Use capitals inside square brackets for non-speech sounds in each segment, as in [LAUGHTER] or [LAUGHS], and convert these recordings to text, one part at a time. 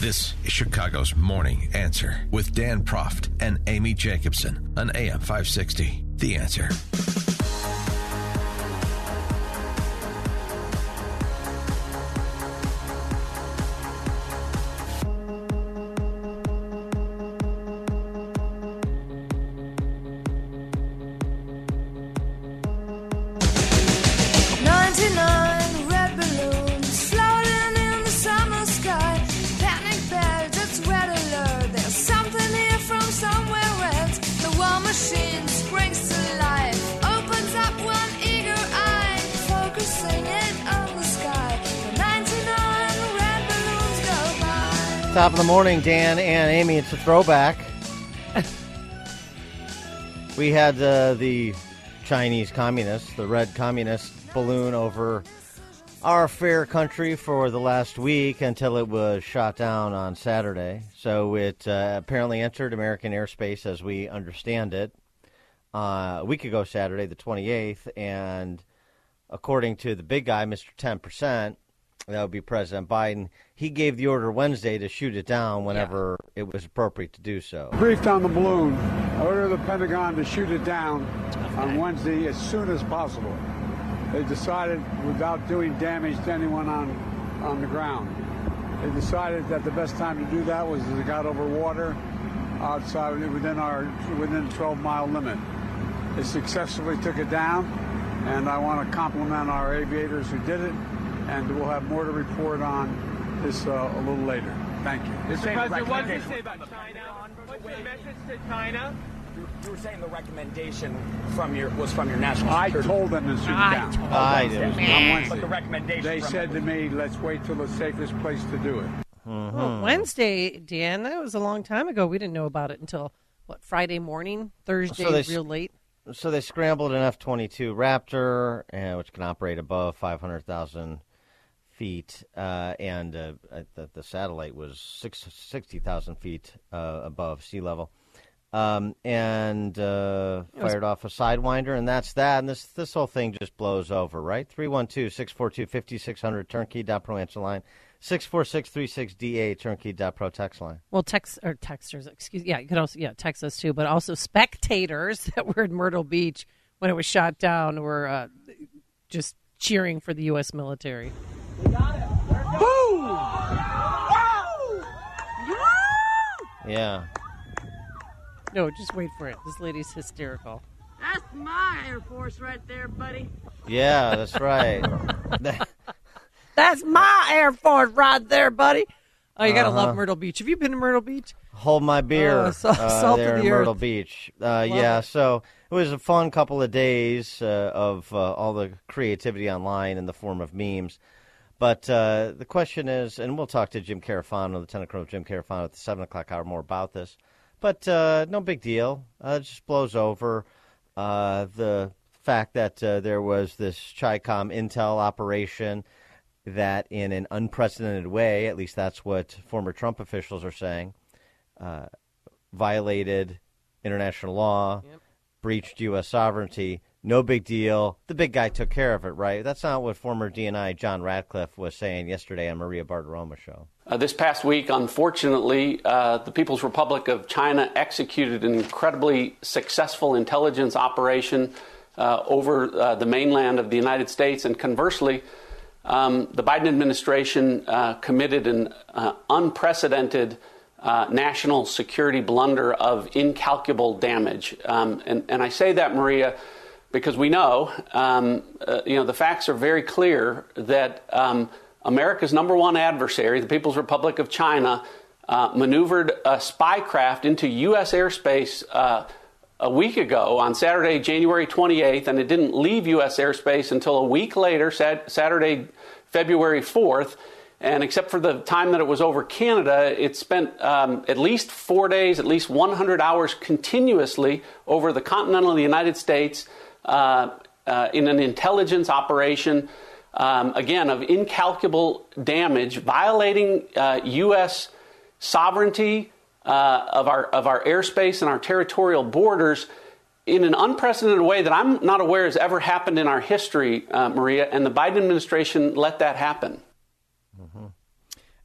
This is Chicago's Morning Answer with Dan Proft and Amy Jacobson on AM 560. The Answer. Top of the morning, Dan and Amy. It's a throwback. we had uh, the Chinese communists, the red communist balloon over our fair country for the last week until it was shot down on Saturday. So it uh, apparently entered American airspace as we understand it uh, a week ago, Saturday, the 28th. And according to the big guy, Mr. 10%, that would be President Biden, he gave the order Wednesday to shoot it down whenever it was appropriate to do so. briefed on the balloon. I ordered the Pentagon to shoot it down on Wednesday as soon as possible. They decided, without doing damage to anyone on, on the ground, they decided that the best time to do that was as it got over water outside within our within 12 mile limit. They successfully took it down, and I want to compliment our aviators who did it, and we'll have more to report on this uh, a little later. Thank you. Mr. President, what did you say about China? What's your message to China? You were saying the recommendation from your was from your national I told them to shoot it down. I on did. Wednesday. But the recommendation They from said to me, let's wait till the safest place to do it. Well, Wednesday, Dan, that was a long time ago. We didn't know about it until what Friday morning, Thursday, So they real late. So they scrambled an F 22 Raptor, uh, which can operate above 500,000 feet, uh, and uh, uh, the, the satellite was six, 60,000 feet uh, above sea level. Um, and uh, fired off a sidewinder, and that's that. And this this whole thing just blows over, right? 312 642 5600 turnkey.pro answer line, 64636DA turnkey.pro text line. Well, text or texters, excuse yeah, you could also yeah text us too, but also spectators [LAUGHS] that were in Myrtle Beach when it was shot down were uh, just cheering for the U.S. military. Yeah. No, just wait for it. This lady's hysterical. That's my Air Force right there, buddy. Yeah, that's right. [LAUGHS] That's my Air Force right there, buddy. Oh, you gotta Uh-huh. love Myrtle Beach. Have you been to Myrtle Beach? Hold my beer Oh, sa- uh, salt there of in the Myrtle earth. Beach. Uh, yeah, it. so it was a fun couple of days uh, of uh, all the creativity online in the form of memes. But uh, the question is, and we'll talk to Jim Carafano, Lieutenant Colonel of Jim Carafano, at the seven o'clock hour more about this. But uh, no big deal. Uh, it just blows over uh, the fact that uh, there was this Chicom Intel operation that, in an unprecedented way, at least that's what former Trump officials are saying, uh, violated international law, breached U.S. sovereignty. No big deal. The big guy took care of it, right? That's not what former DNI John Ratcliffe was saying yesterday on Maria Bartiromo show. Uh, this past week, unfortunately, uh, the People's Republic of China executed an incredibly successful intelligence operation uh, over uh, the mainland of the United States, and conversely, um, the Biden administration uh, committed an uh, unprecedented uh, national security blunder of incalculable damage. Um, and, and I say that, Maria, because we know, um, uh, you know, the facts are very clear that um, America's number one adversary, the People's Republic of China, uh, maneuvered a spy craft into U.S. airspace uh, a week ago on Saturday, January 28th, and it didn't leave U.S. airspace until a week later, Sat- Saturday, February 4th. And except for the time that it was over Canada, it spent um, at least four days, at least 100 hours continuously over the continental United States in an intelligence operation, um, again, of incalculable damage, violating uh, U.S. sovereignty uh, of, our, of our airspace and our territorial borders in an unprecedented way that I'm not aware has ever happened in our history, uh, Maria, and the Biden administration let that happen.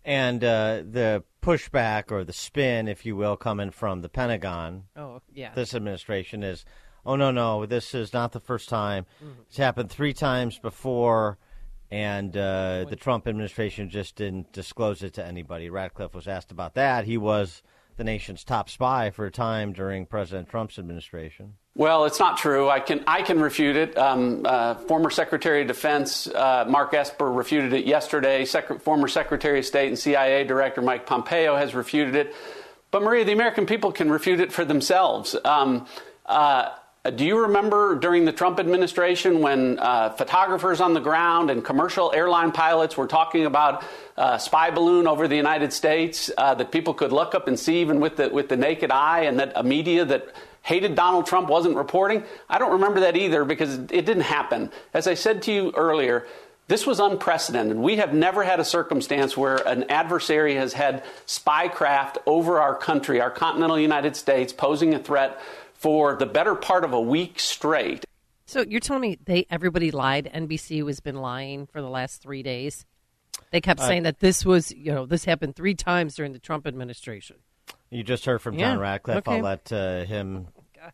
And uh, the pushback or the spin, if you will, coming from the Pentagon, Oh, yeah. this administration is, oh no, no, this is not the first time. It's happened three times before, and uh, the Trump administration just didn't disclose it to anybody. Ratcliffe was asked about that. He was the nation's top spy for a time during President Trump's administration. Well, it's not true. I can I can refute it. Um, uh, former Secretary of Defense uh, Mark Esper refuted it yesterday. Sec- former Secretary of State and CIA Director Mike Pompeo has refuted it. But Maria, the American people can refute it for themselves. Um, uh, do you remember during the Trump administration when uh, photographers on the ground and commercial airline pilots were talking about uh, spy balloon over the United States uh, that people could look up and see even with the with the naked eye, and that a media that hated Donald Trump wasn't reporting? I don't remember that either because it didn't happen. As I said to you earlier, this was unprecedented. We have never had a circumstance where an adversary has had spycraft over our country, our continental United States, posing a threat for the better part of a week straight. So you're telling me they everybody lied? NBC has been lying for the last three days. They kept Uh, saying that this was, you know, this happened three times during the Trump administration. You just heard from John Yeah, Ratcliffe. okay. I'll let uh, him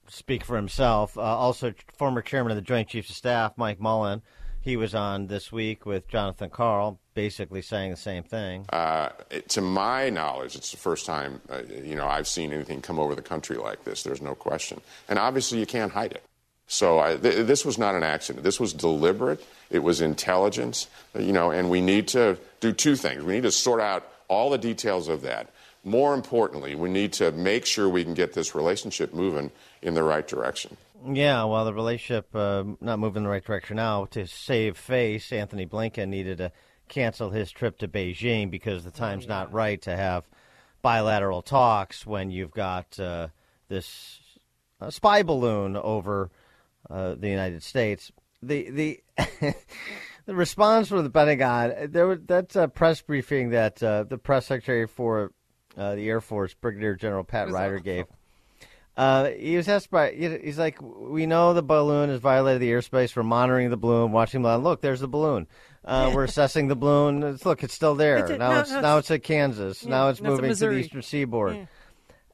speak for himself. Uh, also, former chairman of the Joint Chiefs of Staff, Mike Mullen, he was on this week with Jonathan Karl, basically saying the same thing. Uh, it- to my knowledge, it's the first time uh, you know I've seen anything come over the country like this. There's no question, and obviously you can't hide it. So I, th- this was not an accident. This was deliberate. It was intelligence. You know, and we need to do two things. We need to sort out all the details of that. More importantly, we need to make sure we can get this relationship moving in the right direction. Yeah, well, the relationship uh, not moving in the right direction now. To save face, Antony Blinken needed to cancel his trip to Beijing because the time's not right to have bilateral talks when you've got uh, this uh, spy balloon over uh, the United States. The the [LAUGHS] the response from the Pentagon there was that uh, press briefing that uh, the press secretary for uh, the Air Force, Brigadier General Pat Ryder, gave. Uh, he was asked by. He's like, "We know the balloon has violated the airspace. We're monitoring the balloon, watching the balloon. look. There's the balloon. Uh, we're assessing the balloon. It's, look, it's still there. It's a- now no, it's no, now it's- at Kansas. Yeah, now it's moving to the eastern seaboard." Yeah.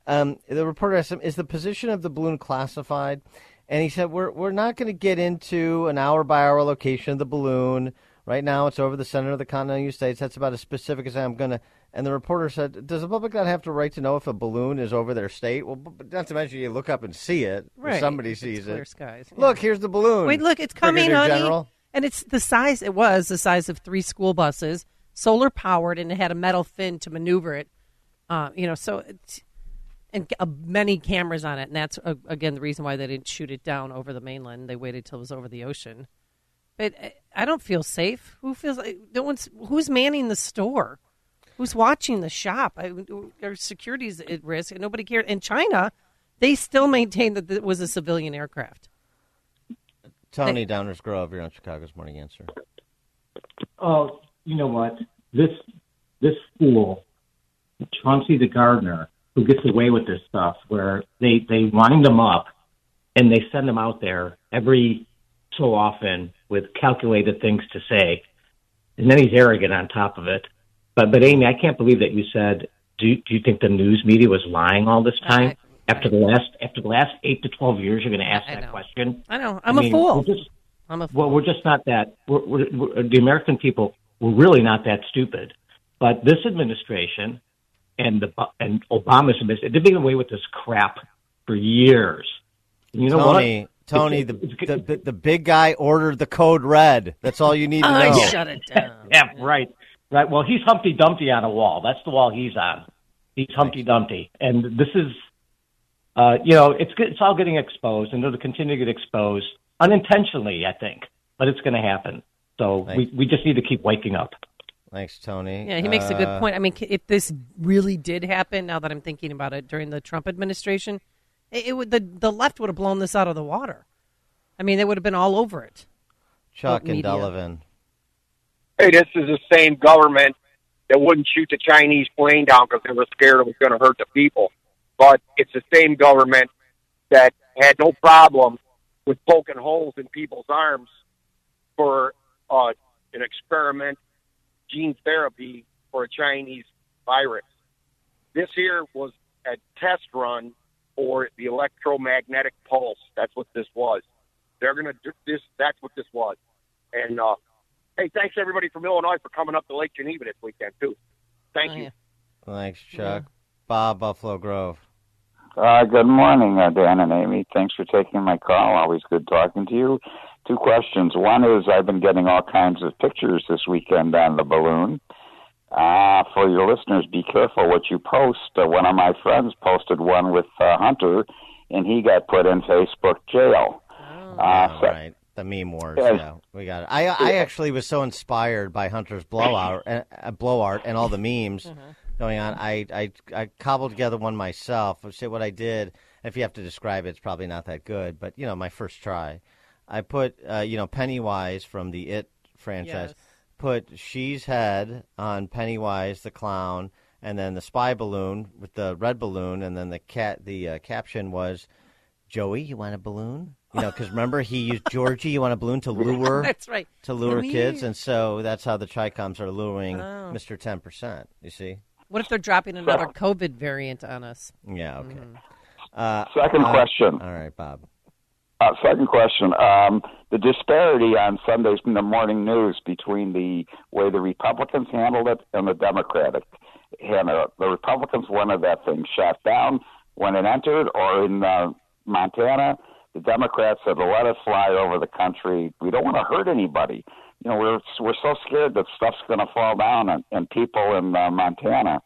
Um, the reporter asked him, "Is the position of the balloon classified?" And he said, "We're we're not going to get into an hour by hour location of the balloon. Right now, it's over the center of the continental United States. That's about as specific as I'm going to." And the reporter said, "Does the public not have the right to know if a balloon is over their state? Well, not to mention you look up and see it. Right. somebody It's sees clear it. skies, yeah. Look, here's the balloon. Wait, look, it's coming, Brigadier honey. General. And it's the size. It was the size of three school buses, solar powered, and it had a metal fin to maneuver it. Uh, you know, so it's, and uh, many cameras on it, and that's uh, again the reason why they didn't shoot it down over the mainland. They waited till it was over the ocean. But uh, I don't feel safe. Who feels like no one's who's manning the store? Who's watching the shop? I, our security's at risk, and nobody cared. In China, they still maintain that it was a civilian aircraft. Tony Downers Grove, you're on Chicago's Morning Answer. Oh, you know what? This this fool, Chauncey the gardener, who gets away with this stuff, where they they wind them up and they send them out there every so often with calculated things to say, and then he's arrogant on top of it. But but Amy, I can't believe that you said. Do you, do you think the news media was lying all this time? after the last after the last eight to twelve years, you're going to ask I that know. question. I know. I I'm a fool. we're just- I'm a well, we're just not that. We're, we're, we're, the American people, we're really not that stupid. But this administration and the and Obama's administration, they've been away with this crap for years. And you know Tony, what? Tony, It's- the, it's- the, the the big guy ordered the code red. That's all you need to I know. shut it down. [LAUGHS] yeah, right, right. Well, he's Humpty Dumpty on a wall. That's the wall he's on. He's Humpty Dumpty, and this is, uh, you know, it's it's all getting exposed, and it'll continue to get exposed unintentionally, I think, but it's going to happen. So we we just need to keep waking up. Thanks, Tony. Yeah, he makes a good Uh, point. I mean, if this really did happen, now that I'm thinking about it, during the Trump administration, it, it would the the left would have blown this out of the water. I mean, they would have been all over it. Chuck and media. Delavan. Hey, this is the same government that wouldn't shoot the Chinese plane down because they were scared it was going to hurt the people. But it's the same government that had no problem with poking holes in people's arms for uh, an experiment gene therapy for a Chinese virus. This here was a test run for the electromagnetic pulse. That's what this was. They're going to do this. That's what this was. And uh, hey, thanks everybody from Illinois for coming up to Lake Geneva this weekend too. Thank Oh, you. Thanks, Chuck. Bob Buffalo Grove. Uh, good morning, uh, Dan and Amy. Thanks for taking my call. Always good talking to you. Two questions. One is I've been getting all kinds of pictures this weekend on the balloon. Uh, for your listeners, be careful what you post. Uh, one of my friends posted one with uh, Hunter, and he got put in Facebook jail. Uh, Oh, so- right. The meme wars. Yeah. Yeah, we got it. I I actually was so inspired by Hunter's blowout, uh, blow art, and all the memes going on. I, I I cobbled together one myself. I say what I did. If you have to describe it, it's probably not that good. But you know, my first try, I put uh, you know Pennywise from the It franchise. Yes. Put Xi's head on Pennywise the clown, and then the spy balloon with the red balloon, and then the cat. The uh, caption was, "Joey, you want a balloon?" You know, because remember he used Georgie, you want a balloon to lure [LAUGHS] That's right. to lure Louise. kids, and so that's how the Tricoms are luring Oh. Mister Ten Percent. You see? What if they're dropping another COVID variant on us? Yeah. Okay. Mm-hmm. Uh, Second uh, question. All right, Bob. Uh, second question. Um, the disparity on Sundays in the morning news between the way the Republicans handled it and the Democratic handled it. The Republicans wanted that thing shut down when it entered, or in uh, Montana, the Democrats said, let us fly over the country. We don't want to hurt anybody. You know, we're we're so scared that stuff's going to fall down on, on people in uh, Montana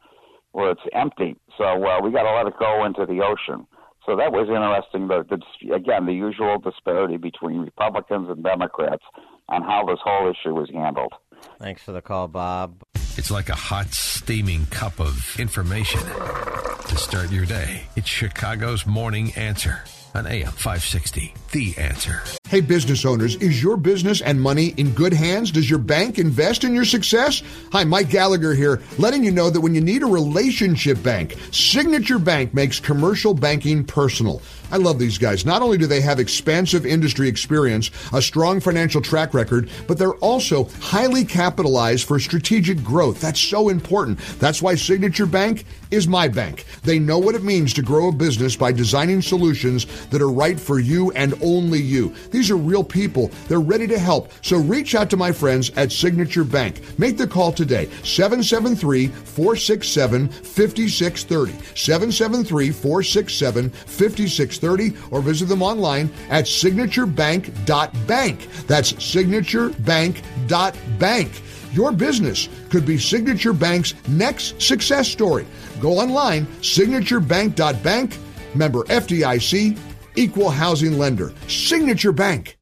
where it's empty. So uh, we got to let it go into the ocean. So that was interesting. The, the again the usual disparity between Republicans and Democrats on how this whole issue was handled. Thanks for the call, Bob. It's like a hot, steaming cup of information to start your day. It's Chicago's Morning Answer on AM 560. The Answer. Hey, business owners, is your business and money in good hands? Does your bank invest in your success? Hi, Mike Gallagher here, letting you know that when you need a relationship bank, Signature Bank makes commercial banking personal. I love these guys. Not only do they have expansive industry experience, a strong financial track record, but they're also highly capitalized for strategic growth. That's so important. That's why Signature Bank is my bank. They know what it means to grow a business by designing solutions that are right for you and only you. These are real people. They're ready to help. So reach out to my friends at Signature Bank. Make the call today. 773 467 5630. 773 467 5630 or visit them online at signaturebank.bank. That's signaturebank.bank. Your business could be Signature Bank's next success story. Go online, signaturebank.bank, member FDIC, equal housing lender. Signature Bank.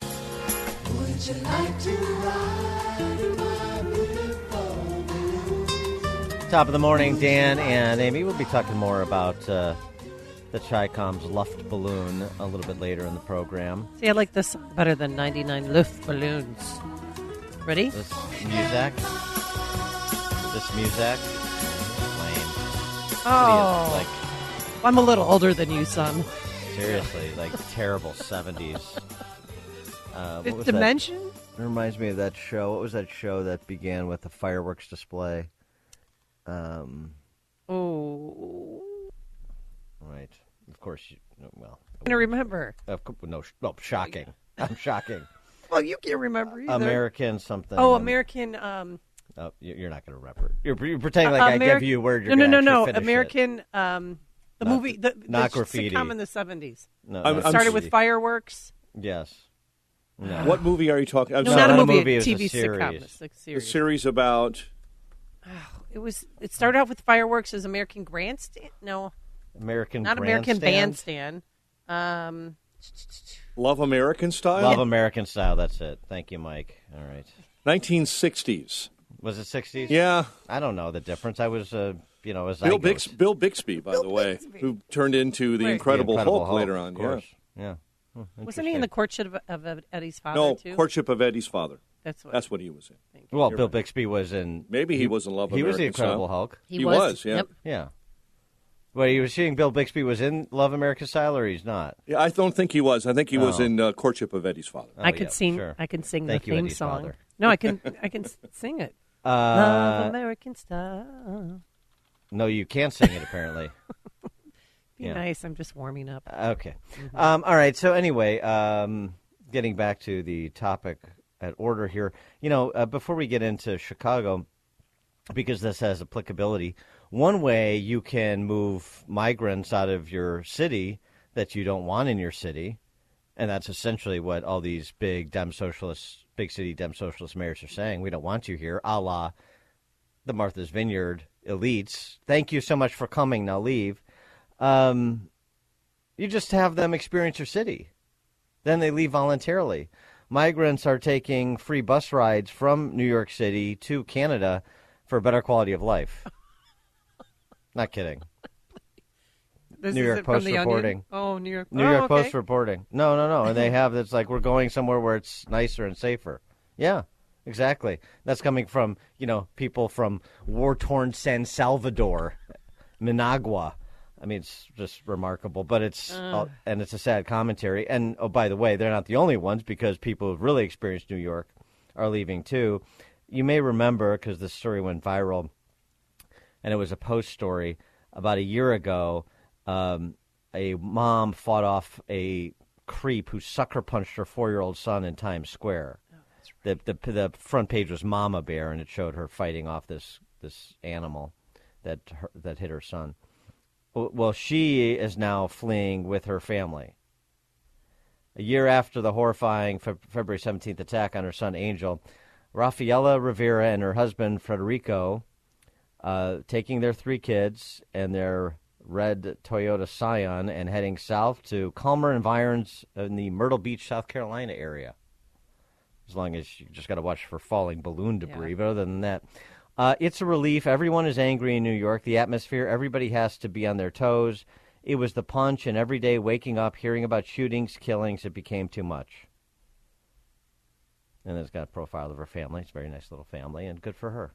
Would you like to ride Top of the morning, Dan and Amy. We'll be talking more about uh, the Tricom's Luft balloon a little bit later in the program. See, I like this better than 99 Luft balloons. Ready? This music, this music, lame. Oh. What are you, like I'm a little older than you, son. Seriously, like terrible seventies. Uh, Fifth what was that? Dimension? It reminds me of that show. What was that show that began with the fireworks display? Um, Oh. right. Of course, you, well, I don't remember. of course, no, sh- no, shocking. I'm shocking. [LAUGHS] Well, you can't remember either. American something. Oh, um, American. Um, Oh, you- you're not going to remember. You're, you're pretending like uh, I Ameri- give you a word. You're no, no, gonna no, no. actually finish it. American. Um, the Not- movie. The, not the graffiti. sitcom in the 70s. No, It not started with fireworks. Yes. No. What movie are you talking? I'm No, sorry. not a not a movie. movie, it a TV sitcom. series. It's like A series. series about It was. It started out with fireworks as American Grandstand. No, American not American Bandstand. Um, Love American Style. Love American Style. That's it. Thank you, Mike. All right. 1960s. Was it 60s? Yeah. I don't know the difference. I was, uh, you know, as Bill, Bix, Bill Bixby, by the way, who turned into the Right. Incredible, The Incredible Hulk, Hulk, later on. of course. Yeah. Oh, Wasn't he in the courtship of, of Eddie's father No, too? Courtship of Eddie's father. That's what- That's what he was in. Well, You're Bill right. Bixby was in. Maybe he was in Love He was the Incredible Style. Hulk. He He was, was, yeah. yep. Yeah. Well, you were seeing Bill Bixby was in Love American Style, or he's not? Yeah, I don't think he was. I think he was Oh. in uh, Courtship of Eddie's father. I could sing. I can sing Thank the you, theme Eddie's song. father. No, I can. I can sing it. [LAUGHS] Uh, Love American style. No, you can't sing it apparently. [LAUGHS] Be Yeah. nice. I'm just warming up. Okay. Um, all right. So anyway, um, getting back to the topic at order here, you know, uh, before we get into Chicago, because this has applicability, one way you can move migrants out of your city that you don't want in your city, and that's essentially what all these big Dem socialists, big city Dem socialist mayors are saying. We don't want you here, a la the Martha's Vineyard elites. Thank you so much for coming. Now leave. Um, you just have them experience your city. Then they leave voluntarily. Migrants are taking free bus rides from New York City to Canada for a better quality of life. [LAUGHS] Not kidding. This New is York Post the Onion? reporting. Oh, New York. New oh, York okay. Post reporting. No, no, no. And they have it's like we're going somewhere where it's nicer and safer. Yeah, exactly. That's coming from you know people from war torn San Salvador, Managua. I mean, it's just remarkable, but it's Uh. and it's a sad commentary. And oh, by the way, they're not the only ones because people who've really experienced New York are leaving too. You may remember because this story went viral, and it was a post story about a year ago. Um, a mom fought off a creep who sucker punched her four year old son in Times Square. The, the the front page was Mama Bear, and it showed her fighting off this this animal that her, that hit her son. Well, she is now fleeing with her family. A year after the horrifying Fe- February 17th attack on her son Angel, Rafaela Rivera and her husband Federico, uh, taking their three kids and their red Toyota Scion and heading south to calmer environs in the Myrtle Beach, South Carolina area. As long as you just got to watch for falling balloon debris. But other than that, uh, it's a relief. Everyone is angry in New York. The atmosphere, everybody has to be on their toes. It was the punch, and every day waking up, hearing about shootings, killings, it became too much. And it's got a profile of her family. It's a very nice little family, and good for her.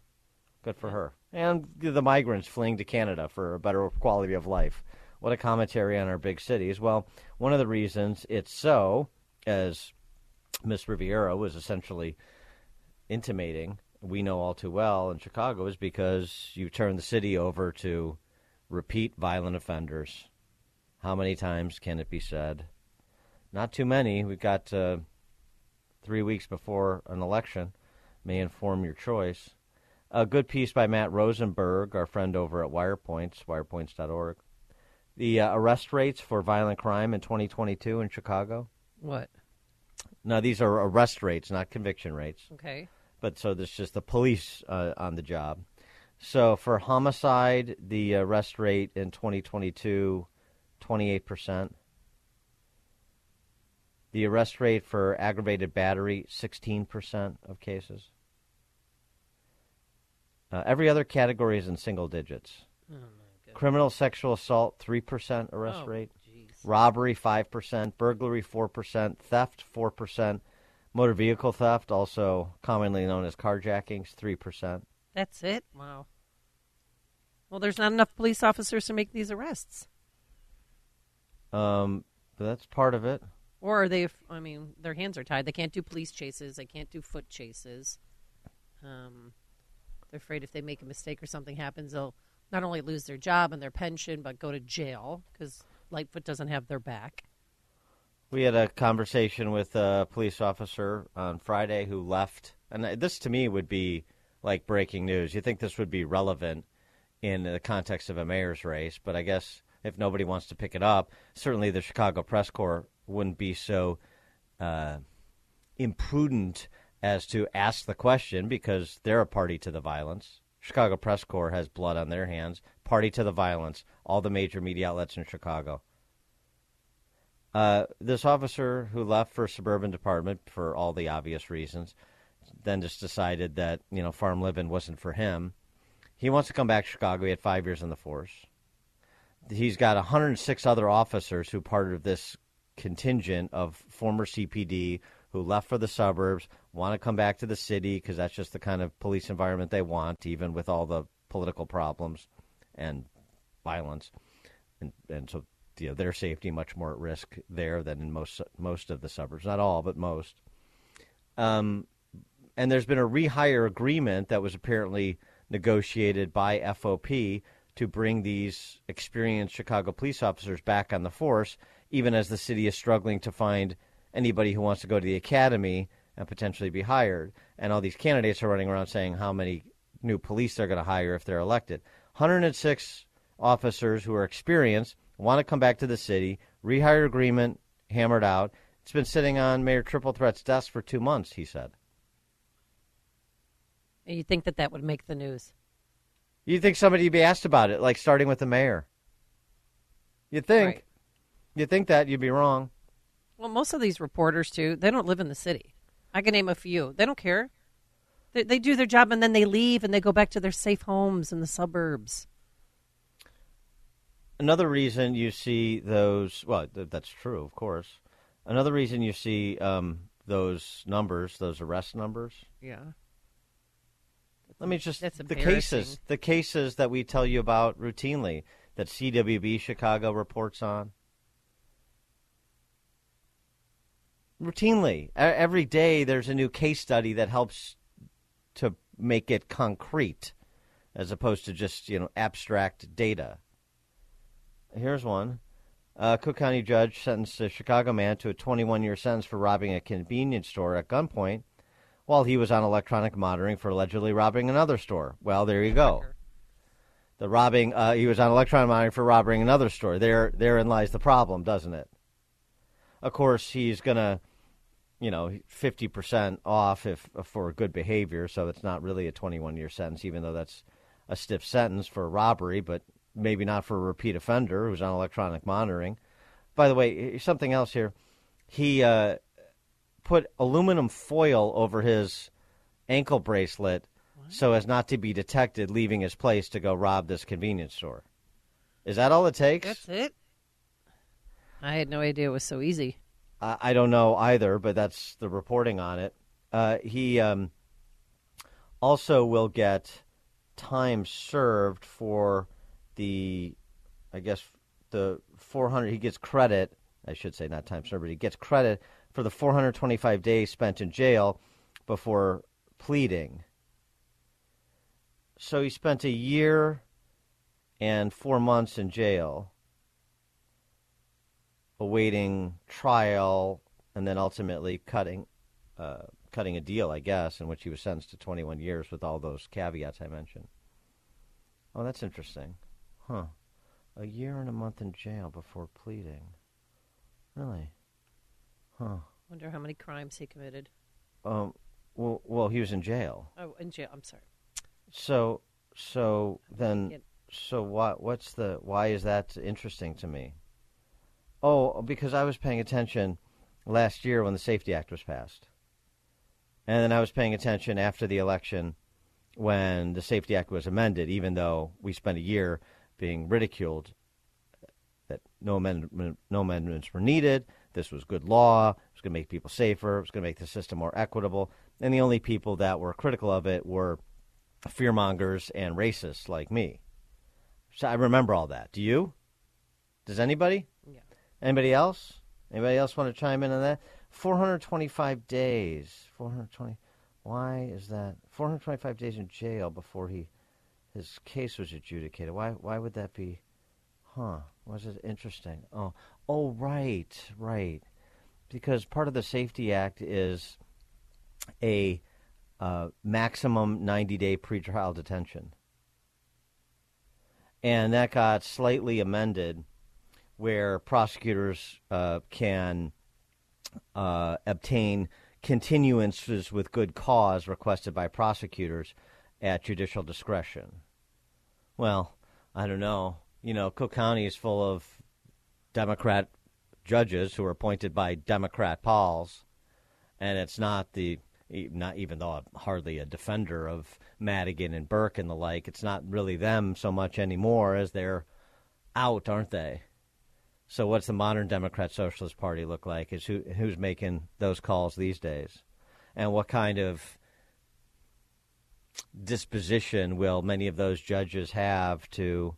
Good for her. And the migrants fleeing to Canada for a better quality of life. What a commentary on our big cities. Well, one of the reasons it's so, as Miss Riviera was essentially intimating, we know all too well in Chicago, is because you turn the city over to repeat violent offenders. How many times can it be said? Not too many. We've got uh, three weeks before an election. May inform your choice. A good piece by Matt Rosenberg, our friend over at Wirepoints, wirepoints.org. The uh, arrest rates for violent crime in 2022 in Chicago. What? No, these are arrest rates, not conviction rates. Okay. But so there's just the police uh, on the job. So for homicide, the arrest rate in 2022, 28%. The arrest rate for aggravated battery, 16% of cases. Uh, every other category is in single digits. Oh, Criminal sexual assault, 3% arrest Oh, rate. Robbery, 5%. Burglary, 4%. Theft, 4%. Motor vehicle theft, also commonly known as carjackings, 3%. That's it. Wow. Well, there's not enough police officers to make these arrests, Um, but that's part of it. or are they? I mean, their hands are tied. They can't do police chases. They can't do foot chases. Um, they're afraid if they make a mistake or something happens, they'll not only lose their job and their pension, but go to jail because Lightfoot doesn't have their back. We had a conversation with a police officer on Friday who left, and this to me would be like breaking news. You think this would be relevant in the context of a mayor's race, but I guess if nobody wants to pick it up, certainly the Chicago Press Corps wouldn't be so uh, imprudent as to ask the question because they're a party to the violence. Chicago Press Corps has blood on their hands, party to the violence, all the major media outlets in Chicago. Uh, this officer who left for suburban department for all the obvious reasons then just decided that you know farm living wasn't for him. He wants to come back to Chicago. He had five years in the force. He's got 106 other officers who part of this contingent of former CPD who left for the suburbs, want to come back to the city because that's just the kind of police environment they want, even with all the political problems and violence, and and so you know, their safety much more at risk there than in most most of the suburbs. Not all, but most. Um, and there's been a rehire agreement that was apparently negotiated by FOP to bring these experienced Chicago police officers back on the force, even as the city is struggling to find anybody who wants to go to the academy and potentially be hired. And all these candidates are running around saying how many new police they're going to hire if they're elected. 106 officers who are experienced want to come back to the city. Rehire agreement hammered out. It's been sitting on Mayor Triple Threat's desk for two months, he said. And You think that that would make the news? You'd think somebody would be asked about it, like starting with the mayor. You'd think. Right. You'd think that. You'd be wrong. Well, most of these reporters too, they don't live in the city. I can name a few. They don't care. They, they do their job and then they leave and they go back to their safe homes in the suburbs. Another reason you see those, well, th- that's true, of course. Another reason you see um, those numbers, those arrest numbers. Yeah. Let me just That's the cases, the cases that we tell you about routinely that CWB Chicago reports on. Routinely, every day there's a new case study that helps to make it concrete, as opposed to just you know abstract data. Here's one. A Cook County judge sentenced a Chicago man to a 21 year sentence for robbing a convenience store at gunpoint while he was on electronic monitoring for allegedly robbing another store. Well, there you go. The robbing, uh, he was on electronic monitoring for robbing another store. There, therein lies the problem, doesn't it? Of course, he's going to, you know, 50% off if for good behavior, so it's not really a 21 year sentence, even though that's a stiff sentence for robbery, but maybe not for a repeat offender who's on electronic monitoring. By the way, something else here. He uh, put aluminum foil over his ankle bracelet so as not to be detected leaving his place to go rob this convenience store. Is that all it takes? That's it. I had no idea it was so easy. I I don't know either, but that's the reporting on it. Uh, he um, also will get time served for the, I guess, the 400. He gets credit, I should say, not time served, but he gets credit for the 425 days spent in jail before pleading. So he spent a year and four months in jail awaiting trial and then ultimately cutting uh, cutting a deal, I guess, in which he was sentenced to 21 years with all those caveats I mentioned. Oh, that's interesting. Huh. A year and a month in jail before pleading. Really? Huh. Wonder how many crimes he committed. Um, well, well, he was in jail. Oh, in jail. I'm sorry. So, so then, so what? What's the? Why is that interesting to me? Oh, because I was paying attention last year when the Safety Act was passed, and then I was paying attention after the election when the Safety Act was amended. Even though we spent a year being ridiculed that no amendment, no amendments were needed. This was good law. It was going to make people safer. It was going to make the system more equitable. And the only people that were critical of it were fearmongers and racists like me. So I remember all that. Do you? Does anybody? Anybody else? Anybody else want to chime in on that? 425 days. 420. Why is that? 425 days in jail before he his case was adjudicated. Why why would that be? Huh. Was it interesting? Oh, oh right, right. Because part of the Safety Act is a uh, maximum 90 day pretrial detention. And that got slightly amended where prosecutors uh, can uh, obtain continuances with good cause requested by prosecutors at judicial discretion. Well, I don't know. You know, Cook County is full of Democrat judges who are appointed by Democrat Pauls, and it's not the not even though I'm hardly a defender of Madigan and Burke and the like, it's not really them so much anymore as they're out, aren't they? So what's the modern Democrat Socialist Party look like? Is who who's making those calls these days, and what kind of disposition will many of those judges have to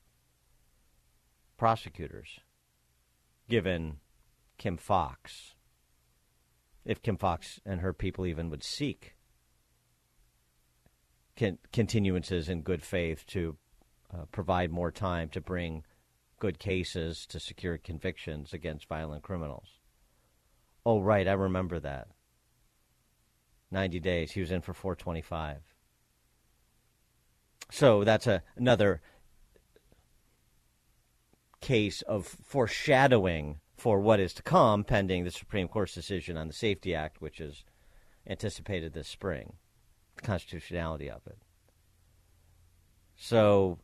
prosecutors, given Kim Foxx, if Kim Foxx and her people even would seek continuances in good faith to uh, provide more time to bring good cases to secure convictions against violent criminals. Oh, right, I remember that. 90 days. He was in for 425. So that's a, another case of foreshadowing for what is to come pending the Supreme Court's decision on the Safety Act, which is anticipated this spring, the constitutionality of it. So,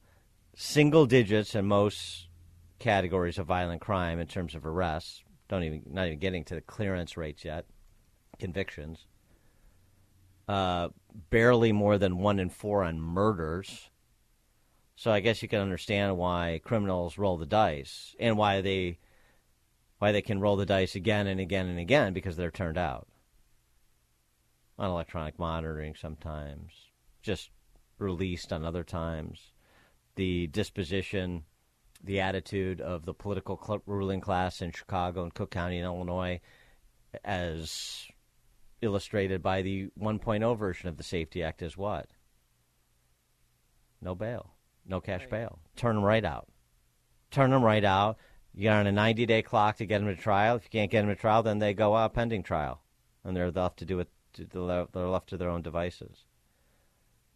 single digits in most categories of violent crime in terms of arrests. Don't even not even getting to the clearance rates yet, convictions. Uh, barely more than one in four on murders. So I guess you can understand why criminals roll the dice and why they why they can roll the dice again and again and again because they're turned out on electronic monitoring sometimes, just released on other times. The disposition, the attitude of the political cl- ruling class in Chicago and Cook County and Illinois, as illustrated by the 1.0 version of the Safety Act, is what? No bail, no cash bail. Turn them right out. Turn them right out. You got on a 90 day clock to get them to trial. If you can't get them to trial, then they go out pending trial, and they're left to do it. They're left to their own devices.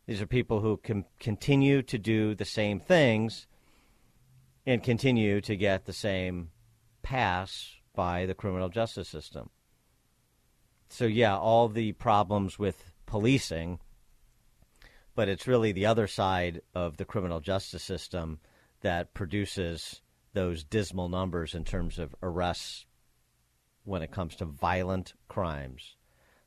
These are people who can continue to do the same things and continue to get the same pass by the criminal justice system. So, yeah, all the problems with policing, but it's really the other side of the criminal justice system that produces those dismal numbers in terms of arrests when it comes to violent crimes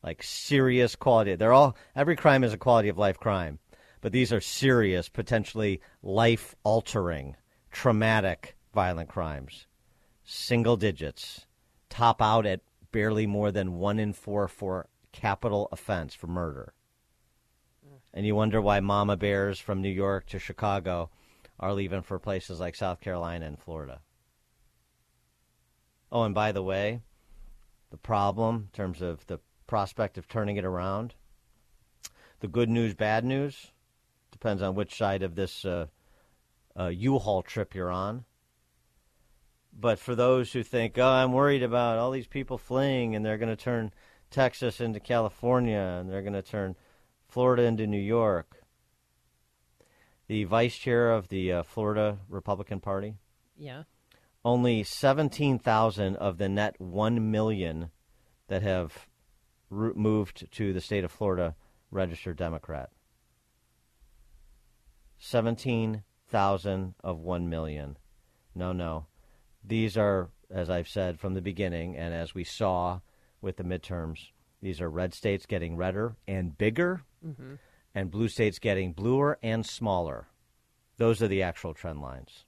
like serious quality. They're all every crime is a quality of life crime, but these are serious, potentially life altering, traumatic, violent crimes. Single digits, top out at barely more than one in four for capital offense for murder. And you wonder why mama bears from New York to Chicago are leaving for places like South Carolina and Florida. Oh, and by the way, the problem in terms of the prospect of turning it around. The good news, bad news, depends on which side of this uh, uh, U-Haul trip you're on. But for those who think, oh, I'm worried about all these people fleeing and they're going to turn Texas into California and they're going to turn Florida into New York. The vice chair of the uh, Florida Republican Party. Yeah. Only 17,000 of the net 1 million that have moved to the state of Florida registered Democrat. 17,000 of 1 million. No, no. These are, as I've said from the beginning, and as we saw with the midterms, these are red states getting redder and bigger, mm-hmm. and blue states getting bluer and smaller. Those are the actual trend lines.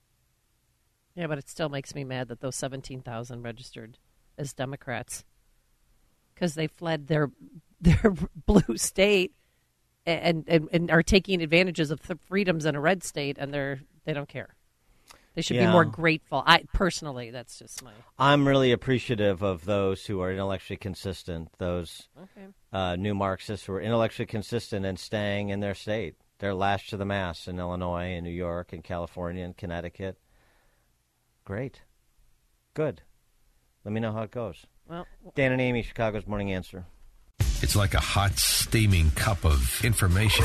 Yeah, but it still makes me mad that those 17,000 registered as Democrats because they fled their [LAUGHS] their blue state and, and and are taking advantages of the freedoms in a red state, and they're they don't care. They should Yeah. be more grateful. I personally, that's just my. I'm really appreciative of those who are intellectually consistent, those Okay. uh, new Marxists who are intellectually consistent and staying in their state. They're lashed to the mass in Illinois and New York and California and Connecticut. Great. Good. Let me know how it goes. Well, Dan and Amy, Chicago's Morning Answer. It's like a hot, steaming cup of information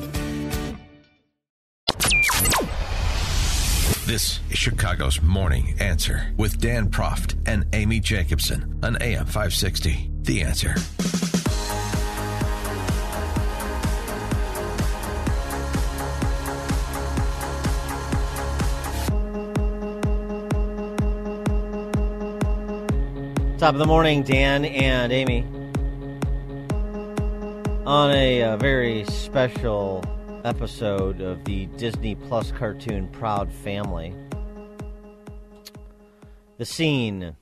Chicago's Morning Answer with Dan Proft and Amy Jacobson on AM 560. The Answer. Top of the morning, Dan and Amy. On a, uh very special episode of the Disney Plus cartoon Proud Family. The scene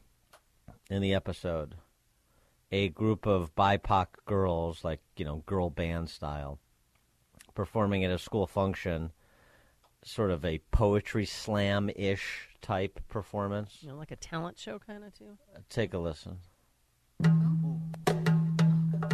in the episode a group of BIPOC girls, like, you know, girl band style, performing at a school function, sort of a poetry slam ish type performance. You know, like a talent show kind of too. Take a listen.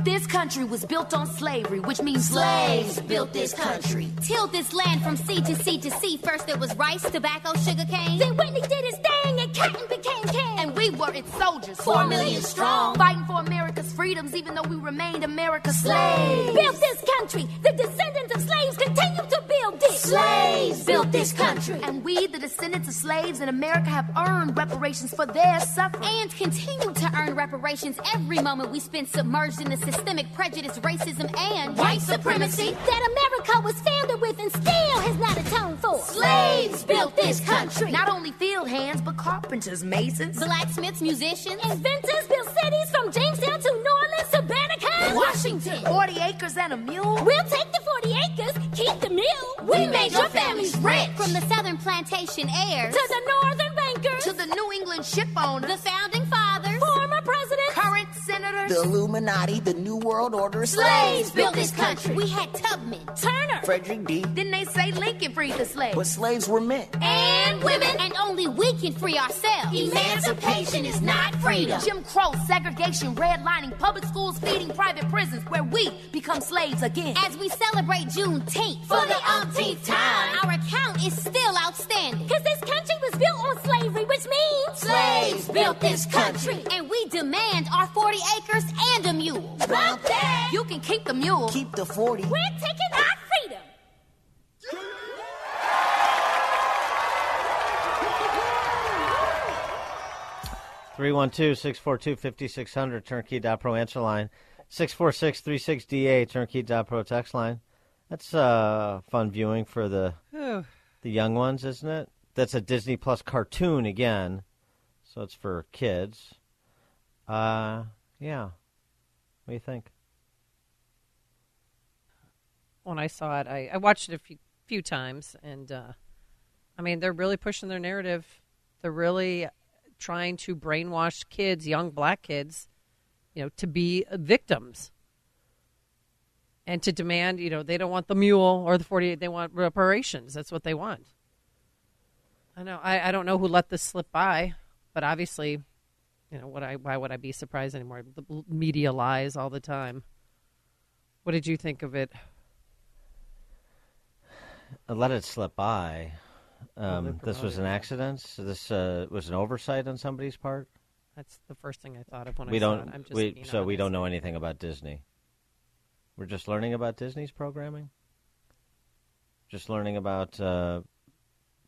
This country was built on slavery, which means slaves built this country. Tilled this land from sea to sea to sea. First it was rice, tobacco, sugar cane. Then Whitney did his thing and cotton became king. And we were its soldiers, Four million strong. fighting for America's freedoms, even though we remained America's Slaves slaves. built this country. The descendants of slaves continue to it. Slaves built this country. And we, the descendants of slaves in America, have earned reparations for their suffering. And continue to earn reparations every moment we spend submerged in the systemic prejudice, racism, and white supremacy that America was founded with and still has not atoned for. Slaves built this country. Not only field hands, but carpenters, masons, Blacksmiths, musicians, inventors built cities from Jamestown to New Orleans to Banneker, Washington. 40 acres and a mule. We'll take the 40 acres, keep the mule. We made your families rich. From the southern plantation heirs To the northern bankers To the New England ship owners, the founding fathers, former presidents, current The Illuminati, the New World Order, slaves built this country. We had Tubman, Turner, Frederick D. Didn't they say Lincoln freed the slaves? But slaves were men. and women, and only we can free ourselves. Emancipation is not freedom. Jim Crow, segregation, redlining, public schools feeding private prisons, where we become slaves again. As we celebrate Juneteenth For the umpteenth time. our account is still outstanding. Cause this country was built on slavery, which means Slaves built this country. And we demand our 40 acres and a mule. Bump that! You can keep the mule. Keep the 40. We're taking our freedom. Three one two six four two fifty six hundred turnkey.pro answer line. 646-36DA turnkey.pro text line. That's uh fun viewing for the Whew. the young ones, isn't it? That's a Disney Plus cartoon again. So it's for kids. Uh yeah. What do you think? when I saw it, I, I watched it a few, few times, and uh, I mean, they're really pushing their narrative. They're really trying to brainwash kids, young black kids, you know, to be victims and to demand, you know, they don't want the mule or the 48, they want reparations. That's what they want. I know. I, I don't know who let this slip by, but obviously, you know, what I why would I be surprised anymore? The media lies all the time. What did you think of it? I let it slip by. Um, this was an accident. So this uh, was an oversight on somebody's part. That's the first thing I thought of when we I saw don't. it. I'm just we, so we don't know anything about Disney. We're just learning about Disney's programming. Just learning about uh,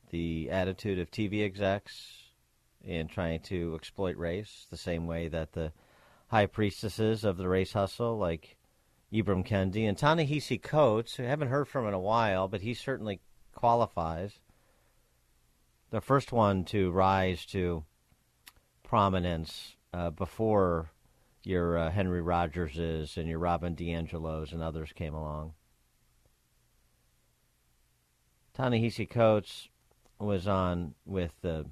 the attitude of TV execs in trying to exploit race, the same way that the high priestesses of the race hustle, like Ibram Kendi and Ta-Nehisi Coates, who I haven't heard from in a while, but he certainly qualifies. The first one to rise to prominence uh, before your uh, Henry Rogerses and your Robin DiAngelos and others came along. Ta-Nehisi Coates was on with the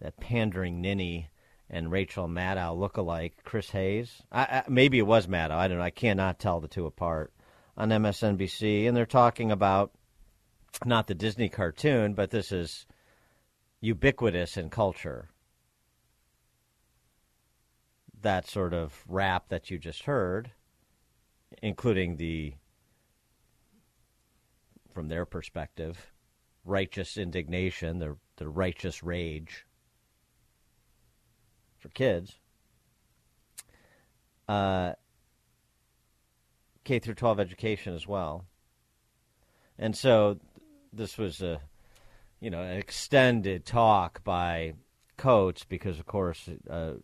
that pandering ninny and Rachel Maddow look-alike, Chris Hayes. I, I, maybe it was Maddow. I don't know. I cannot tell the two apart on MSNBC, and they're talking about not the Disney cartoon, but this is ubiquitous in culture. That sort of rap that you just heard, including the, from their perspective, righteous indignation, the, the righteous rage for kids. Uh, K through 12 education as well. And so this was a you know an extended talk by Coates because of course uh,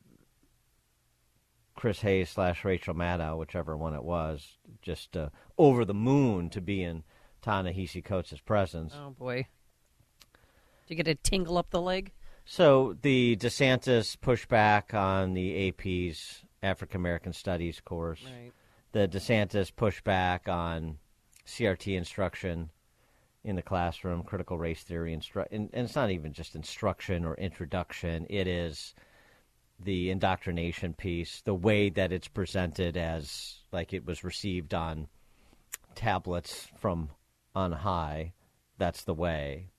Chris Hayes slash Rachel Maddow, whichever one it was, just uh, over the moon to be in Ta-Nehisi Coates' presence. Oh boy, did you get a tingle up the leg? So the DeSantis pushback on the AP's African American Studies course, Right. the DeSantis pushback on CRT instruction in the classroom, critical race theory instru- and, and it's not even just instruction or introduction. It is the indoctrination piece, the way that it's presented as like it was received on tablets from on high. That's the way.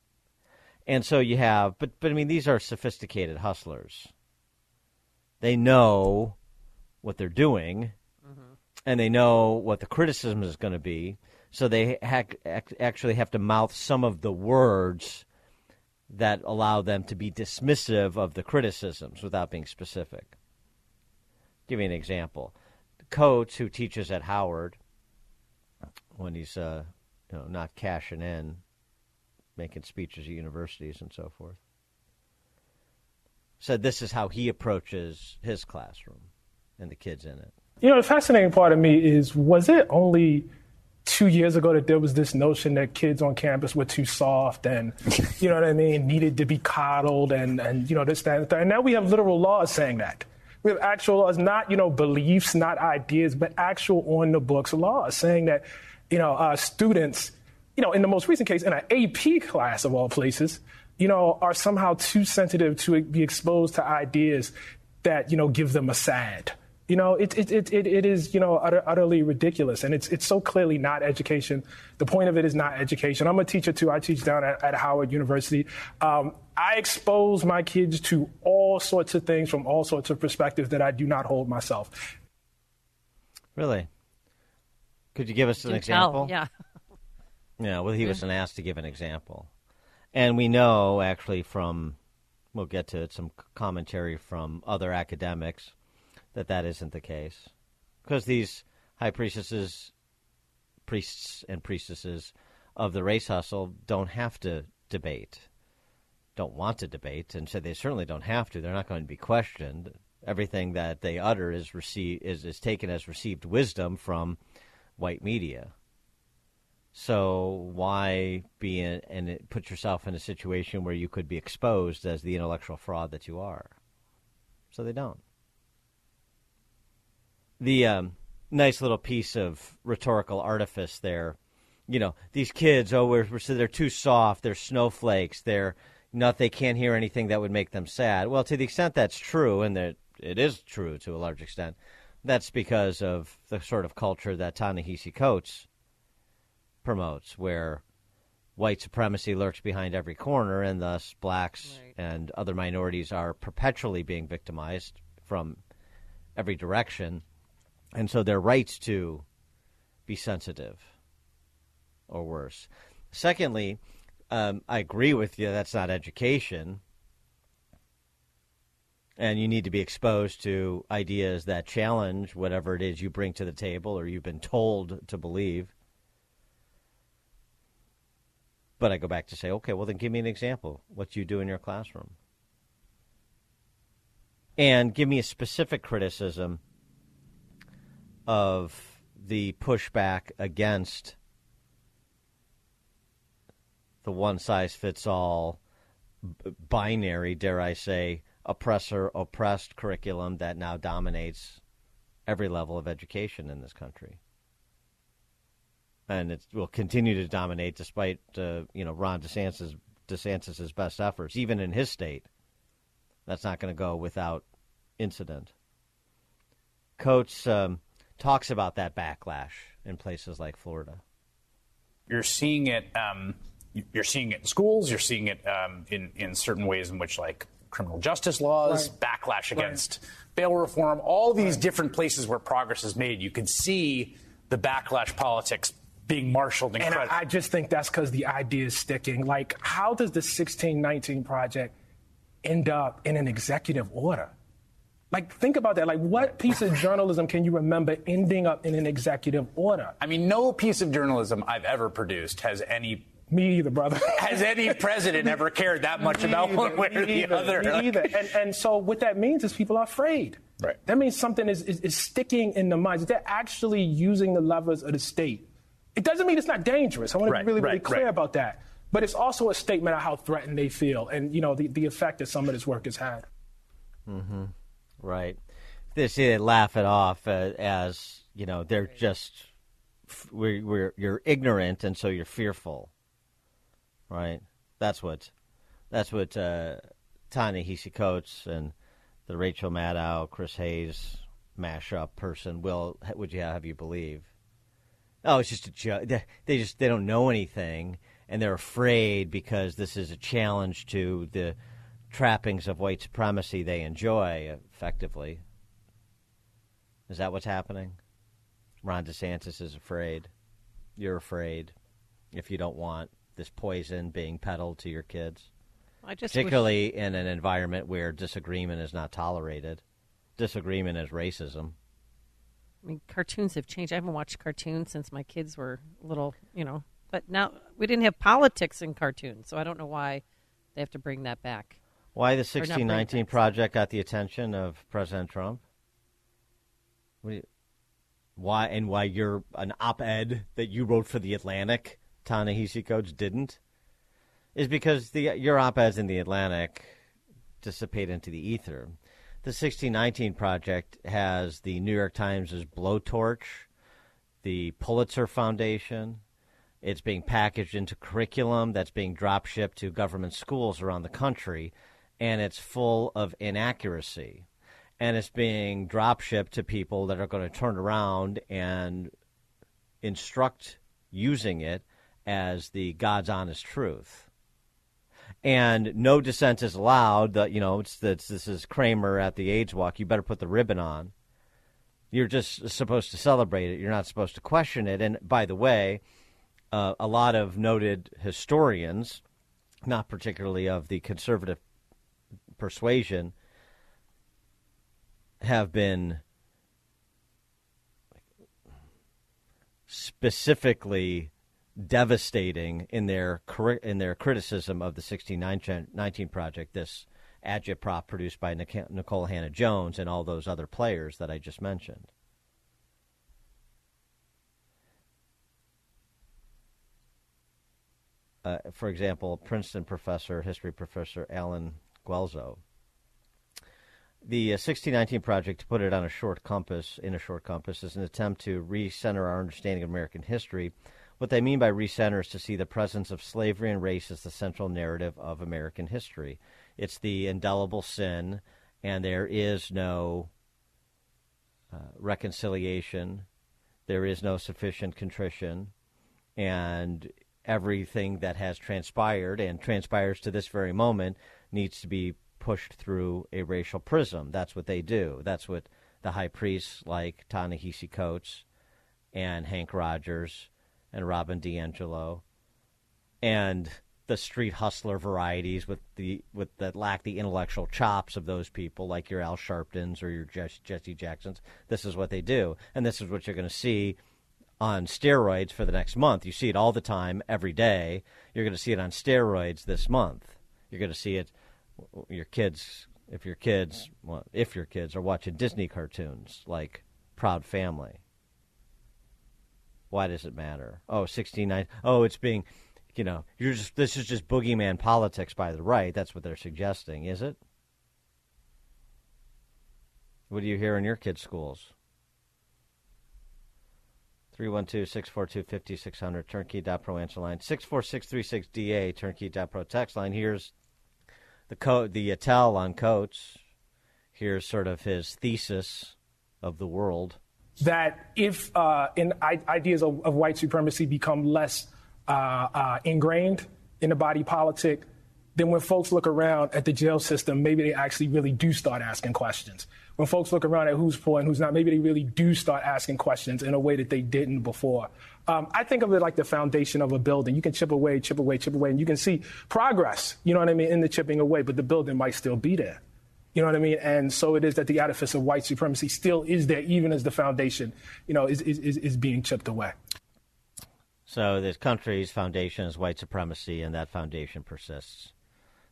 And so you have, but but I mean, these are sophisticated hustlers. They know what they're doing, and they know what the criticism is going to be. So they ha- actually have to mouth some of the words that allow them to be dismissive of the criticisms without being specific. Give you an example. Coates, who teaches at Howard, when he's uh, you know not cashing in, making speeches at universities and so forth, said this is how he approaches his classroom and the kids in it. You know, the fascinating part of me is was it only two years ago that there was this notion that kids on campus were too soft and, [LAUGHS] you know what I mean, needed to be coddled and, and you know, this, that, and that. And now we have literal laws saying that. We have actual laws, not, you know, beliefs, not ideas, but actual on the books laws saying that, you know, uh, students, you know, in the most recent case, in an AP class of all places, you know, are somehow too sensitive to be exposed to ideas that, you know, give them a sad. You know, it, it, it, it, is, you know, utter, utterly ridiculous. And it's, it's so clearly not education. The point of it is not education. I'm a teacher too. I teach down at, at Howard University. Um, I expose my kids to all sorts of things from all sorts of perspectives that I do not hold myself. Really? Could you give us an Do example? tell, yeah. Yeah, well, he was an asked to give an example. And we know, actually, from, we'll get to it, some commentary from other academics that that isn't the case. Because these high priestesses, priests and priestesses of the race hustle don't have to debate, don't want to debate, and so they certainly don't have to. They're not going to be questioned. Everything that they utter is, receive, is, is taken as received wisdom from white media. So why be in, and put yourself in a situation where you could be exposed as the intellectual fraud that you are? So they don't. The um, nice little piece of rhetorical artifice there. You know, these kids, oh, we're, we're they're too soft. They're snowflakes. They're not. They can't hear anything that would make them sad. Well, to the extent that's true, and that it is true to a large extent, that's because of the sort of culture that Ta-Nehisi Coates promotes, where white supremacy lurks behind every corner, and thus blacks and other minorities are perpetually being victimized from every direction, and so their rights to be sensitive or worse. Secondly, um, I agree with you. That's not education. And you need to be exposed to ideas that challenge whatever it is you bring to the table or you've been told to believe. But I go back to say, okay, well, then give me an example. What you do in your classroom. And give me a specific criticism of the pushback against the one size fits all binary, dare I say, oppressor oppressed curriculum that now dominates every level of education in this country. And it will continue to dominate despite uh, you know Ron DeSantis DeSantis's best efforts, even in his state. That's not going to go without incident. Coates um, talks about that backlash in places like Florida. You're seeing it. Um, you're seeing it in schools. You're seeing it um, in in certain ways in which, like criminal justice laws, Right. backlash against bail reform, all these different places where progress is made. You can see the backlash politics being marshaled And incredibly. I, I just think that's because the idea is sticking. Like, how does the 1619 project end up in an executive order? Like, think about that. Like, what piece of journalism can you remember ending up in an executive order? I mean, no piece of journalism I've ever produced has any. Me either, brother. [LAUGHS] Has any president ever cared that much Me about either, one way or the either, other? Me Like- either. And, and so what that means is people are afraid. Right. That means something is, is, is sticking in the minds. They're actually using the levers of the state. It doesn't mean it's not dangerous. I want to be really, really clear right. about that. But it's also a statement of how threatened they feel and, you know, the, the effect that some of this work has had. Mm-hmm. Right. They see they laugh it off uh, as you know they're just we're, we're you're ignorant and so you're fearful. Right. That's what that's what uh, Ta-Nehisi Coates and the Rachel Maddow, Chris Hayes mashup person will would you have you believe? Oh, it's just a joke. They just they don't know anything, and they're afraid because this is a challenge to the trappings of white supremacy they enjoy. Effectively, is that what's happening? Ron DeSantis is afraid. You're afraid if you don't want this poison being peddled to your kids. I just wish- particularly in an environment where disagreement is not tolerated. Disagreement is racism. I mean, cartoons have changed. I haven't watched cartoons since my kids were little, you know. But now we didn't have politics in cartoons, so I don't know why they have to bring that back. Why the Or not bring it 1619 project got the attention of President Trump? What you, why and why you're an op-ed that you wrote for the Atlantic, Ta-Nehisi Coates didn't, is because the your op-eds in the Atlantic dissipate into the ether. The 1619 project has the New York Times' blowtorch, the Pulitzer Foundation. It's being packaged into curriculum that's being drop shipped to government schools around the country, and it's full of inaccuracy. And it's being drop shipped to people that are going to turn around and instruct using it as the God's honest truth. And no dissent is allowed. The, you know, it's, it's, this is Kramer at the AIDS Walk. You better put the ribbon on. You're just supposed to celebrate it. You're not supposed to question it. And by the way, uh, a lot of noted historians, not particularly of the conservative persuasion, have been specifically devastating in their in their criticism of the 1619 project. This agitprop produced by Nikole Hannah-Jones and all those other players that I just mentioned. Uh, for example, Princeton professor, history professor Allen Guelzo. The uh, 1619 project, to put it on a short compass, in a short compass, is an attempt to recenter our understanding of American history. What they mean by recenter is to see the presence of slavery and race as the central narrative of American history. It's the indelible sin, and there is no uh, reconciliation, there is no sufficient contrition, and everything that has transpired and transpires to this very moment needs to be pushed through a racial prism. That's what they do. That's what the high priests like Ta-Nehisi Coates and Hank Rogers and Robin DiAngelo and the street hustler varieties with the with that lack the intellectual chops of those people like your Al Sharptons or your Jesse Jacksons. This is what they do, and this is what you're going to see on steroids for the next month. You see it all the time, every day. You're going to see it on steroids this month. You're going to see it. Your kids, if your kids, well, if your kids are watching Disney cartoons like Proud Family, Why does it matter? Oh, 69. Oh, it's being, you know, you're just this is just boogeyman politics by the right. That's what they're suggesting, is it? What do you hear in your kids' schools? 312-642-5600, turnkey.pro answer line. 64636-DA, turnkey.pro text line. Here's the co- the tell on Coates. Here's sort of his thesis of the world. That if uh, ideas of, of white supremacy become less uh, uh, ingrained in the body politic, then when folks look around at the jail system, maybe they actually really do start asking questions. When folks look around at who's poor and who's not, maybe they really do start asking questions in a way that they didn't before. Um, I think of it like the foundation of a building. You can chip away, chip away, chip away, and you can see progress, you know what I mean, in the chipping away, but the building might still be there. You know what I mean? And so it is that the edifice of white supremacy still is there, even as the foundation, you know, is, is, is, being chipped away. So this country's foundation is white supremacy, and that foundation persists.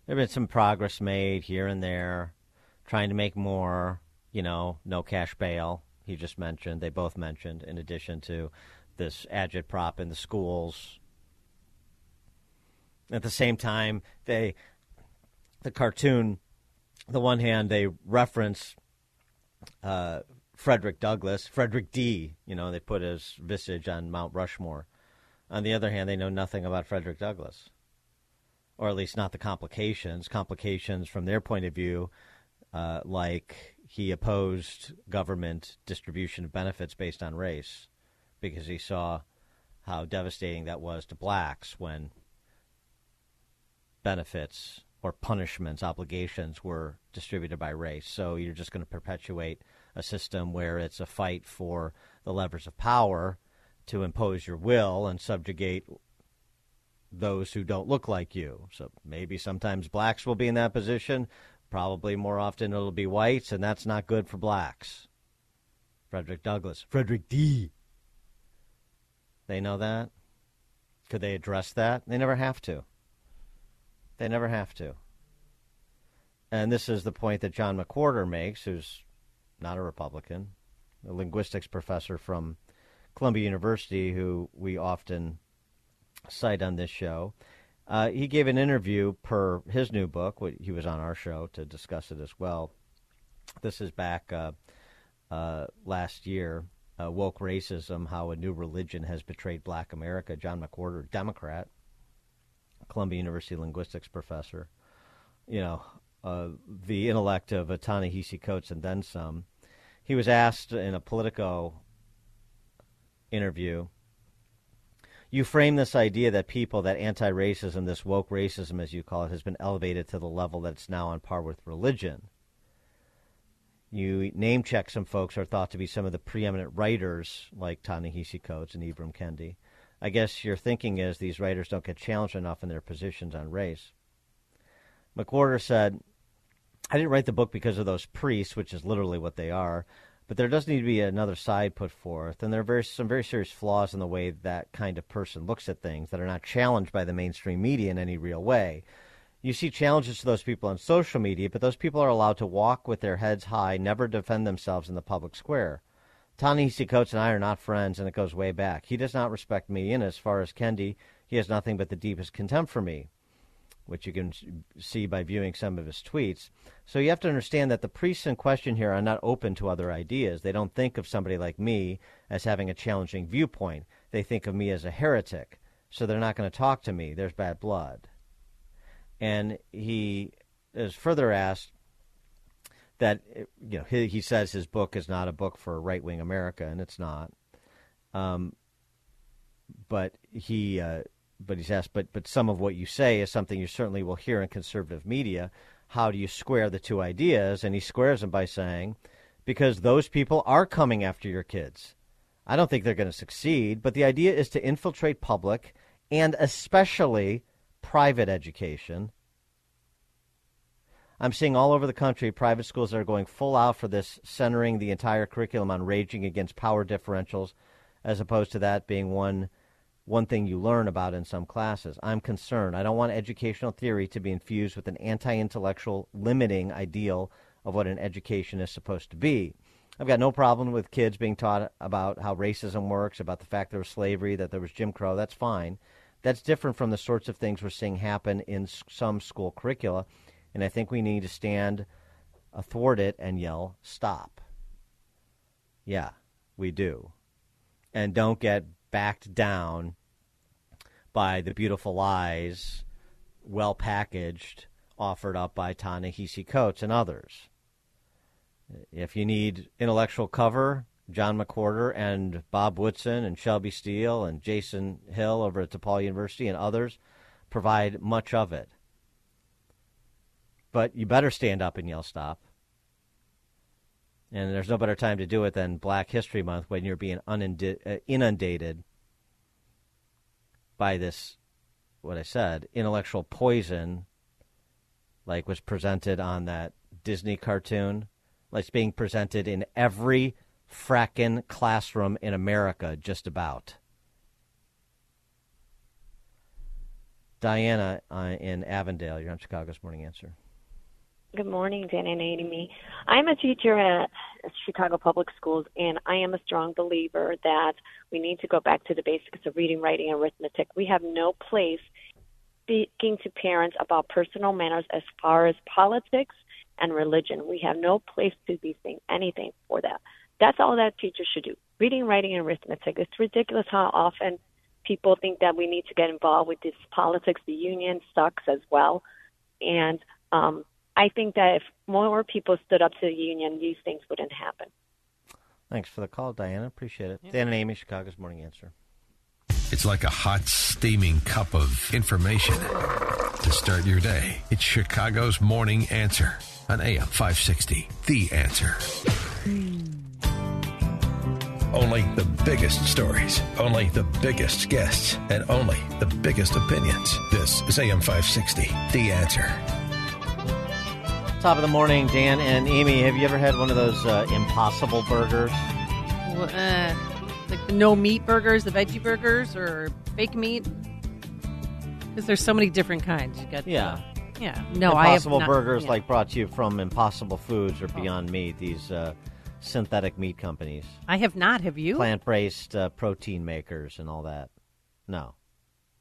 There have been some progress made here and there, trying to make more. You know, no cash bail. He just mentioned. They both mentioned, in addition to this agitprop in the schools. At the same time, they the cartoon. The one hand they reference uh, Frederick Douglass, Frederick D. You know, they put his visage on Mount Rushmore. On the other hand, they know nothing about Frederick Douglass, or at least not the complications. Complications from their point of view, uh, like he opposed government distribution of benefits based on race because he saw how devastating that was to blacks when benefits or punishments, obligations were distributed by race. So you're just going to perpetuate a system where it's a fight for the levers of power to impose your will and subjugate those who don't look like you. So maybe sometimes blacks will be in that position. Probably more often it'll be whites, and that's not good for blacks. Frederick Douglass. Frederick D. They know that? Could they address that? They never have to. They never have to. And this is the point that John McWhorter makes, who's not a Republican, a linguistics professor from Columbia University, who we often cite on this show. Uh, he gave an interview per his new book. He was on our show to discuss it as well. This is back uh, uh, last year. Uh, woke racism: How a new religion has betrayed Black America. John McWhorter, Democrat, Columbia University linguistics professor. You know, uh, the intellect of a Ta-Nehisi Coates and then some. He was asked in a Politico interview you frame this idea that people, that anti racism, this woke racism, as you call it, has been elevated to the level that it's now on par with religion. You name check some folks who are thought to be some of the preeminent writers, like Ta-Nehisi Coates and Ibram Kendi. I guess your thinking is these writers don't get challenged enough in their positions on race. McWhorter said, I didn't write the book because of those priests, which is literally what they are, but there does need to be another side put forth, and there are very, some very serious flaws in the way that kind of person looks at things that are not challenged by the mainstream media in any real way. You see challenges to those people on social media, but those people are allowed to walk with their heads high, never defend themselves in the public square. Ta-Nehisi Coates and I are not friends, and it goes way back. He does not respect me, and as far as Kendi, he has nothing but the deepest contempt for me which you can see by viewing some of his tweets. So you have to understand that the priests in question here are not open to other ideas. They don't think of somebody like me as having a challenging viewpoint. They think of me as a heretic. So they're not going to talk to me. There's bad blood. And he is further asked that, you know, he, he says his book is not a book for right wing America, and it's not. Um, but he. Uh, but he's asked, but but some of what you say is something you certainly will hear in conservative media. How do you square the two ideas? And he squares them by saying, because those people are coming after your kids. I don't think they're going to succeed, but the idea is to infiltrate public and especially private education. I'm seeing all over the country private schools that are going full out for this, centering the entire curriculum on raging against power differentials, as opposed to that being one one thing you learn about in some classes. I'm concerned. I don't want educational theory to be infused with an anti intellectual, limiting ideal of what an education is supposed to be. I've got no problem with kids being taught about how racism works, about the fact there was slavery, that there was Jim Crow. That's fine. That's different from the sorts of things we're seeing happen in some school curricula. And I think we need to stand athwart it and yell, stop. Yeah, we do. And don't get backed down by the beautiful lies, well packaged, offered up by Ta-Nehisi Coates and others. If you need intellectual cover, John McWhorter and Bob Woodson and Shelby Steele and Jason Hill over at DePaul University and others provide much of it. But you better stand up and yell stop. And there's no better time to do it than Black History Month when you're being uh, inundated by this, what I said, intellectual poison, like was presented on that Disney cartoon, like it's being presented in every frackin' classroom in America, just about. Diana uh, in Avondale, you're on Chicago's Morning Answer. Good morning, Dan and Amy. I'm a teacher at Chicago Public Schools, and I am a strong believer that we need to go back to the basics of reading, writing, and arithmetic. We have no place speaking to parents about personal matters as far as politics and religion. We have no place to be saying anything for that. That's all that teachers should do reading, writing, and arithmetic. It's ridiculous how often people think that we need to get involved with this politics. The union sucks as well. And um, I think that if more people stood up to the union, these things wouldn't happen. Thanks for the call, Diana. Appreciate it. Dan and Amy, Chicago's Morning Answer. It's like a hot, steaming cup of information to start your day. It's Chicago's Morning Answer on AM 560. The Answer. Only the biggest stories, only the biggest guests, and only the biggest opinions. This is AM 560. The Answer. Top of the morning, Dan and Amy. Have you ever had one of those uh, Impossible burgers? Well, uh, like the no meat burgers, the veggie burgers, or fake meat? Because there's so many different kinds. You got Yeah. uh, yeah. No, I Impossible not- burgers, yeah. like brought to you from Impossible Foods or Beyond Meat. These uh, synthetic meat companies, I have not. Have you? plant-based uh, protein makers, and all that. No,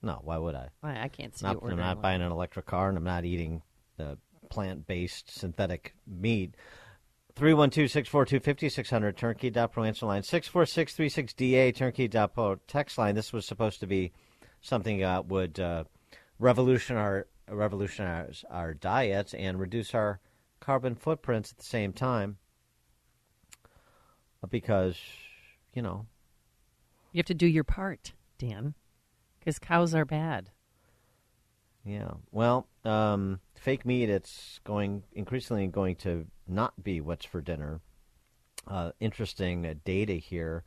no. Why would I? I, I can't see Not, I'm not buying an electric car, and I'm not eating the plant-based synthetic meat. 312-642-5600, turnkey.pro answer line. 64636DA, turnkey.pro text line. This was supposed to be something that would uh, revolutionize, our, revolutionize our diets and reduce our carbon footprints at the same time. Because, you know, You have to do your part, Dan, because cows are bad. Yeah. Well, um, fake meat, it's going increasingly going to not be what's for dinner. Uh, interesting uh, data here.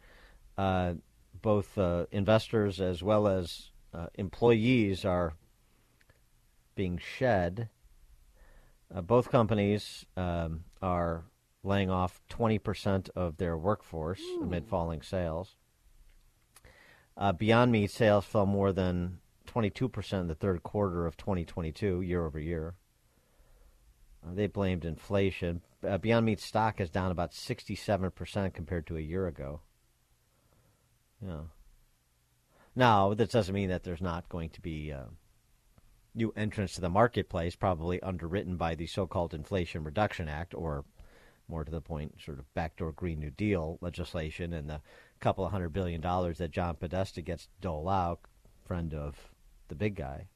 Uh, both uh, investors as well as uh, employees are being shed. Uh, both companies um, are laying off 20% of their workforce amid falling sales. Uh, Beyond Meat sales fell more than 22% in the third quarter of 2022, year over year. Uh, they blamed inflation. Uh, Beyond Meat stock is down about 67% compared to a year ago. Yeah. Now, that doesn't mean that there's not going to be uh, new entrants to the marketplace, probably underwritten by the so called Inflation Reduction Act, or more to the point, sort of backdoor Green New Deal legislation and the couple of hundred billion dollars that John Podesta gets dole out, friend of the big guy.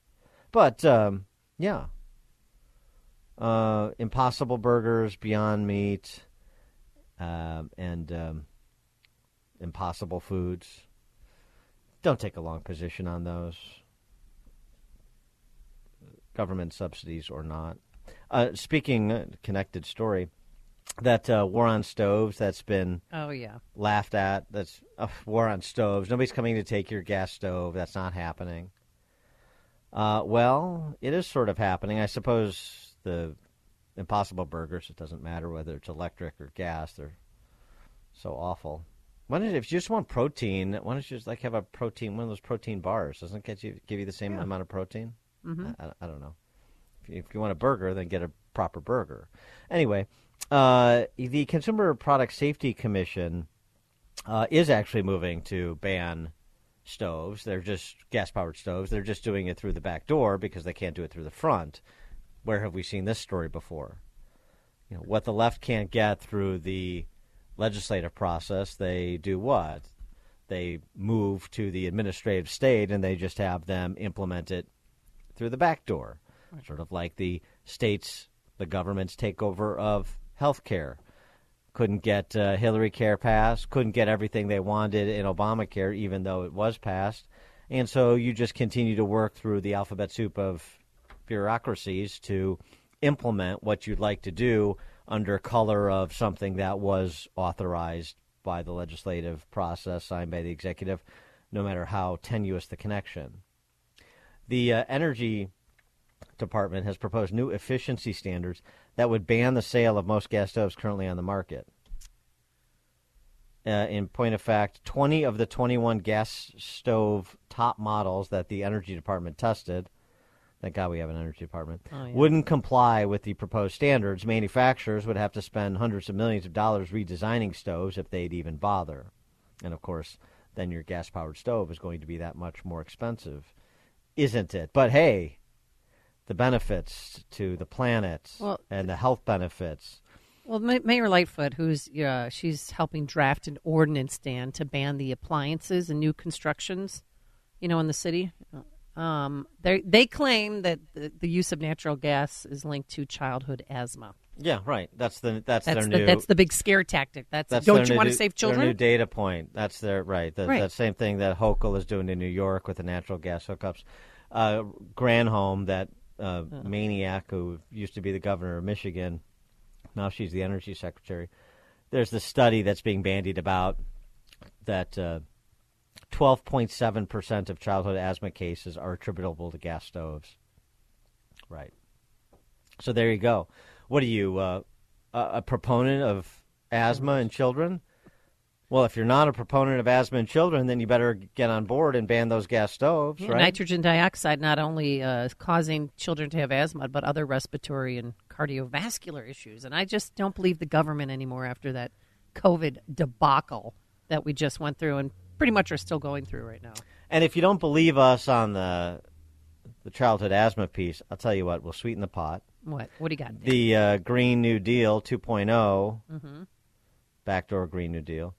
But, um, yeah. Uh, Impossible Burgers, Beyond Meat, um, and um, Impossible Foods. Don't take a long position on those. Government subsidies or not. Uh, speaking, uh, connected story, that uh, war on stoves that's been Oh, yeah. laughed at. That's uh, war on stoves. Nobody's coming to take your gas stove. That's not happening. Uh, well, it is sort of happening. I suppose the Impossible Burgers. It doesn't matter whether it's electric or gas. They're so awful. Why don't you, if you just want protein, why don't you just like have a protein one of those protein bars? Doesn't it get you give you the same Yeah. amount of protein? Mhm. I, I, I don't know. If you, if you want a burger, then get a proper burger. Anyway, Uh, the Consumer Product Safety Commission uh, is actually moving to ban stoves. They're just gas powered stoves. They're just doing it through the back door because they can't do it through the front. Where have we seen this story before? You know, what the left can't get through the legislative process, they do what? They move to the administrative state and they just have them implement it through the back door. Sort of like the states, the government's takeover of health care couldn't get uh, Hillary Care passed, couldn't get everything they wanted in Obamacare, even though it was passed. And so you just continue to work through the alphabet soup of bureaucracies to implement what you'd like to do under color of something that was authorized by the legislative process, signed by the executive, no matter how tenuous the connection. The uh, Energy Department has proposed new efficiency standards that would ban the sale of most gas stoves currently on the market. Uh, in point of fact, 20 of the 21 gas stove top models that the Energy Department tested, thank God we have an Energy Department, Oh, yeah. wouldn't comply with the proposed standards. Manufacturers would have to spend hundreds of millions of dollars redesigning stoves if they'd even bother. And of course, then your gas powered stove is going to be that much more expensive, isn't it? But hey, the benefits to the planet Well- and the health benefits. Well, Mayor Lightfoot, who's uh, she's helping draft an ordinance, Dan, to ban the appliances and new constructions, you know, in the city. Um, they they claim that the, the use of natural gas is linked to childhood asthma. Yeah, right. That's the that's, That's their the, new that's the big scare tactic. That's, That's don't you new want to save Their children? new data point. That's their right. The, Right. That same thing that Hochul is doing in New York with the natural gas hookups. Uh, Granholm, that uh, maniac who used to be the governor of Michigan, now she's the energy secretary. There's this study that's being bandied about that uh, 12.7 percent of childhood asthma cases are attributable to gas stoves. Right. So there you go. What are you, uh, a, a proponent of asthma in children? Well, if you're not a proponent of asthma in children, then you better get on board and ban those gas stoves, Yeah, right? Nitrogen dioxide not only uh, causing children to have asthma, but other respiratory and cardiovascular issues. And I just don't believe the government anymore after that COVID debacle that we just went through and pretty much are still going through right now. And if you don't believe us on the the childhood asthma piece, I'll tell you what, we'll sweeten the pot. What? What do you got? The uh, Green New Deal 2.0, Mhm. backdoor Green New Deal,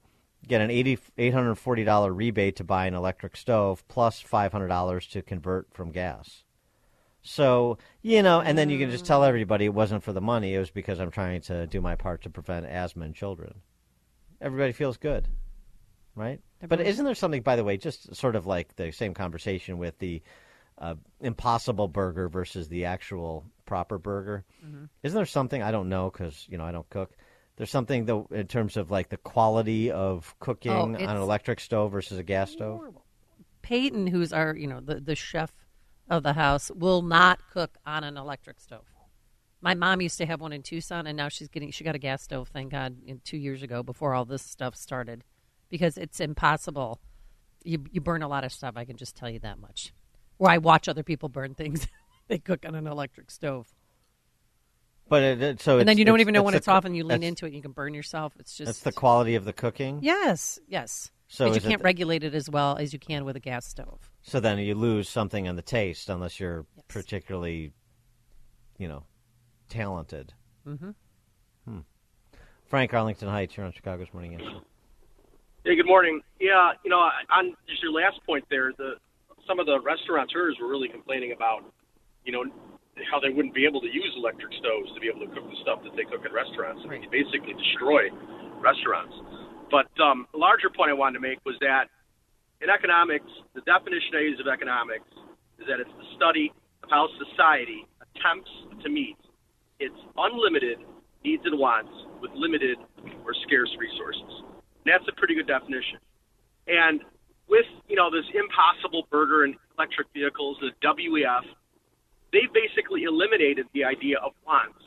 get an 80, $840 rebate to buy an electric stove plus $500 to convert from gas. So, you know, and then you can just tell everybody it wasn't for the money, it was because I'm trying to do my part to prevent asthma in children. Everybody feels good, right? But isn't there something, by the way, just sort of like the same conversation with the uh, impossible burger versus the actual proper burger? Mhm. Isn't there something I don't know because you know I don't cook? There's something though in terms of like the quality of cooking Oh, on an electric stove versus a gas stove. Peyton, who's our, you know, the, the chef of the house, will not cook on an electric stove. My mom used to have one in Tucson, and now she's getting she got a gas stove. Thank God, in two years ago, before all this stuff started, because it's impossible. You you burn a lot of stuff. I can just tell you that much. Where I watch other people burn things, [LAUGHS] they cook on an electric stove, But it, it- so and then you don't it's- even know when the it's off, and you lean into it, and you can burn yourself. It's just That's the quality of the cooking. yes, yes. So is you can't the- regulate it as well as you can with a gas stove. So then you lose something in the taste unless you're particularly, you know, talented. Mm-hmm. Hmm. Frank Arlington Heights, you're on Chicago's Morning Answer. Hey, good morning. Yeah, you know, on just your last point there, the some of the restaurateurs were really complaining about, you know, how they wouldn't be able to use electric stoves to be able to cook the stuff that they cook at restaurants. I mean, you basically destroy restaurants. But um, the larger point I wanted to make was that in economics, the definition I use of economics is that it's the study of how society attempts to meet its unlimited needs and wants with limited or scarce resources. And that's a pretty good definition. And with, you know, this impossible burger and electric vehicles, the WEF, they basically eliminated the idea of wants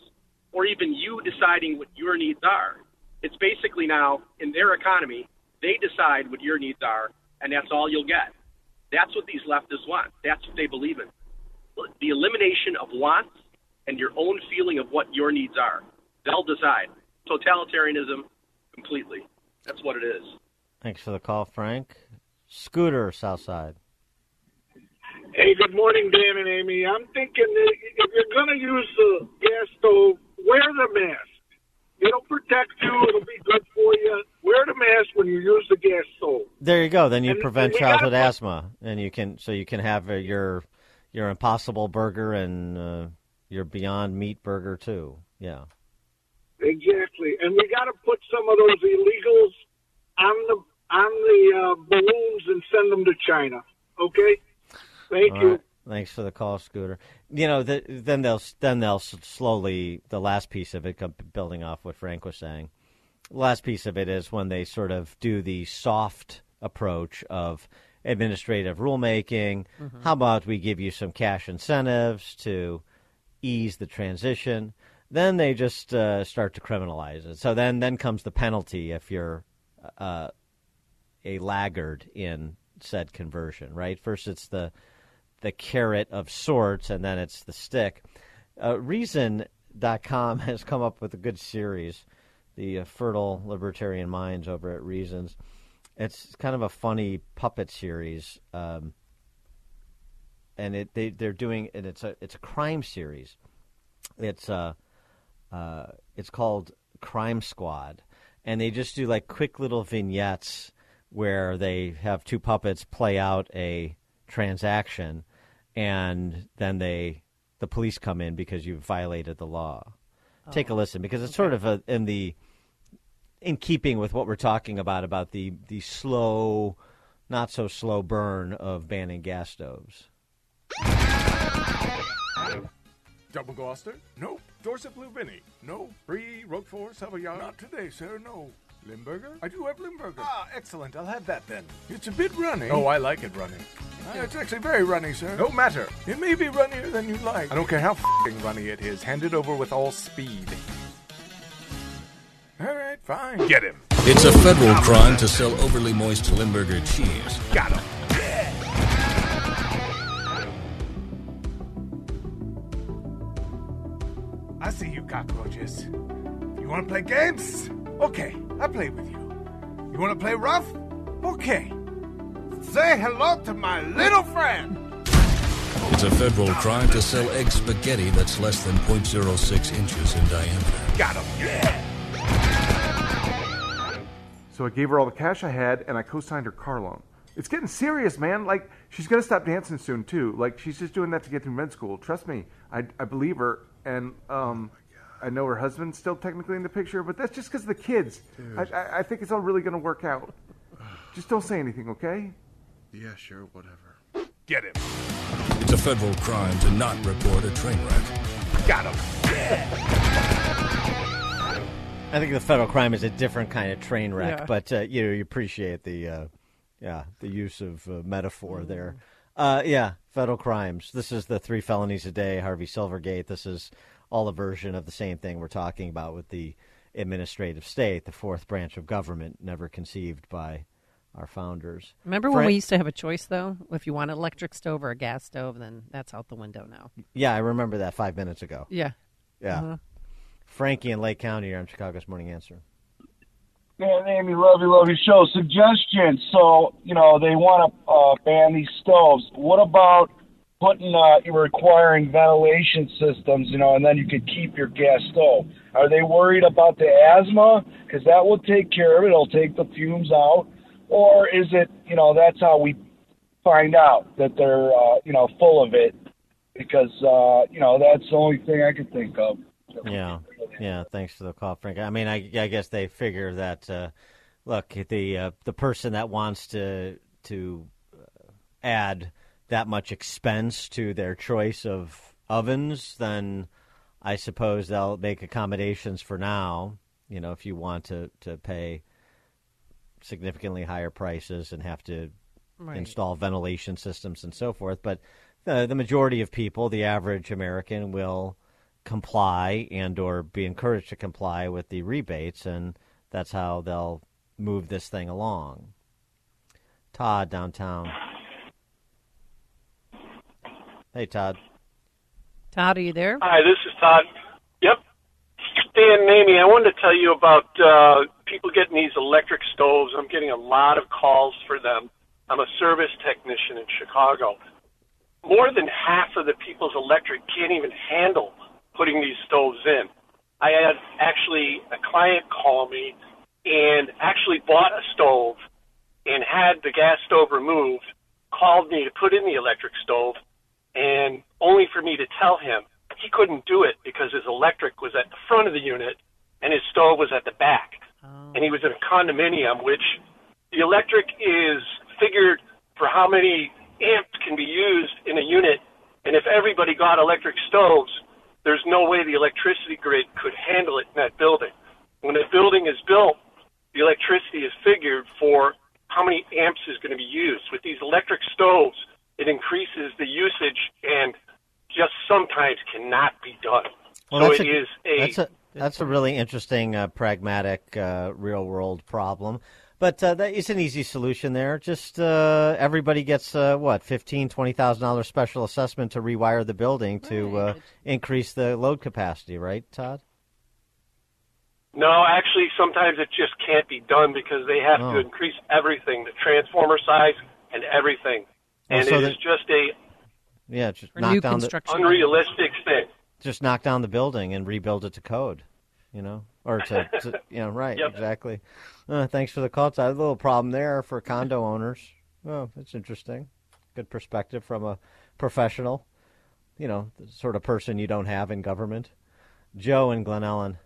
or even you deciding what your needs are. It's basically now in their economy, they decide what your needs are, and that's all you'll get. That's what these leftists want. That's what they believe in. The elimination of wants and your own feeling of what your needs are. They'll decide. totalitarianism completely. That's what it is. Thanks for the call, Frank. Scooter, Southside. Hey, good morning, Dan and Amy. I'm thinking that if you're going to use the gas stove, wear the mask. It'll protect you. It'll be good for you. Wear the mask when you use the gas stove. There you go. Then you And- prevent and we gotta childhood asthma, and you can so you can have uh, your your Impossible Burger and uh, your Beyond Meat Burger too. Yeah. Exactly. And we got to put some of those illegals on the on the uh, balloons and send them to China. Okay. Thank All you. right. Thanks for the call, Scooter. You know, the, then they'll then they'll slowly the last piece of it, building off what Frank was saying. The last piece of it is when they sort of do the soft approach of administrative rulemaking. Mhm. How about we give you some cash incentives to ease the transition? Then they just uh, start to criminalize it. So then then comes the penalty if you're uh, a laggard in said conversion, right? First, it's the the carrot of sorts, and then it's the stick. Uh, Reason.com [LAUGHS] has come up with a good series, the uh, Fertile Libertarian Minds over at Reasons. It's kind of a funny puppet series, um, and it they they're doing and it's a it's a crime series. It's uh, uh, it's called Crime Squad, and they just do like quick little vignettes where they have two puppets play out a transaction, and then they the police come in because you've violated the law. Take a Oh, listen because it's sort of a, in the in keeping with what we're talking about about the the slow, not so slow burn of banning gas stoves. Double Gloucester? Nope. Dorset Blue Vinny? No. Brie, Roquefort, Savoyard? Not today, sir, no. Limburger? I do have Limburger. Ah, excellent. I'll have that then. It's a bit runny. Oh, I like it runny. Ah, it's actually very runny, sir. No matter. It may be runnier than you'd like. I don't care how f***ing runny it is. Hand it over with all speed. All right, fine. Get him. It's a federal crime to sell overly moist Limburger cheese. Got him. I see you cockroaches. You want to play games? Okay, I'll play with you. You want to play rough? Okay. Say hello to my little friend. It's a federal crime to sell egg spaghetti that's less than 0.06 inches in diameter. Got him. Yeah. So I gave her all the cash I had, and I co-signed her car loan. It's getting serious, man. Like she's gonna stop dancing soon too. Like she's just doing that to get through med school. Trust me, I, I believe her, and um, I know her husband's still technically in the picture, but that's just because of the kids. I, I, I think it's all really gonna work out. [SIGHS] Just don't say anything, okay? Yeah, sure, whatever. Get him. It's a federal crime to not report a train wreck. Got him. I think the federal crime is a different kind of train wreck, Yeah. but uh, you know you appreciate the uh, yeah the use of uh, metaphor there. Uh, yeah, federal crimes. This is the three felonies a day, Harvey Silverglate. This is all a version of the same thing we're talking about with the administrative state, the fourth branch of government, never conceived by our founders. Remember when we used to have a choice, though? If you want an electric stove or a gas stove, then that's out the window now. Yeah, I remember that five minutes ago. Yeah. Yeah. Uh-huh. Frankie in Lake County are on Chicago's Morning Answer. Man, Amy, love you, show. Suggestion. So, you know, they want to uh, ban these stoves. What about putting, uh, you requiring ventilation systems, you know, and then you could keep your gas stove? Are they worried about the asthma? Because that will take care of it. It'll take the fumes out. Or is it, you know, that's how we find out that they're, uh, you know, full of it? Because, uh, you know, that's the only thing I could think of. Yeah, yeah. Thanks for the call, Frank. I mean, I, I guess they figure that uh, look, the uh, the person that wants to to uh, add that much expense to their choice of ovens, then I suppose they'll make accommodations for now. You know, if you want to to pay significantly higher prices and have to Right. install ventilation systems and so forth, but the, the majority of people, the average American, will comply and or be encouraged to comply with the rebates, and that's how they'll move this thing along. Todd downtown. Hey, Todd. Todd, are you there? Hi, this is Todd. Yep. Dan and Amy, I wanted to tell you about uh, people getting these electric stoves. I'm getting a lot of calls for them. I'm a service technician in Chicago. More than half of the people's electric can't even handle putting these stoves in. I had actually a client call me and actually bought a stove and had the gas stove removed, called me to put in the electric stove, and only for me to tell him he couldn't do it because his electric was at the front of the unit and his stove was at the back. And he was in a condominium, which the electric is figured for how many amps can be used in a unit. And if everybody got electric stoves, there's no way the electricity grid could handle it in that building. When a building is built, the electricity is figured for how many amps is going to be used. With these electric stoves, it increases the usage and just sometimes cannot be done. Well, so that's it a, is a that's a that's a really interesting, uh, pragmatic, uh, real world problem. But uh, that is an easy solution there. Just uh, everybody gets uh, what fifteen, twenty thousand dollars special assessment to rewire the building to uh, increase the load capacity, right, Todd? No, actually, sometimes it just can't be done because they have Oh. to increase everything, the transformer size and everything. Oh, And so it that- is just a Yeah, just knock down the unrealistic thing. just knock down the building and rebuild it to code, you know, or to, [LAUGHS] to you know, right, Yep. exactly. Uh, thanks for the call. Todd. a little problem there for condo owners. Oh, that's interesting. Good perspective from a professional, you know, the sort of person you don't have in government. Joe and Glen Ellyn.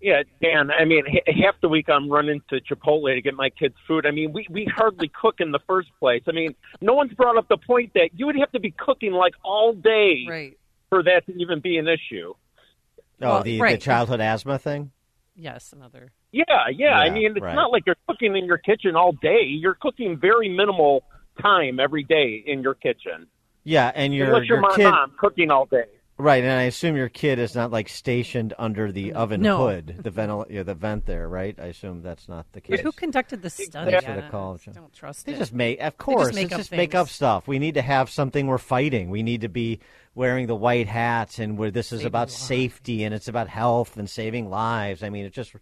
Yeah, Dan. I mean, h- half the week I'm running to Chipotle to get my kids food. I mean, we we hardly cook in the first place. I mean, no one's brought up the point that you would have to be cooking like all day right. for that to even be an issue. Oh, Well, the, the childhood asthma thing. Yes, another. Yeah, yeah. I mean, it's right. not like you're cooking in your kitchen all day. You're cooking very minimal time every day in your kitchen. Yeah, and your Unless you're your my kid, mom cooking all day. Right? And I assume your kid is not like stationed under the mm, oven No. hood, the ventil, yeah, the vent there, right? I assume that's not the case. But who conducted the study? Thanks for on the it? I don't trust They it. just make, of They course, just make it's up just make up stuff. We need to have something we're fighting. We need to be wearing the white hats, and where this is Saving about lives. safety and it's about health and saving lives. I mean, it just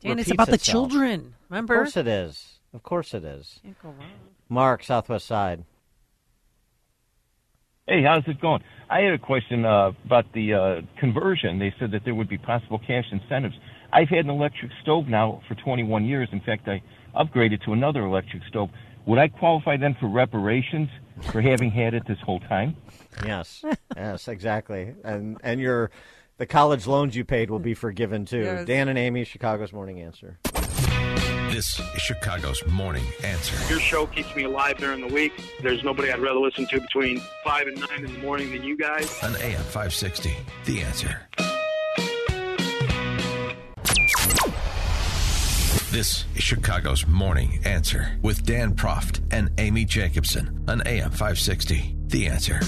Dan, it's repeats about the children. Remember? Of course it is. Of course it is. Can't go wrong. Mark, Southwest Side. Hey, how's it going? I had a question uh, about the uh, conversion. They said that there would be possible cash incentives. I've had an electric stove now for 21 years. In fact, I upgraded to another electric stove. Would I qualify then for reparations for having had it this whole time? Yes, [LAUGHS] yes, exactly. And and your the college loans you paid will be forgiven too. Yes. Dan and Amy, Chicago's Morning Answer. This is Chicago's Morning Answer. Your show keeps me alive during the week. There's nobody I'd rather listen to between 5 and 9 in the morning than you guys. On AM 560, The Answer. This is Chicago's Morning Answer with Dan Proft and Amy Jacobson on AM 560, The Answer.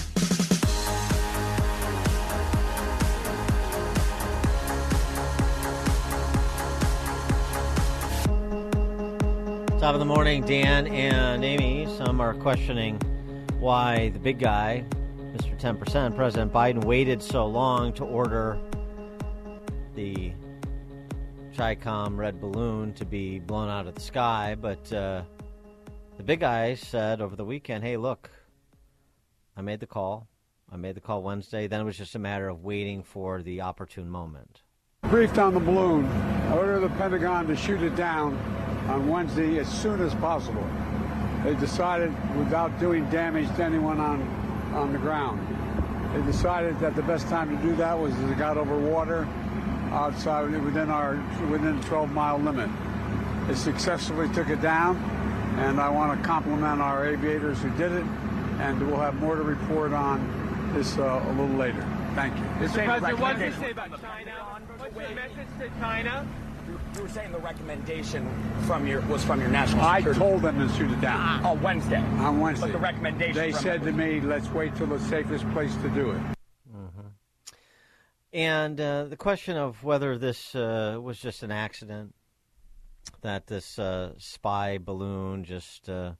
Top of the morning, Dan and Amy. Some are questioning why the big guy, Mr. 10%, President Biden, waited so long to order the Chicom red balloon to be blown out of the sky. But uh, the big guy said over the weekend, hey, look, I made the call. I made the call Wednesday. Then it was just a matter of waiting for the opportune moment. Briefed on the balloon. I ordered the Pentagon to shoot it down on Wednesday as soon as possible. They decided, without doing damage to anyone on, on the ground, they decided that the best time to do that was as it got over water outside within our within 12 mile limit. They successfully took it down, and I want to compliment our aviators who did it, and we'll have more to report on this uh, a little later. Thank you. Mr. President, what did you say about China? What's the message to China? You were saying the recommendation from your was from your national I security. told them to shoot it down. On Wednesday. On Wednesday. But the recommendation They from said to me, let's wait till the safest place to do it. Mm-hmm. And uh, the question of whether this uh, was just an accident, that this uh, spy balloon just uh,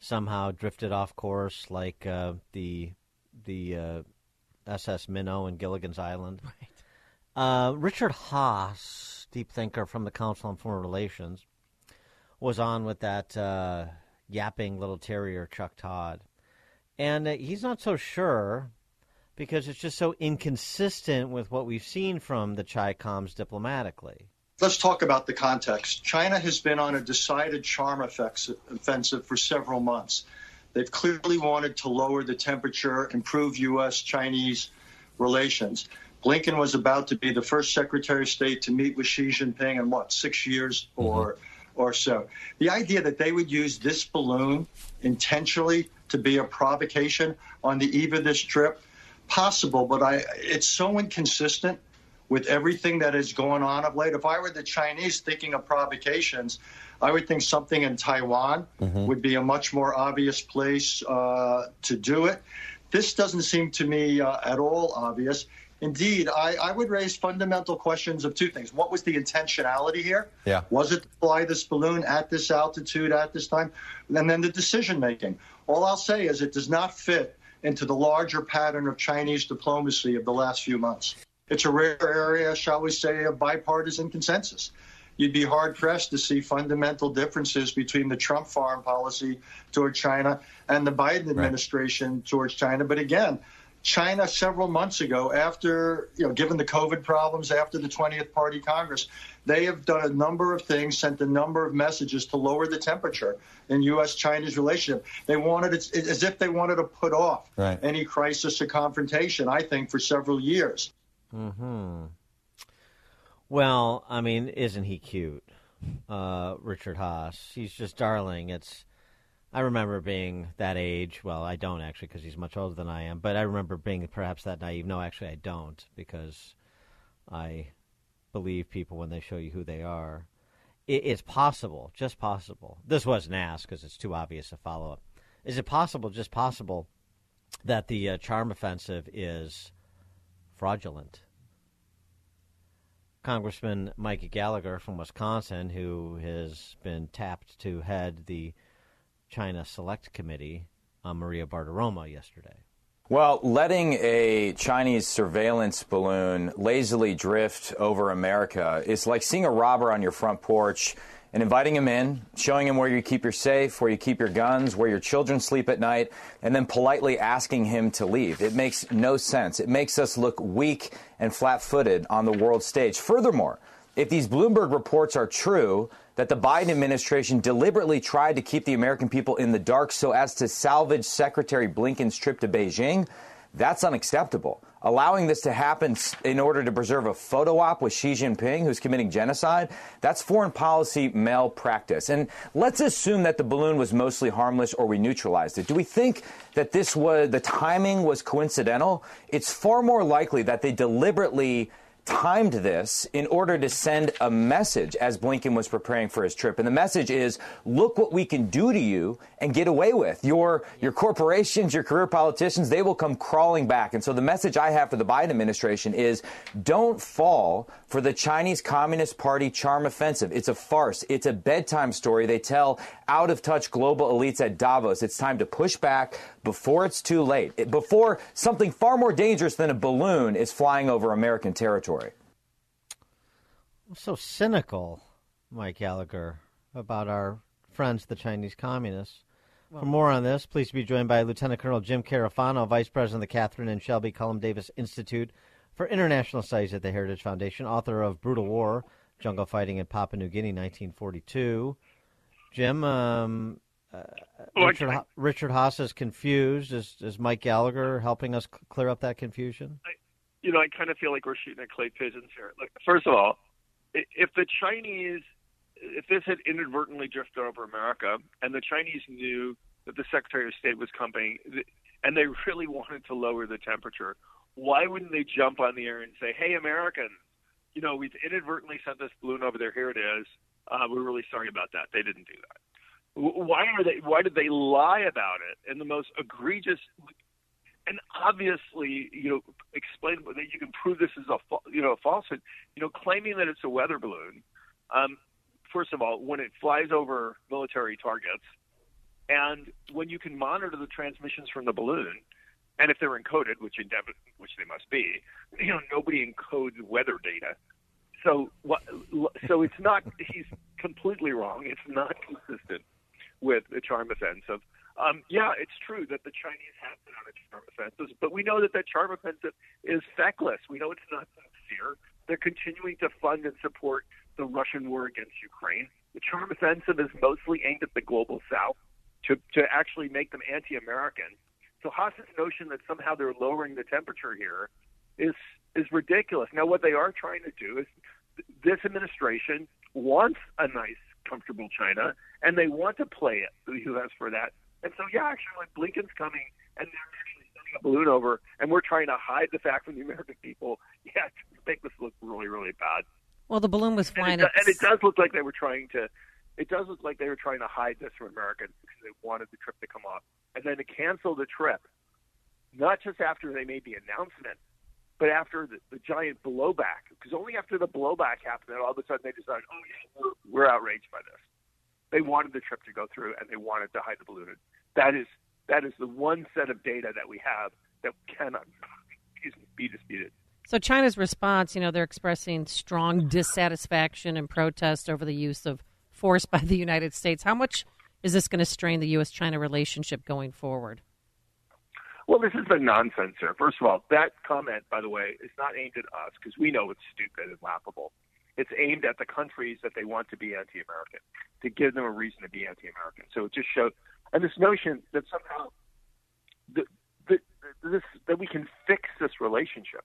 somehow drifted off course, like uh, the the uh, SS Minnow in Gilligan's Island. Right. Uh, Richard Haass, deep thinker from the Council on Foreign Relations, was on with that uh, yapping little terrier, Chuck Todd. And uh, he's not so sure because it's just so inconsistent with what we've seen from the Chi Coms diplomatically. Let's talk about the context. China has been on a decided charm offensive for several months. They've clearly wanted to lower the temperature, improve U.S. Chinese relations. Blinken was about to be the first Secretary of State to meet with Xi Jinping in what, six years or, mm-hmm. or so. The idea that they would use this balloon intentionally to be a provocation on the eve of this trip, possible, but I, it's so inconsistent with everything that is going on of late. If I were the Chinese thinking of provocations, I would think something in Taiwan mm-hmm. would be a much more obvious place uh, to do it. This doesn't seem to me uh, at all obvious. Indeed, I, I, would raise fundamental questions of two things. What was the intentionality here? Yeah. Was it to fly this balloon at this altitude at this time? And then the decision making. All I'll say is it does not fit into the larger pattern of Chinese diplomacy of the last few months. It's a rare area, shall we say, of bipartisan consensus. You'd be hard pressed to see fundamental differences between the Trump foreign policy toward China and the Biden administration right. towards China. But again, China several months ago, after, you know, given the COVID problems after the 20th Party Congress, they have done a number of things, sent a number of messages to lower the temperature in U.S. China's relationship. They wanted it as if they wanted to put off right. any crisis or confrontation, I think, for several years. Hmm. Well, I mean, isn't he cute, uh, Richard Haass? He's just darling. It's. I remember being that age. Well, I don't actually, because he's much older than I am. But I remember being perhaps that naive. No, actually, I don't, because I believe people when they show you who they are. It, it's possible, just possible. This wasn't asked because it's too obvious a follow up. Is it possible, just possible, that the uh, charm offensive is fraudulent. Congressman Mike Gallagher from Wisconsin, who has been tapped to head the China Select Committee, on Maria Bartiromo yesterday. Well, letting a Chinese surveillance balloon lazily drift over America is like seeing a robber on your front porch and inviting him in, showing him where you keep your safe, where you keep your guns, where your children sleep at night, and then politely asking him to leave. It makes no sense. It makes us look weak and flat footed on the world stage. Furthermore, if these Bloomberg reports are true, that the Biden administration deliberately tried to keep the American people in the dark so as to salvage Secretary Blinken's trip to Beijing, that's unacceptable. Allowing this to happen in order to preserve a photo op with Xi Jinping, who's committing genocide, that's foreign policy malpractice. And let's assume that the balloon was mostly harmless or we neutralized it. Do we think that this was, the timing was coincidental? It's far more likely that they deliberately timed this in order to send a message as Blinken was preparing for his trip. And the message is, look what we can do to you and get away with. Your, your corporations, your career politicians, they will come crawling back. And so the message I have for the Biden administration is don't fall for the Chinese Communist Party charm offensive. It's a farce. It's a bedtime story they tell out of touch global elites at Davos. It's time to push back before it's too late, before something far more dangerous than a balloon is flying over American territory. So cynical, Mike Gallagher, about our friends, the Chinese communists. Well, For more on this, please be joined by Lieutenant Colonel Jim Carafano, Vice President of the Catherine and Shelby Cullom Davis Institute for International Studies at the Heritage Foundation, author of Brutal War, Jungle Fighting in Papua New Guinea, 1942. Jim, um, uh, Richard, Richard Haass is confused. Is, is Mike Gallagher helping us clear up that confusion? I, you know, I kind of feel like we're shooting at clay pigeons here. Look, first of all, if the Chinese, if this had inadvertently drifted over America, and the Chinese knew that the Secretary of State was coming, and they really [LAUGHS] wanted to lower the temperature, why wouldn't they jump on the air and say, "Hey, Americans, you know, we've inadvertently sent this balloon over there. Here it is. Uh, we're really sorry about that. They didn't do that." Why are they? Why did they lie about it in the most egregious and obviously, you know, explain that you can prove this is a you know a falsehood. You know, claiming that it's a weather balloon. Um, first of all, when it flies over military targets, and when you can monitor the transmissions from the balloon, And if they're encoded, which which they must be, [CLEARS THROAT] you know, nobody encodes weather data. So what? So it's not. He's completely wrong. It's not consistent with the charm offensive. Um, yeah, it's true that the Chinese have been on a charm offensive, but we know that that charm offensive is feckless. We know it's not sincere. They're continuing to fund and support the Russian war against Ukraine. The charm offensive is mostly aimed at the global south to, to actually make them anti-American. So Haass's notion that somehow they're lowering the temperature here is is ridiculous. Now, what they are trying to do is this administration wants a nice, comfortable China, and they want to play it the U.S. for that. And so, yeah, actually, when Blinken's coming and they're actually sending a balloon over, and we're trying to hide the fact from the American people, [LAUGHS] yeah, to make this look really, really bad. Well, the balloon was flying. And it, and it does look like they were trying to. It does look like they were trying to hide this from Americans because they wanted the trip to come off, and then to cancel the trip, not just after they made the announcement, but after the, the giant blowback. Because only after the blowback happened, that all of a sudden they decided, oh yeah, we're, we're outraged by this. They wanted the trip to go through, and they wanted to hide the balloon. That is that is the one set of data that we have that cannot [LAUGHS] be disputed. So China's response, you know, they're expressing strong dissatisfaction and protest over the use of force by the United States. How much is this going to strain the U.S.-China relationship going forward? Well, this has been nonsense here. First of all, that comment, by the way, is not aimed at us because we know it's stupid and laughable. It's aimed at the countries that they want to be anti-American, to give them a reason to be anti-American. So it just shows, and this notion that somehow the, the, this that we can fix this relationship,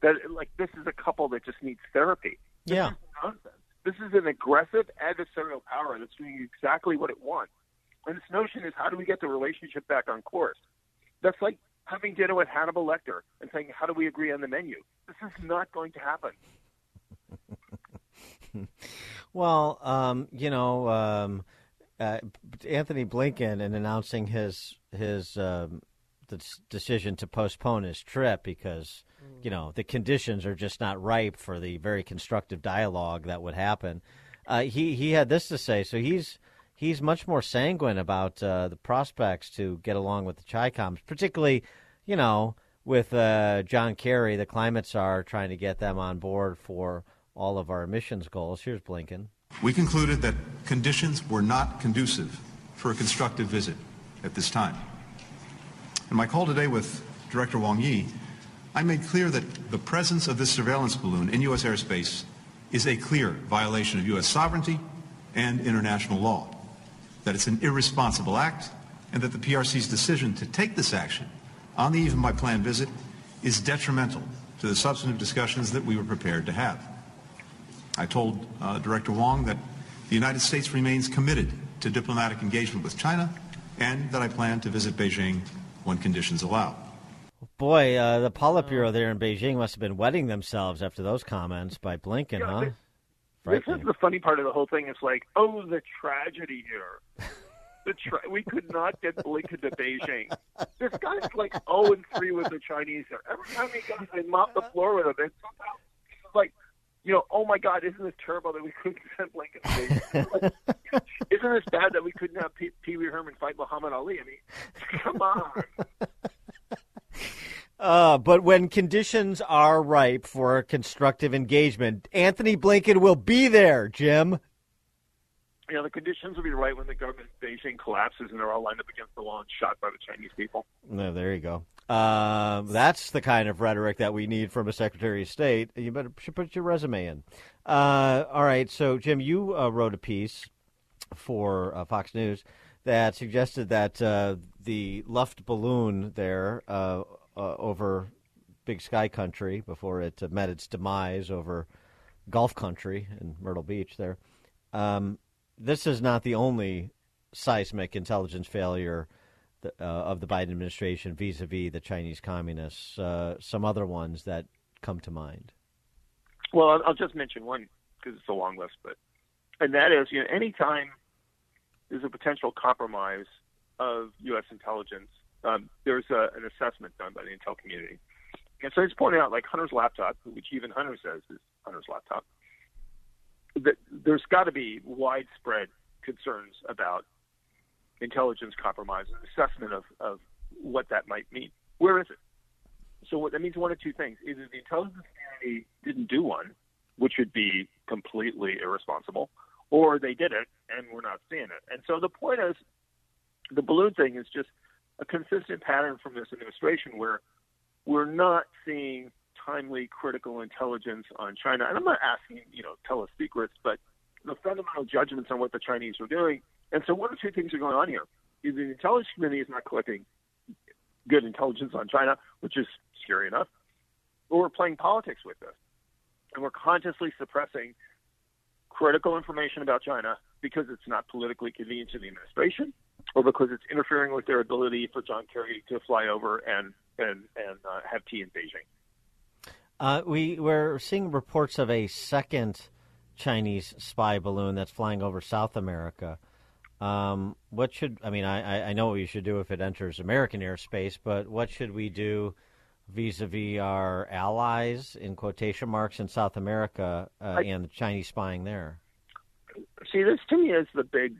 that like this is a couple that just needs therapy. This yeah. Is nonsense. This is an aggressive adversarial power that's doing exactly what it wants. And this notion is how do we get the relationship back on course? That's like having dinner with Hannibal Lecter and saying, "How do we agree on the menu?" This is not going to happen. [LAUGHS] well, um, you know, um, uh, Antony Blinken, in announcing his his um, decision to postpone his trip because you know the conditions are just not ripe for the very constructive dialogue that would happen. Uh, he he had this to say, so he's he's much more sanguine about uh, the prospects to get along with the Chicoms, particularly, you know, with uh, John Kerry, the climate czar, trying to get them on board for all of our emissions goals. Here's Blinken. We concluded that conditions were not conducive for a constructive visit at this time. In my call today with Director Wang Yi, I made clear that the presence of this surveillance balloon in U.S. airspace is a clear violation of U.S. sovereignty and international law that it's an irresponsible act, and that the PRC's decision to take this action on the eve of my planned visit is detrimental to the substantive discussions that we were prepared to have. I told uh, Director Wong that the United States remains committed to diplomatic engagement with China and that I plan to visit Beijing when conditions allow. Boy, uh, the Politburo there in Beijing must have been wetting themselves after those comments by Blinken, yeah, huh? This, this is the funny part of the whole thing. It's like, oh, the tragedy here. The tra- we could not get Blinken to Beijing. This guy's like 0 and 3 with the Chinese. There. Every time he goes, they mop the floor with him. Somehow it's like, you know, oh my God, isn't this terrible that we couldn't send Blinken to Beijing? Like, isn't this bad that we couldn't have Pee Wee Herman fight Muhammad Ali? I mean, come on. Uh, but when conditions are ripe for a constructive engagement, Antony Blinken will be there, Jim. You know, the conditions will be right when the government in Beijing collapses and they're all lined up against the wall and shot by the Chinese people. No, there you go. Uh, that's the kind of rhetoric that we need from a Secretary of State. You better should put your resume in. Uh, all right, so Jim, you uh, wrote a piece for uh, Fox News that suggested that uh, the Luft balloon there uh, over Big Sky Country before it uh, met its demise over Gulf Country in Myrtle Beach. There, um, this is not the only seismic intelligence failure uh, of the Biden administration vis-a-vis the Chinese communists. Uh, some other ones that come to mind. Well, I'll, I'll just mention one because it's a long list, but and that is, you know, anytime there's a potential compromise of U.S. intelligence um, there's a, an assessment done by the intel community. And so it's pointing out, like Hunter's laptop, which even Hunter says is Hunter's laptop, that there's got to be widespread concerns about intelligence compromise and assessment of, of what that might mean. Where is it? So what, that means one of two things: either the intelligence community didn't do one, which would be completely irresponsible, or they did it and we're not seeing it. And so the point is, the balloon thing is just a consistent pattern from this administration where we're not seeing timely critical intelligence on China. And I'm not asking, you know, tell us secrets, but the fundamental judgments on what the Chinese are doing. And so one or two things are going on here. Either the intelligence community is not collecting good intelligence on China, which is scary enough, or we're playing politics with this. And we're consciously suppressing critical information about China because it's not politically convenient to the administration or because it's interfering with their ability for John Kerry to fly over and and and uh, have tea in Beijing. Uh, we we're seeing reports of a second Chinese spy balloon that's flying over South America. Um, what should I mean? I, I know what we should do if it enters American airspace, but what should we do vis-a-vis our allies in quotation marks in South America uh, I, and the Chinese spying there? See, this to me is the big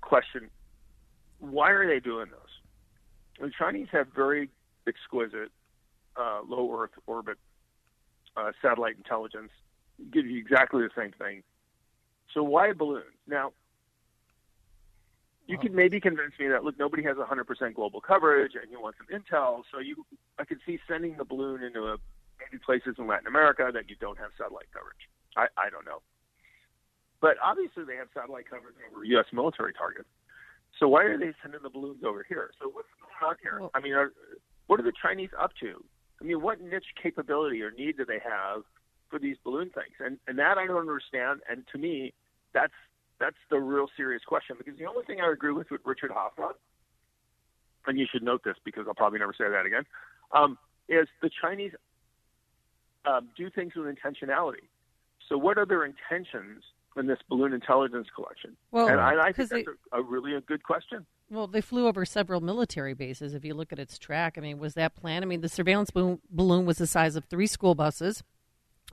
question. Why are they doing this? The Chinese have very exquisite uh, low Earth orbit uh, satellite intelligence. Give you exactly the same thing. So why balloons? Now, you could maybe convince me that look, nobody has 100% global coverage, and you want some intel. So you, I could see sending the balloon into a, maybe places in Latin America that you don't have satellite coverage. I, I don't know, but obviously they have satellite coverage over U.S. military targets. So why are they sending the balloons over here? So what's going on here? I mean, are, what are the Chinese up to? I mean, what niche capability or need do they have for these balloon things? And and that I don't understand. And to me, that's that's the real serious question because the only thing I agree with with Richard Hoffman, and you should note this because I'll probably never say that again, um, is the Chinese um, do things with intentionality. So what are their intentions in this balloon intelligence collection? Well, and I, I think that's they, a, a really a good question. Well, they flew over several military bases. If you look at its track, I mean, was that planned? I mean, the surveillance balloon, balloon was the size of three school buses,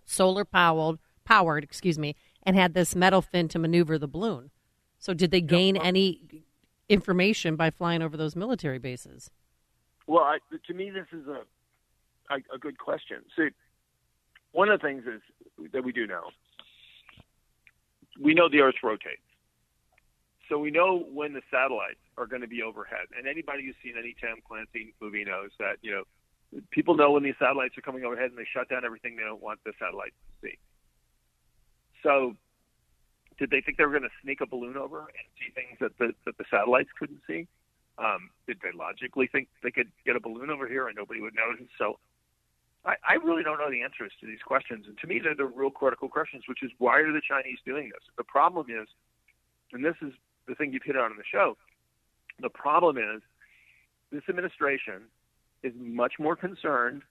solar powered, powered, excuse me, and had this metal fin to maneuver the balloon. So, did they gain well, any information by flying over those military bases? Well, I, to me, this is a, a a good question. See, one of the things is that we do know. We know the Earth rotates. So we know when the satellites are going to be overhead. And anybody who's seen any Tom Clancy movie knows that, you know, people know when these satellites are coming overhead and they shut down everything they don't want the satellites to see. So did they think they were going to sneak a balloon over and see things that the, that the satellites couldn't see? Um, did they logically think they could get a balloon over here and nobody would notice? So I, I really don't know the answers to these questions. And to me, they're the real critical questions, which is why are the Chinese doing this? The problem is, and this is the thing you've hit on in the show, the problem is this administration is much more concerned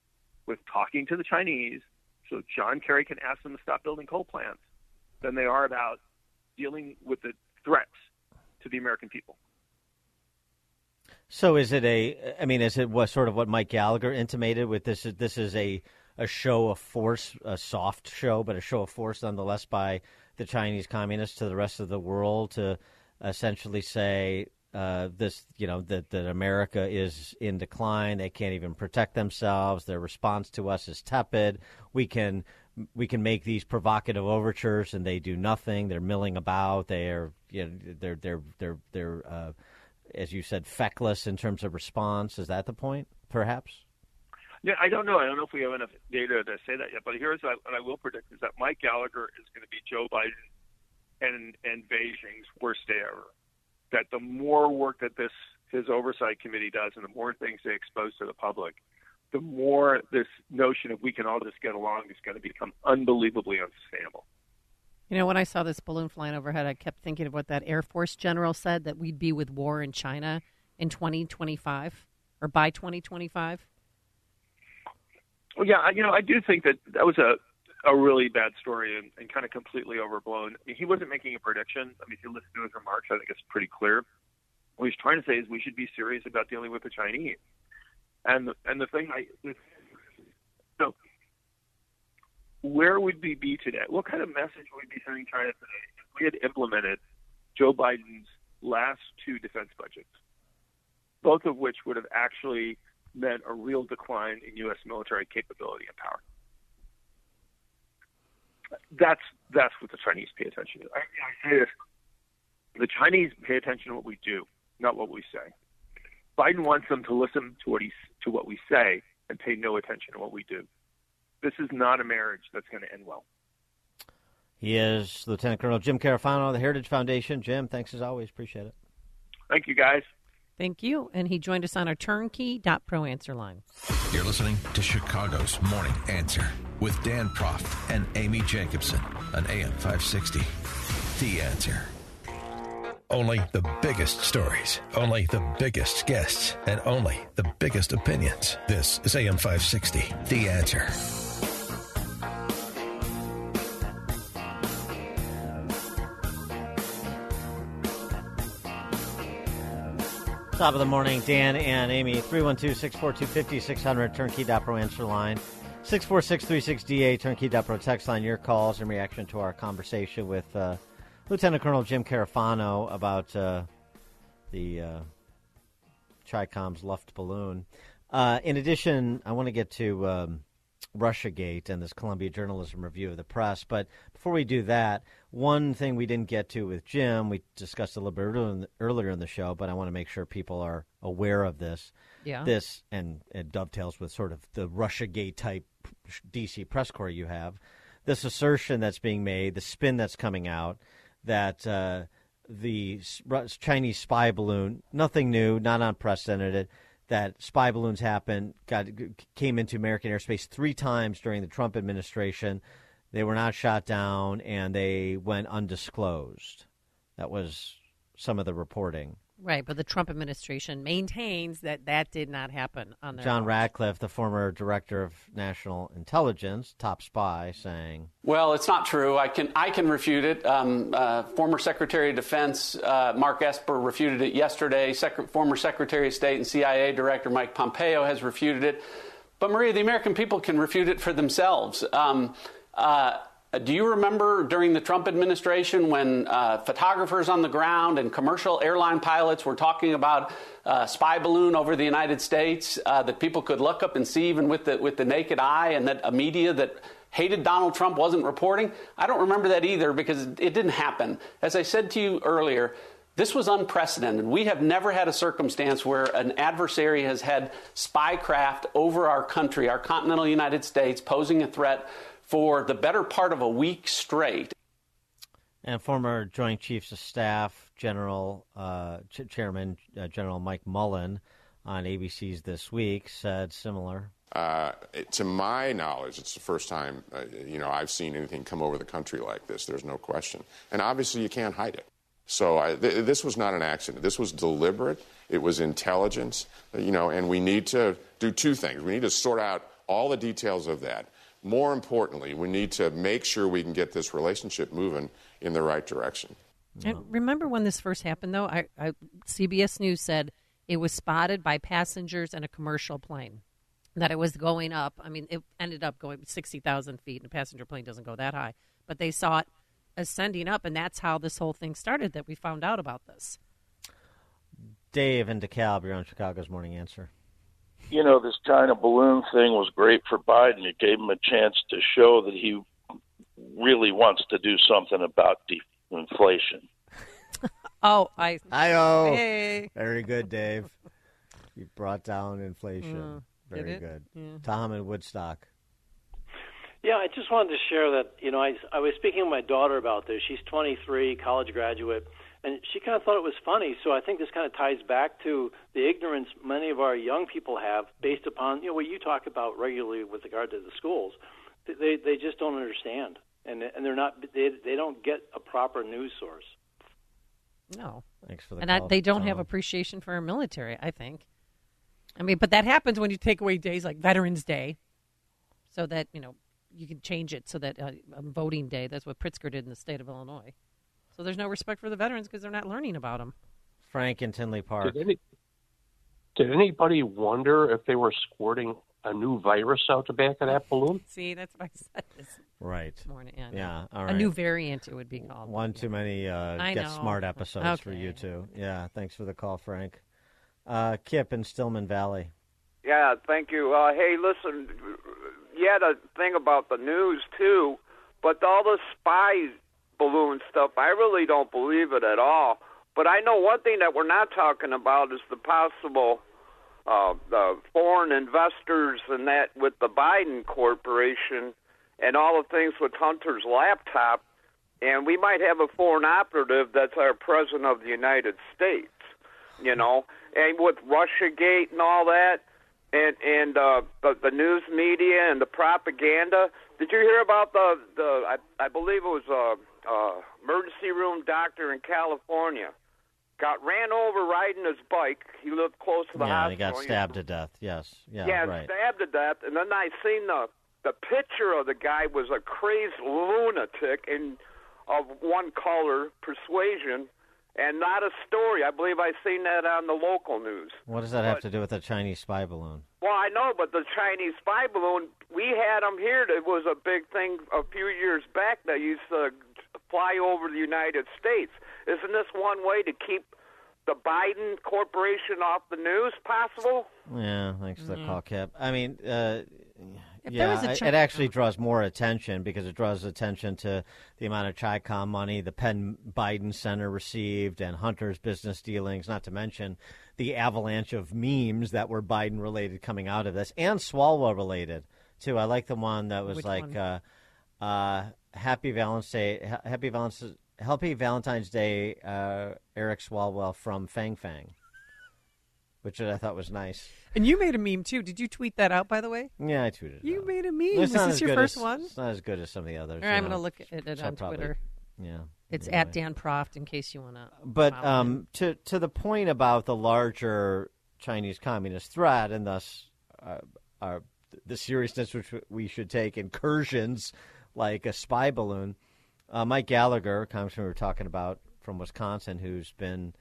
with talking to the Chinese so John Kerry can ask them to stop building coal plants than they are about dealing with the threats to the American people. So is it a? I mean, is it what sort of what Mike Gallagher intimated with this? This is a a show of force, a soft show, but a show of force nonetheless by the Chinese communists to the rest of the world to essentially say uh, this, you know, that, that America is in decline. They can't even protect themselves. Their response to us is tepid. We can we can make these provocative overtures, and they do nothing. They're milling about. They are, you know, they're they're they're they're, uh, as you said, feckless in terms of response. Is that the point, perhaps? Yeah, I don't know. I don't know if we have enough data to say that yet. But here's what I will predict: is that Mike Gallagher is going to be Joe Biden and and Beijing's worst day ever. That the more work that this his oversight committee does, and the more things they expose to the public, the more this notion of we can all just get along is going to become unbelievably unsustainable. You know, when I saw this balloon flying overhead, I kept thinking of what that Air Force general said that we'd be with war in China in 2025 or by 2025. Well, yeah, you know, I do think that that was a a really bad story and, and kind of completely overblown. I mean, he wasn't making a prediction. I mean, if you listen to his remarks, I think it's pretty clear. What he's trying to say is we should be serious about dealing with the Chinese. And the, and the thing I so where would we be today? What kind of message would we be sending China today if we had implemented Joe Biden's last two defense budgets, both of which would have actually meant a real decline in U.S. military capability and power. That's that's what the Chinese pay attention to. I, I say this: the Chinese pay attention to what we do, not what we say. Biden wants them to listen to what he to what we say and pay no attention to what we do. This is not a marriage that's going to end well. He is Lieutenant Colonel Jim Carafano of the Heritage Foundation. Jim, thanks as always. Appreciate it. Thank you, guys. Thank you. And he joined us on our turnkey.pro answer line. You're listening to Chicago's Morning Answer with Dan Proft and Amy Jacobson on AM 560. The Answer. Only the biggest stories, only the biggest guests, and only the biggest opinions. This is AM 560. The Answer. Top of the morning, Dan and Amy, 312 642 5600, turnkey.pro answer line. 64636DA, turnkey.pro text line. Your calls in reaction to our conversation with uh, Lieutenant Colonel Jim Carafano about uh, the uh, CHICOM's Luft balloon. Uh, in addition, I want to get to um, Russiagate and this Columbia Journalism Review of the Press. But before we do that, one thing we didn't get to with Jim, we discussed a little bit earlier in the show, but I want to make sure people are aware of this. Yeah. This and it dovetails with sort of the Russiagate type DC press corps you have. This assertion that's being made, the spin that's coming out, that uh, the Chinese spy balloon, nothing new, not unprecedented that spy balloons happened, got came into American airspace three times during the Trump administration. They were not shot down, and they went undisclosed. That was some of the reporting. Right, but the Trump administration maintains that that did not happen on their John watch. Ratcliffe, the former director of national intelligence, top spy, saying, "Well, it's not true. I can I can refute it. Um, uh, former Secretary of Defense uh, Mark Esper refuted it yesterday. Sec- former Secretary of State and CIA Director Mike Pompeo has refuted it. But Maria, the American people can refute it for themselves." Um, uh, do you remember during the Trump administration when uh, photographers on the ground and commercial airline pilots were talking about a uh, spy balloon over the United States uh, that people could look up and see even with the, with the naked eye, and that a media that hated Donald Trump wasn't reporting? I don't remember that either because it didn't happen. As I said to you earlier, this was unprecedented. We have never had a circumstance where an adversary has had spy craft over our country, our continental United States, posing a threat for the better part of a week straight. And former Joint Chiefs of Staff General uh, Ch- Chairman uh, General Mike Mullen on ABC's This Week said similar. Uh, to my knowledge, it's the first time uh, you know I've seen anything come over the country like this. There's no question, and obviously you can't hide it. So I, th- this was not an accident. This was deliberate. It was intelligence. You know, and we need to do two things. We need to sort out all the details of that. More importantly, we need to make sure we can get this relationship moving in the right direction. And remember when this first happened, though? I, I, CBS News said it was spotted by passengers in a commercial plane, that it was going up. I mean, it ended up going 60,000 feet, and a passenger plane doesn't go that high. But they saw it ascending up, and that's how this whole thing started that we found out about this. Dave and DeKalb, you're on Chicago's Morning Answer you know, this China balloon thing was great for Biden. It gave him a chance to show that he really wants to do something about deflation. [LAUGHS] oh, I. I oh. Hey. Very good, Dave. You brought down inflation. Mm, Very good. Yeah. Tom in Woodstock. Yeah, I just wanted to share that. You know, I I was speaking with my daughter about this. She's 23, college graduate and she kind of thought it was funny. So I think this kind of ties back to the ignorance many of our young people have, based upon you know what you talk about regularly with regard to the schools. They they just don't understand, and and they're not they they don't get a proper news source. No, thanks for the and I, they don't have appreciation for our military. I think. I mean, but that happens when you take away days like Veterans Day, so that you know you can change it so that uh, on voting day. That's what Pritzker did in the state of Illinois. So there's no respect for the veterans because they're not learning about them. Frank in Tinley Park. Did, any, did anybody wonder if they were squirting a new virus out the back of that balloon? [LAUGHS] See, that's what I said this right. morning. Yeah, yeah all right. A new variant, it would be called. One too many uh, I get know. smart episodes okay. for you two. Yeah, thanks for the call, Frank. Uh, Kip in Stillman Valley. Yeah, thank you. Uh, hey, listen, yeah, the thing about the news too, but all the spy balloon stuff, I really don't believe it at all. But I know one thing that we're not talking about is the possible uh, the foreign investors and that with the Biden corporation and all the things with Hunter's laptop. And we might have a foreign operative that's our president of the United States, you know, and with Russiagate and all that, and and uh, the, the news media and the propaganda. Did you hear about the the? I, I believe it was a, a emergency room doctor in California got ran over riding his bike. He lived close to the yeah, hospital. he got stabbed to death. Yes. Yeah. yeah, right. stabbed to death. And then I seen the the picture of the guy was a crazed lunatic in of one color persuasion, and not a story. I believe I seen that on the local news. What does that have to do with the Chinese spy balloon? Well, I know, but the Chinese spy balloon, we had them here. It was a big thing a few years back that used to fly over the United States. Isn't this one way to keep the Biden corporation off the news possible? Yeah, thanks for the Mhm. call, Cap. I mean, uh, yeah, there it- Chi- it actually draws more attention because it draws attention to the amount of Chicom money the Penn Biden Center received and Hunter's business dealings, not to mention the avalanche of memes that were Biden related coming out of this and Swalwell related too. I like the one that was Which like, one? uh, uh, "Happy Valentine's Day, Happy Valentine's." Happy Valentine's Day, uh, Eric Swalwell from Fang Fang, which I thought was nice. And you made a meme too. Did you tweet that out, by the way? Yeah, I tweeted. it You out. made a meme. It's Was this as your first as- one? It's not as good as some of the others. All right, I'm going to look at it So on probably- Twitter. Yeah. It's anyway. at Dan Proft in case you want to. But um, to to the point about the larger Chinese communist threat, and thus uh, uh, the seriousness which we should take incursions like a spy balloon. Uh, Mike Gallagher, congressman we were talking about from Wisconsin, who's been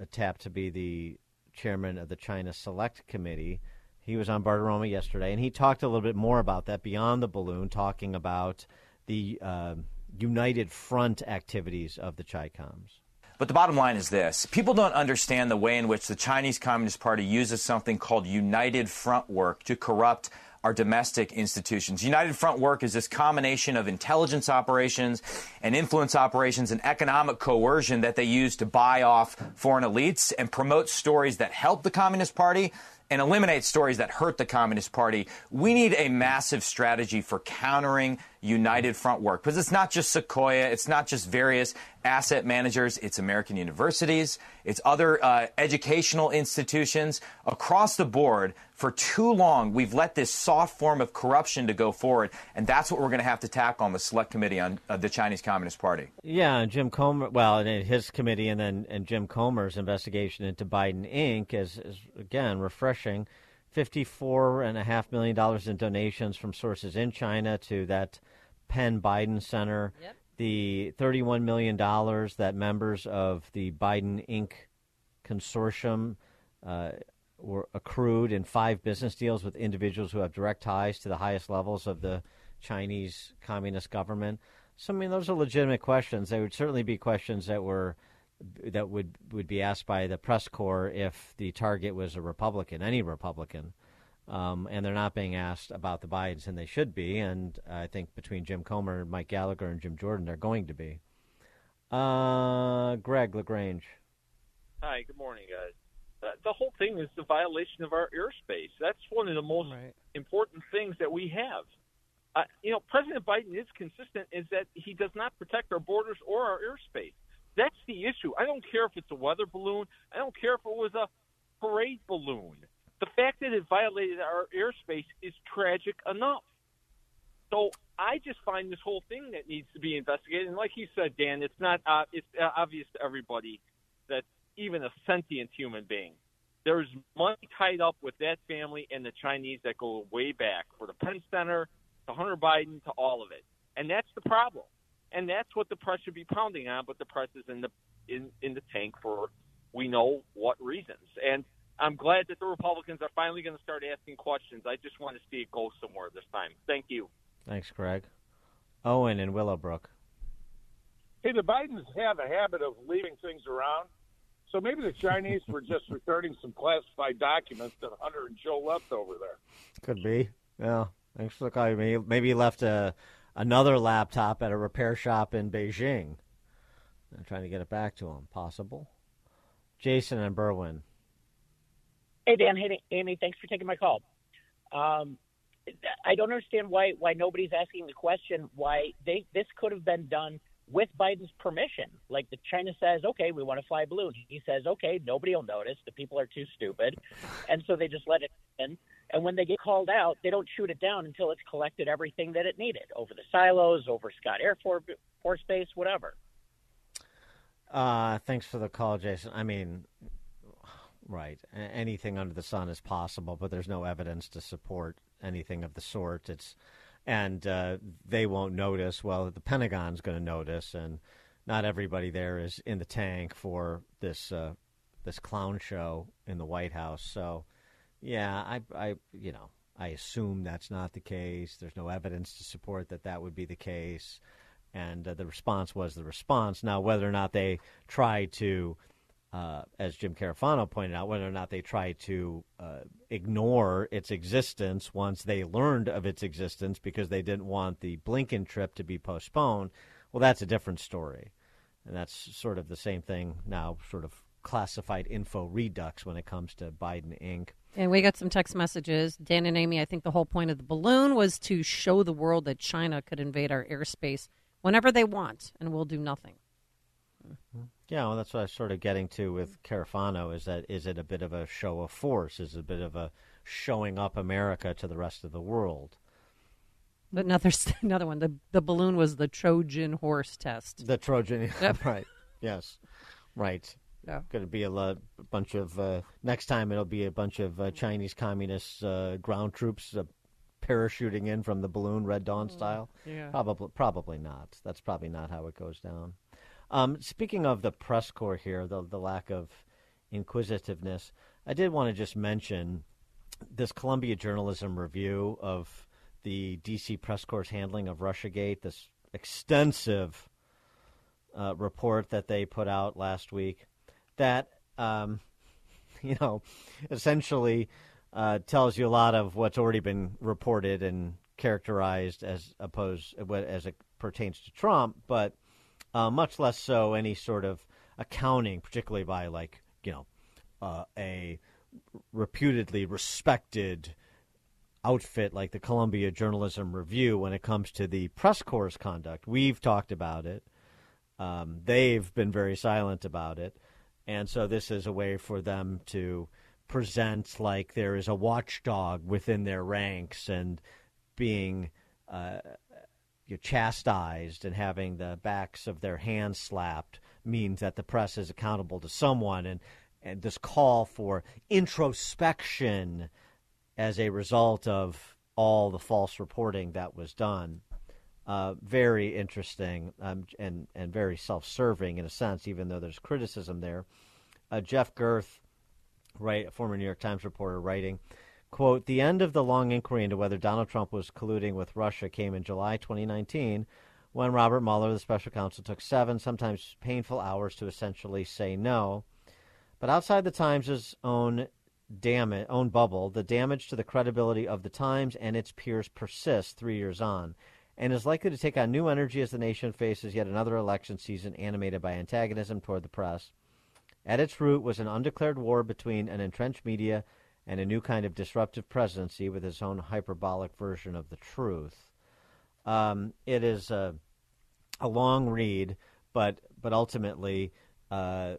uh, tapped to be the chairman of the China Select Committee. He was on Bartiromo yesterday, and he talked a little bit more about that beyond the balloon, talking about the uh, united front activities of the Chicoms. But the bottom line is this people don't understand the way in which the Chinese Communist Party uses something called United Front work to corrupt our domestic institutions. United Front work is this combination of intelligence operations and influence operations and economic coercion that they use to buy off foreign elites and promote stories that help the Communist Party and eliminate stories that hurt the Communist Party. We need a massive strategy for countering United Front work because it's not just Sequoia, it's not just various asset managers, it's American universities, it's other uh, educational institutions across the board. For too long, we've let this soft form of corruption to go forward, and that's what we're going to have to tackle on the Select Committee on uh, the Chinese Communist Party. Yeah, Jim Comer, well, and his committee, and then and Jim Comer's investigation into Biden Inc. is, is again refreshing. Fifty-four and a half million dollars in donations from sources in China to that Penn Biden Center. Yep. The thirty-one million dollars that members of the Biden Inc. consortium uh, were accrued in five business deals with individuals who have direct ties to the highest levels of the Chinese Communist government. So, I mean, those are legitimate questions. They would certainly be questions that were that would would be asked by the press corps if the target was a Republican, any Republican. Um, and they're not being asked about the Bidens, and they should be. And I think between Jim Comer, Mike Gallagher, and Jim Jordan, they're going to be. Uh, Greg Lagrange. Hi, good morning, guys. Uh, the whole thing is the violation of our airspace. That's one of the most important things that we have. Uh, you know, President Biden is consistent is that he does not protect our borders or our airspace. That's the issue. I don't care if it's a weather balloon. I don't care if it was a parade balloon. The fact that it violated our airspace is tragic enough. So I just find this whole thing that needs to be investigated. And like you said, Dan, it's not uh, it's uh, obvious to everybody that even a sentient human being, there's money tied up with that family and the Chinese that go way back for the Penn Center, to Hunter Biden, to all of it. And that's the problem. And that's what the press should be pounding on. But the press is in the in in the tank for we know what reasons. And I'm glad that the Republicans are finally going to start asking questions. I just want to see it go somewhere this time. Thank you. Thanks, Greg. Owen in Willowbrook. Hey, the Bidens have a habit of leaving things around. So maybe the Chinese were just [LAUGHS] returning some classified documents that Hunter and Joe left over there. Could be. Yeah. Thanks for the call. Maybe, maybe he left a, another laptop at a repair shop in Beijing. I'm trying to get it back to him. Possible. Jason and Berwyn. Hey Dan, hey Amy, thanks for taking my call. Um, I don't understand why why nobody's asking the question why they this could have been done with Biden's permission. Like the China says, okay, we want to fly a balloon. He says, okay, nobody will notice. The people are too stupid, and so they just let it in. And when they get called out, they don't shoot it down until it's collected everything that it needed over the silos, over Scott Air Force, Base, whatever. Uh, thanks for the call, Jason. I mean, right, anything under the sun is possible, but there's no evidence to support anything of the sort. It's and uh, they won't notice. Well, the Pentagon's going to notice, and not everybody there is in the tank for this uh, this clown show in the White House. So, yeah, I, I, you know, I assume that's not the case. There's no evidence to support that that would be the case, and uh, the response was the response. Now, whether or not they tried to uh, as Jim Carafano pointed out, whether or not they tried to uh, ignore its existence once they learned of its existence because they didn't want the Blinken trip to be postponed, well, that's a different story. And that's sort of the same thing now, sort of classified info redux when it comes to Biden Inc. And we got some text messages. Dan and Amy, I think the whole point of the balloon was to show the world that China could invade our airspace whenever they want, and we'll do nothing. Yeah, well, that's what I was sort of getting to with Carafano. Is that is it a bit of a show of force? Is it a bit of a showing up America to the rest of the world? But another [LAUGHS] another one. The the balloon was the Trojan horse test. The Trojan, [LAUGHS] yep. right? Yes, right. Yeah. Going to be a, lot, bunch of uh, next time. It'll be a bunch of uh, Chinese communist uh, ground troops uh, parachuting in from the balloon, Red Dawn style. Yeah. Probably, probably not. That's probably not how it goes down. Um, speaking of the press corps here, the, the lack of inquisitiveness, I did want to just mention this Columbia Journalism review of the D.C. press corps' handling of Russiagate, this extensive uh, report that they put out last week that, um, [LAUGHS] you know, essentially uh, tells you a lot of what's already been reported and characterized as opposed as it pertains to Trump, but – uh, much less so any sort of accounting, particularly by like you know uh, a reputedly respected outfit like the Columbia Journalism Review when it comes to the press corps conduct. We've talked about it. Um, they've been very silent about it, and so this is a way for them to present like there is a watchdog within their ranks and being uh, chastised and having the backs of their hands slapped means that the press is accountable to someone and and this call for introspection as a result of all the false reporting that was done. Uh, very interesting um, and and very self-serving in a sense, even though there's criticism there. Uh, Jeff Gerth, right, a former New York Times reporter, writing. Quote, the end of the long inquiry into whether Donald Trump was colluding with Russia came in July 2019 when Robert Mueller, the special counsel, took seven, sometimes painful hours to essentially say no. But outside the Times' own damage, own bubble, the damage to the credibility of the Times and its peers persists three years on and is likely to take on new energy as the nation faces yet another election season animated by antagonism toward the press. At its root was an undeclared war between an entrenched media and a new kind of disruptive presidency with its own hyperbolic version of the truth. Um, it is a, a, long read, but but ultimately uh,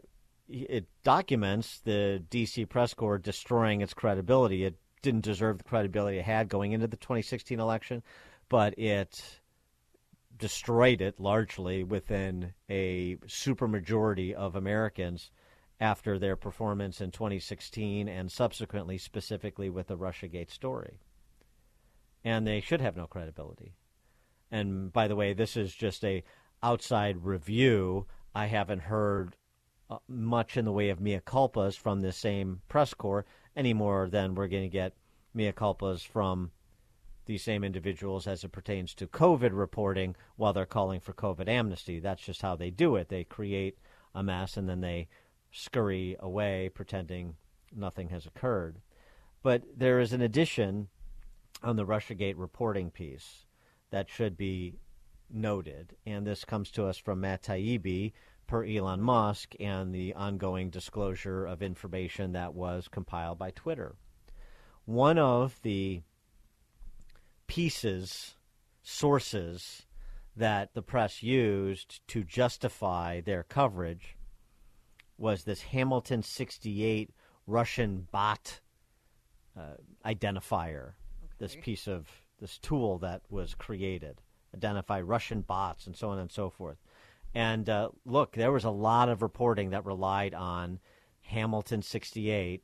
it documents the D.C. press corps destroying its credibility. It didn't deserve the credibility it had going into the 2016 election, but it destroyed it largely within a supermajority of Americans after their performance in 2016 and subsequently, specifically with the Russiagate story. And they should have no credibility. And by the way, this is just a outside review. I haven't heard uh, much in the way of mea culpas from this same press corps any more than we're going to get mea culpas from these same individuals as it pertains to COVID reporting while they're calling for COVID amnesty. That's just how they do it. They create a mess and then they scurry away pretending nothing has occurred. But there is an addition on the Russiagate reporting piece that should be noted, and this comes to us from Matt Taibbi per Elon Musk and the ongoing disclosure of information that was compiled by Twitter. One of the pieces, sources that the press used to justify their coverage was this Hamilton 68 Russian bot uh, identifier, okay. this piece of this tool that was created, identify Russian bots and so on and so forth. And uh, look, there was a lot of reporting that relied on Hamilton 68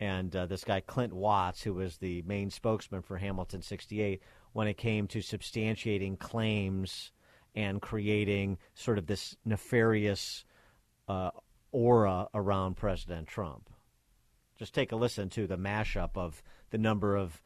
and uh, this guy Clint Watts, who was the main spokesman for Hamilton 68, when it came to substantiating claims and creating sort of this nefarious uh, aura around President Trump. Just take a listen to the mashup of the number of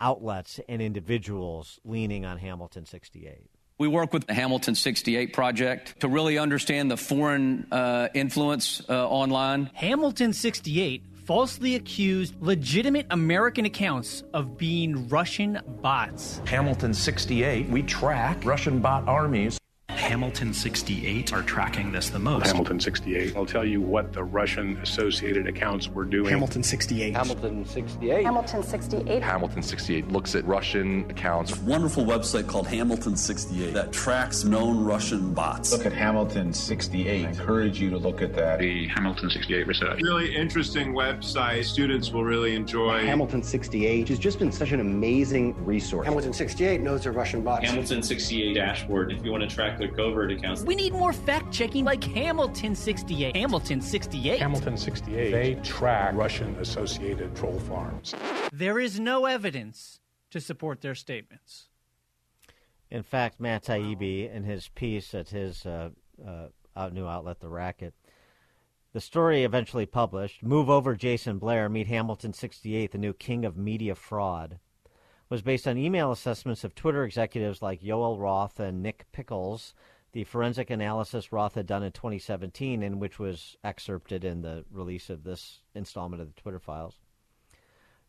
outlets and individuals leaning on Hamilton 68. We work with the Hamilton 68 Project to really understand the foreign uh, influence uh, online. Hamilton 68 falsely accused legitimate American accounts of being Russian bots. Hamilton 68, we track Russian bot armies. Hamilton 68 are tracking this the most. Hamilton 68 I'll tell you what the Russian associated accounts were doing. Hamilton 68. Hamilton 68. Hamilton 68. Hamilton 68 looks at Russian accounts. Wonderful website called Hamilton 68 that tracks known Russian bots. Look at Hamilton 68. I encourage you to look at that. The Hamilton 68 research. Really interesting website. Students will really enjoy. Hamilton 68 has just been such an amazing resource. Hamilton 68 knows they're Russian bots. Hamilton 68 dashboard if you want to track their covert accounts. We need more fact checking like Hamilton 68. Hamilton 68. Hamilton 68. They track Russian associated troll farms. There is no evidence to support their statements. In fact, Matt Taibbi, in his piece at his uh, uh, new outlet, The Racket, the story eventually published, Move Over Jason Blair, Meet Hamilton 68, the new king of media fraud, was based on email assessments of Twitter executives like Yoel Roth and Nick Pickles the forensic analysis Roth had done in 2017, and which was excerpted in the release of this installment of the Twitter files.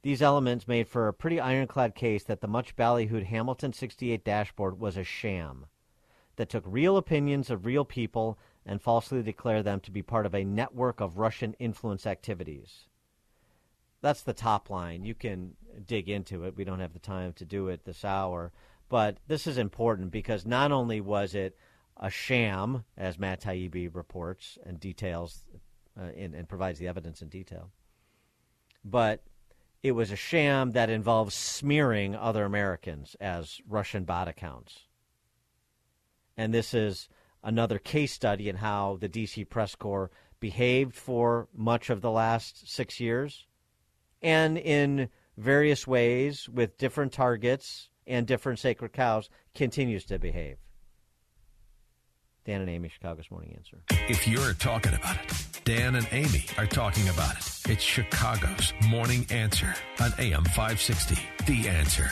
These elements made for a pretty ironclad case that the much ballyhooed Hamilton 68 dashboard was a sham that took real opinions of real people and falsely declared them to be part of a network of Russian influence activities. That's the top line. You can dig into it. We don't have the time to do it this hour. But this is important because not only was it a sham, as Matt Taibbi reports and details uh, in, and provides the evidence in detail. But it was a sham that involves smearing other Americans as Russian bot accounts. And this is another case study in how the DC press corps behaved for much of the last six years and in various ways with different targets and different sacred cows continues to behave. Dan and Amy, Chicago's Morning Answer. If you're talking about it, Dan and Amy are talking about it. It's Chicago's Morning Answer on AM 560. The Answer.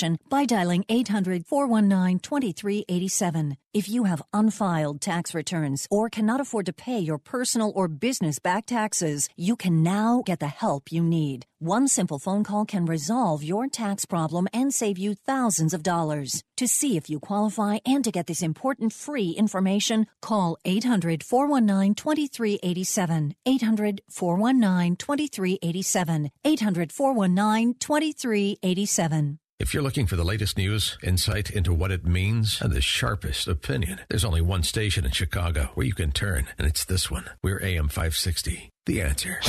information by dialing 800 419 2387. If you have unfiled tax returns or cannot afford to pay your personal or business back taxes, you can now get the help you need. One simple phone call can resolve your tax problem and save you thousands of dollars. To see if you qualify and to get this important free information, call 800 419 2387. 800 419 2387. 800 419 2387. If you're looking for the latest news, insight into what it means, and the sharpest opinion, there's only one station in Chicago where you can turn, and it's this one. We're AM 560. The answer.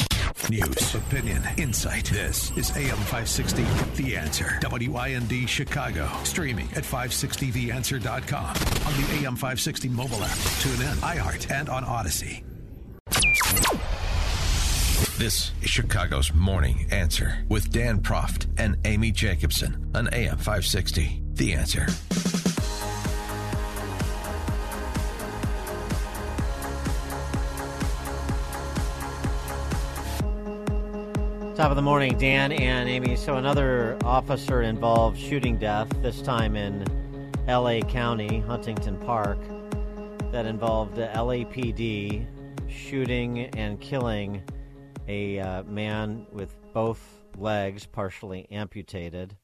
News, opinion, insight. This is AM 560. The answer. WIND Chicago. Streaming at 560theanswer.com. On the AM 560 mobile app. Tune in, iHeart, and on Odyssey. This is Chicago's Morning Answer with Dan Proft and Amy Jacobson on AM 560. The Answer. Top of the morning, Dan and Amy. So, another officer involved shooting death, this time in LA County, Huntington Park, that involved the LAPD shooting and killing a uh, man with both legs partially amputated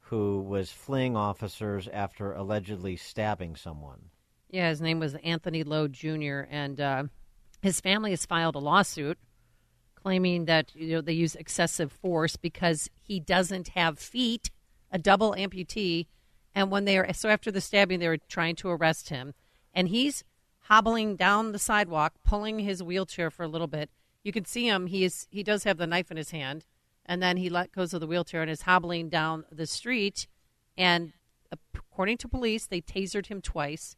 who was fleeing officers after allegedly stabbing someone. Yeah, his name was Anthony Lowe Jr., and uh, his family has filed a lawsuit claiming that you know they use excessive force because he doesn't have feet, a double amputee, and when they are so after the stabbing they were trying to arrest him, and he's hobbling down the sidewalk, pulling his wheelchair for a little bit. You can see him; he is he does have the knife in his hand, and then he let goes of the wheelchair and is hobbling down the street, and according to police, they tasered him twice,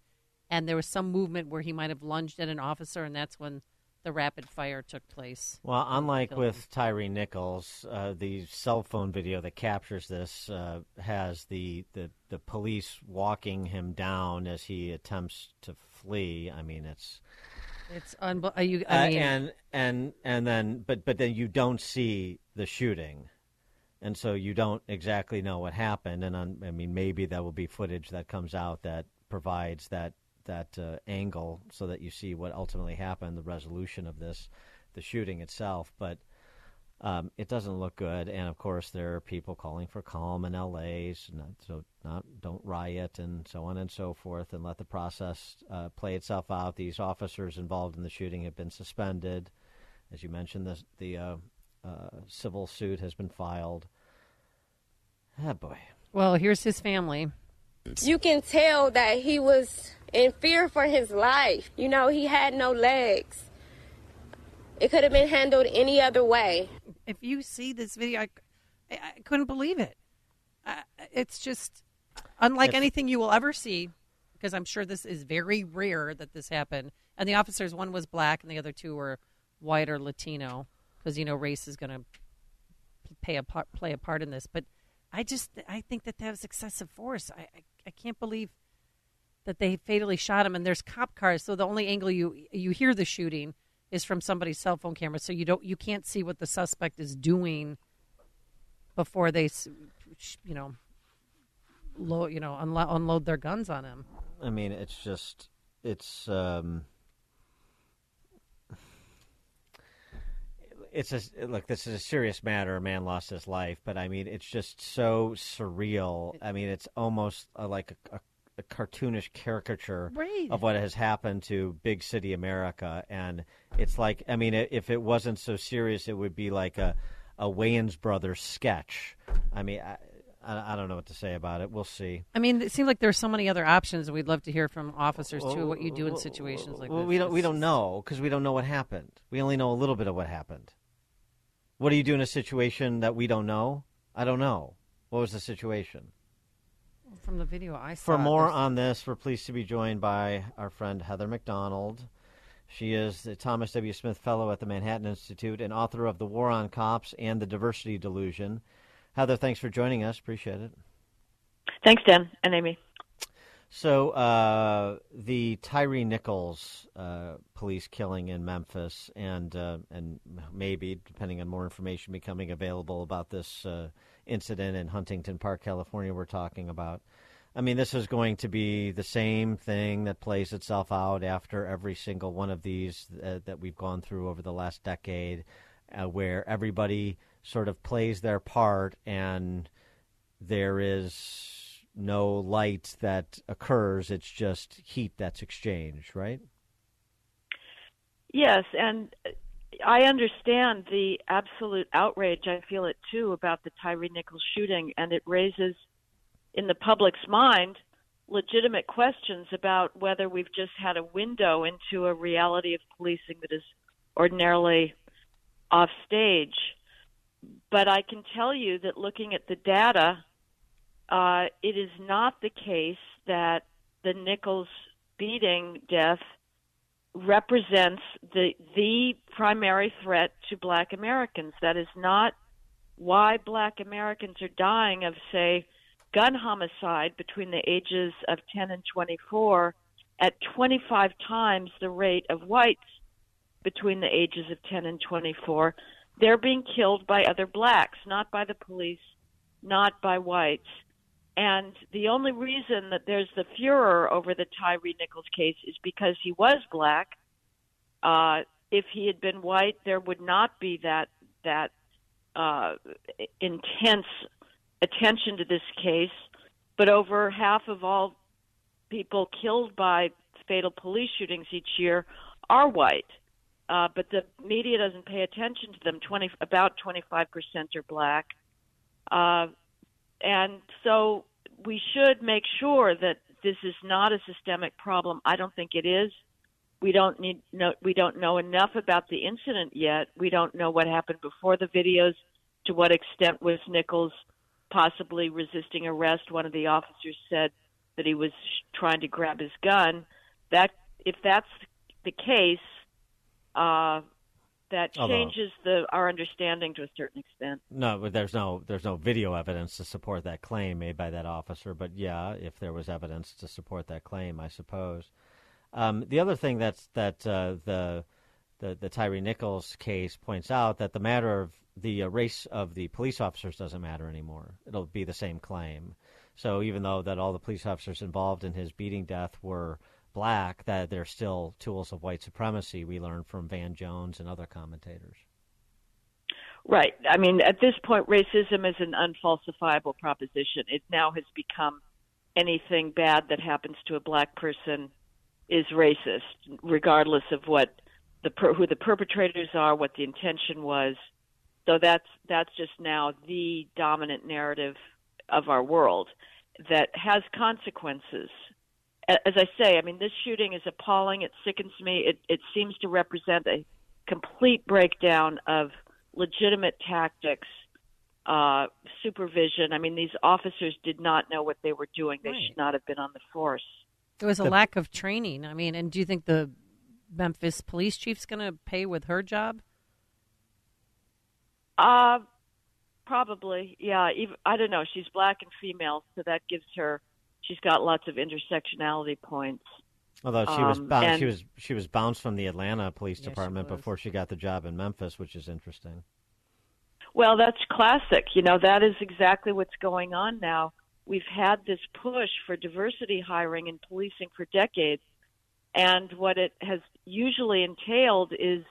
and there was some movement where he might have lunged at an officer, and that's when the rapid fire took place. Well, unlike with Tyre Nichols, uh, the cell phone video that captures this uh, has the, the, the police walking him down as he attempts to flee. I mean, it's it's unbelievable. You, I uh, mean, and and and then, but but then you don't see the shooting, and so you don't exactly know what happened. And on, I mean, maybe that will be footage that comes out that provides that that uh, angle so that you see what ultimately happened, the resolution of this, the shooting itself. But um, it doesn't look good, and of course there are people calling for calm in L.A. So not don't riot and so on and so forth, and let the process uh, play itself out. These officers involved in the shooting have been suspended, as you mentioned. The the uh, uh, civil suit has been filed. Ah, boy. Well, here's his family. You can tell that he was in fear for his life. You know, he had no legs. It could have been handled any other way. If you see this video, I, I, couldn't believe it. Uh, it's just unlike if, anything you will ever see, because I'm sure this is very rare that this happened. And the officers, one was black, and the other two were white or Latino, because you know race is going to play a part, play a part in this. But I just I think that that was excessive force. I, I, I can't believe that they fatally shot him and there's cop cars so the only angle you you hear the shooting is from somebody's cell phone camera so you don't you can't see what the suspect is doing before they you know load you know unlo- unload their guns on him i mean it's just it's um it's a look. This is a serious matter. A man lost his life, but I mean, it's just so surreal. I mean, it's almost a, like a, a a cartoonish caricature right. of what has happened to big city America, and it's like I mean, if it wasn't so serious, it would be like a a Wayans Brothers sketch. I mean. I, I, don't know what to say about it. We'll see. I mean, it seems like there's so many other options. We'd love to hear from officers too. What you do in situations like well, this? We don't. We don't know because we don't know what happened. We only know a little bit of what happened. What do you do in a situation that we don't know? I don't know. What was the situation? From the video I saw. For more on this, we're pleased to be joined by our friend Heather Mac Donald. She is the Thomas W. Smith Fellow at the Manhattan Institute and author of The War on Cops and the Diversity Delusion. Heather, thanks for joining us. Appreciate it. Thanks, Dan and Amy. So, uh, the Tyre Nichols uh, police killing in Memphis, and uh, and maybe, depending on more information becoming available about this uh, incident in Huntington Park, California, we're talking about. I mean, this is going to be the same thing that plays itself out after every single one of these uh, that we've gone through over the last decade, uh, where everybody sort of plays their part and there is no light that occurs. It's just heat that's exchanged, right? Yes, and I understand the absolute outrage. I feel it too about the Tyre Nichols shooting, and it raises in the public's mind legitimate questions about whether we've just had a window into a reality of policing that is ordinarily off stage. But I can tell you that looking at the data, uh, it is not the case that the Nichols beating death represents the the primary threat to black Americans. That is not why black Americans are dying of say gun homicide between the ages of 10 and 24 at 25 times the rate of whites between the ages of 10 and 24. They're being killed by other blacks, not by the police, not by whites. And the only reason that there's the furor over the Tyre Nichols case is because he was black. Uh, if he had been white, there would not be that that uh, intense attention to this case. But over half of all people killed by fatal police shootings each year are white. Uh, but the media doesn't pay attention to them. Twenty about twenty five percent are black. Uh, and so we should make sure that this is not a systemic problem. I don't think it is. We don't need no, we don't know enough about the incident yet. We don't know what happened before the videos. To what extent was Nichols possibly resisting arrest? One of the officers said that he was trying to grab his gun. That if that's the case, uh, that Although- changes the our understanding to a certain extent. No, but there's no there's no video evidence to support that claim made by that officer. But yeah, if there was evidence to support that claim, I suppose. Um, the other thing that's that uh, the the the Tyre Nichols case points out that the matter of the uh, race of the police officers doesn't matter anymore. It'll be the same claim. So even though that all the police officers involved in his beating death were black, that they're still tools of white supremacy. We learned from Van Jones and other commentators. Right. I mean, at this point, racism is an unfalsifiable proposition. It now has become anything bad that happens to a black person is racist, regardless of what the who the perpetrators are, what the intention was. So that's that's just now the dominant narrative of our world that has consequences. A- As I say, I mean, this shooting is appalling. It sickens me. It it seems to represent a complete breakdown of legitimate tactics, uh, supervision. I mean, these officers did not know what they were doing. They should not have been on the force. There was a The- lack of training. I mean, and do you think the Memphis police chief's going to pay with her job? Uh, probably, yeah. Even, I don't know. She's black and female, so that gives her. She's got lots of intersectionality points. Although she was Um, bounced, and- she was she was bounced from the Atlanta Police she Department was. before she got the job in Memphis, which is interesting. Well, that's classic. You know, that is exactly what's going on now. We've had this push for diversity hiring in policing for decades, and what it has usually entailed is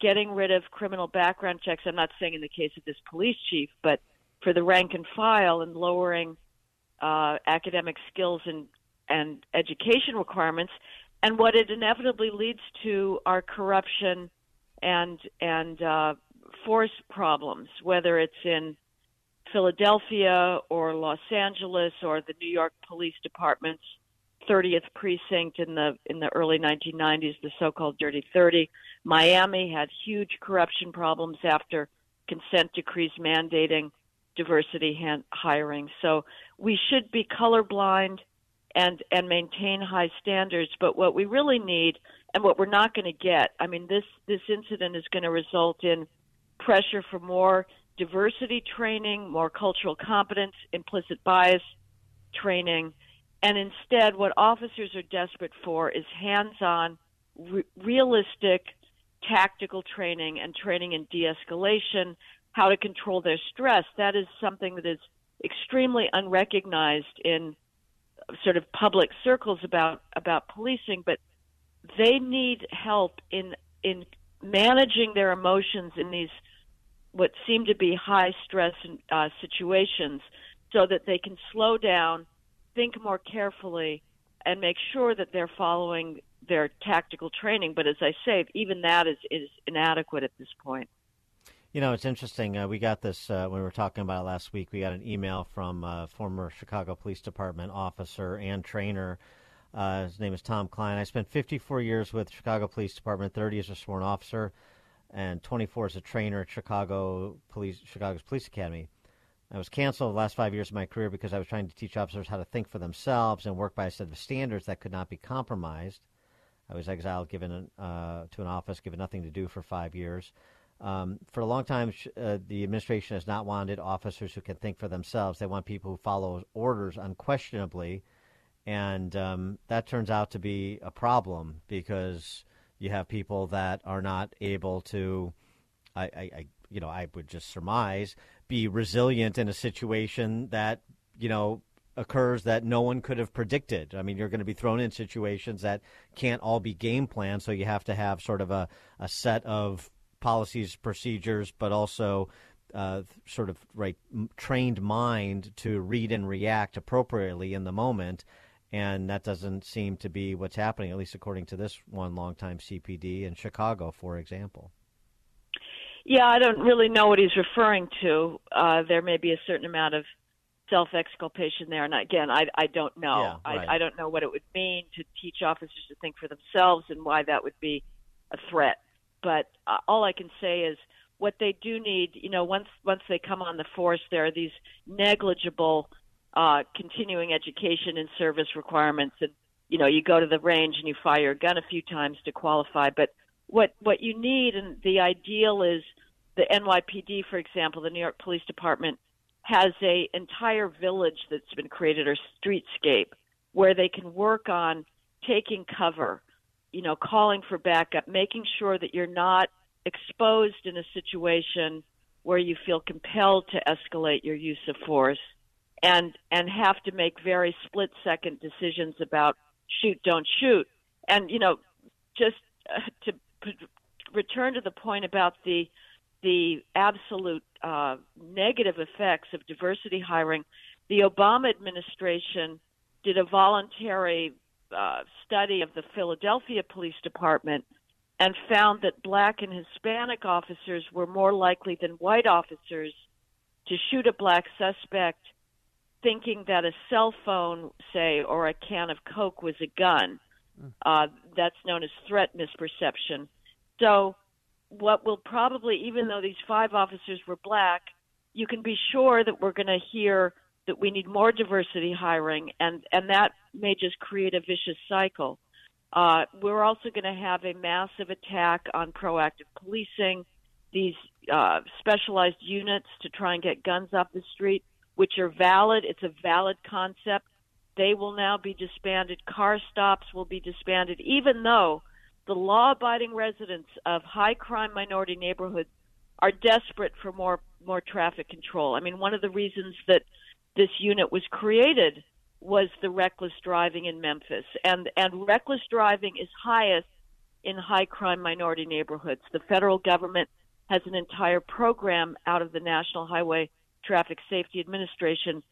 getting rid of criminal background checks. I'm not saying in the case of this police chief, but for the rank and file and lowering uh, academic skills and and education requirements. And what it inevitably leads to are corruption and and uh, force problems, whether it's in Philadelphia or Los Angeles or the New York Police Department's 30th precinct in the in the early 1990s, the so-called Dirty 30. Miami had huge corruption problems after consent decrees mandating diversity han- hiring. So we should be colorblind and and maintain high standards. But what we really need, and what we're not going to get, I mean, this this incident is going to result in pressure for more diversity training, more cultural competence, implicit bias training, and instead, what officers are desperate for is hands-on, re- realistic, tactical training and training in de-escalation, how to control their stress. That is something that is extremely unrecognized in sort of public circles about about policing, but they need help in in managing their emotions in these what seem to be high stress uh, situations, so that they can slow down, think more carefully, and make sure that they're following their tactical training. But as I say, even that is is inadequate at this point. You know, it's interesting. Uh, we got this uh, when we were talking about it last week. We got an email from uh, former Chicago Police Department officer and trainer. Uh, his name is Tom Klein. I spent 54 years with Chicago Police Department, 30 as a sworn officer, and 24 as a trainer at Chicago Police, Chicago's Police Academy. I was canceled the last five years of my career because I was trying to teach officers how to think for themselves and work by a set of standards that could not be compromised. I was exiled, given uh, to an office, given nothing to do for five years. Um, for a long time, uh, the administration has not wanted officers who can think for themselves. They want people who follow orders unquestionably, and um, that turns out to be a problem because you have people that are not able to. I, I, I you know, I would just surmise be resilient in a situation that you know occurs that no one could have predicted. I mean, you're going to be thrown in situations that can't all be game planned, so you have to have sort of a, a set of policies, procedures, but also uh, sort of right trained mind to read and react appropriately in the moment. And that doesn't seem to be what's happening, at least according to this one longtime CPD in Chicago, for example. Yeah, I don't really know what he's referring to. Uh, there may be a certain amount of self exculpation there. And again, I, I don't know. Yeah, right. I, I don't know what it would mean to teach officers to think for themselves and why that would be a threat. But uh, all I can say is what they do need, you know, once once they come on the force, there are these negligible uh, continuing education and service requirements, and you know, you go to the range and you fire a gun a few times to qualify. But what what you need, and the ideal is the NYPD, for example, the New York Police Department has a entire village that's been created or streetscape where they can work on taking cover, you know, calling for backup, making sure that you're not exposed in a situation where you feel compelled to escalate your use of force and and have to make very split second decisions about shoot don't shoot. And you know just uh, to p- return to the point about the the absolute uh, negative effects of diversity hiring, the Obama administration did a voluntary uh, study of the Philadelphia Police Department and found that black and Hispanic officers were more likely than white officers to shoot a black suspect thinking that a cell phone, say, or a can of Coke was a gun. Hmm. Uh, that's known as threat misperception. So what will probably, even though these five officers were black, you can be sure that we're going to hear that we need more diversity hiring, and, and that may just create a vicious cycle. Uh, we're also going to have a massive attack on proactive policing, these uh, specialized units to try and get guns off the street, which are valid. It's a valid concept. They will now be disbanded. Car stops will be disbanded, even though the law abiding residents of high crime minority neighborhoods are desperate for more more traffic control. I mean, one of the reasons that this unit was created was the reckless driving in Memphis. And and reckless driving is highest in high crime minority neighborhoods. The federal government has an entire program out of the National Highway Traffic Safety Administration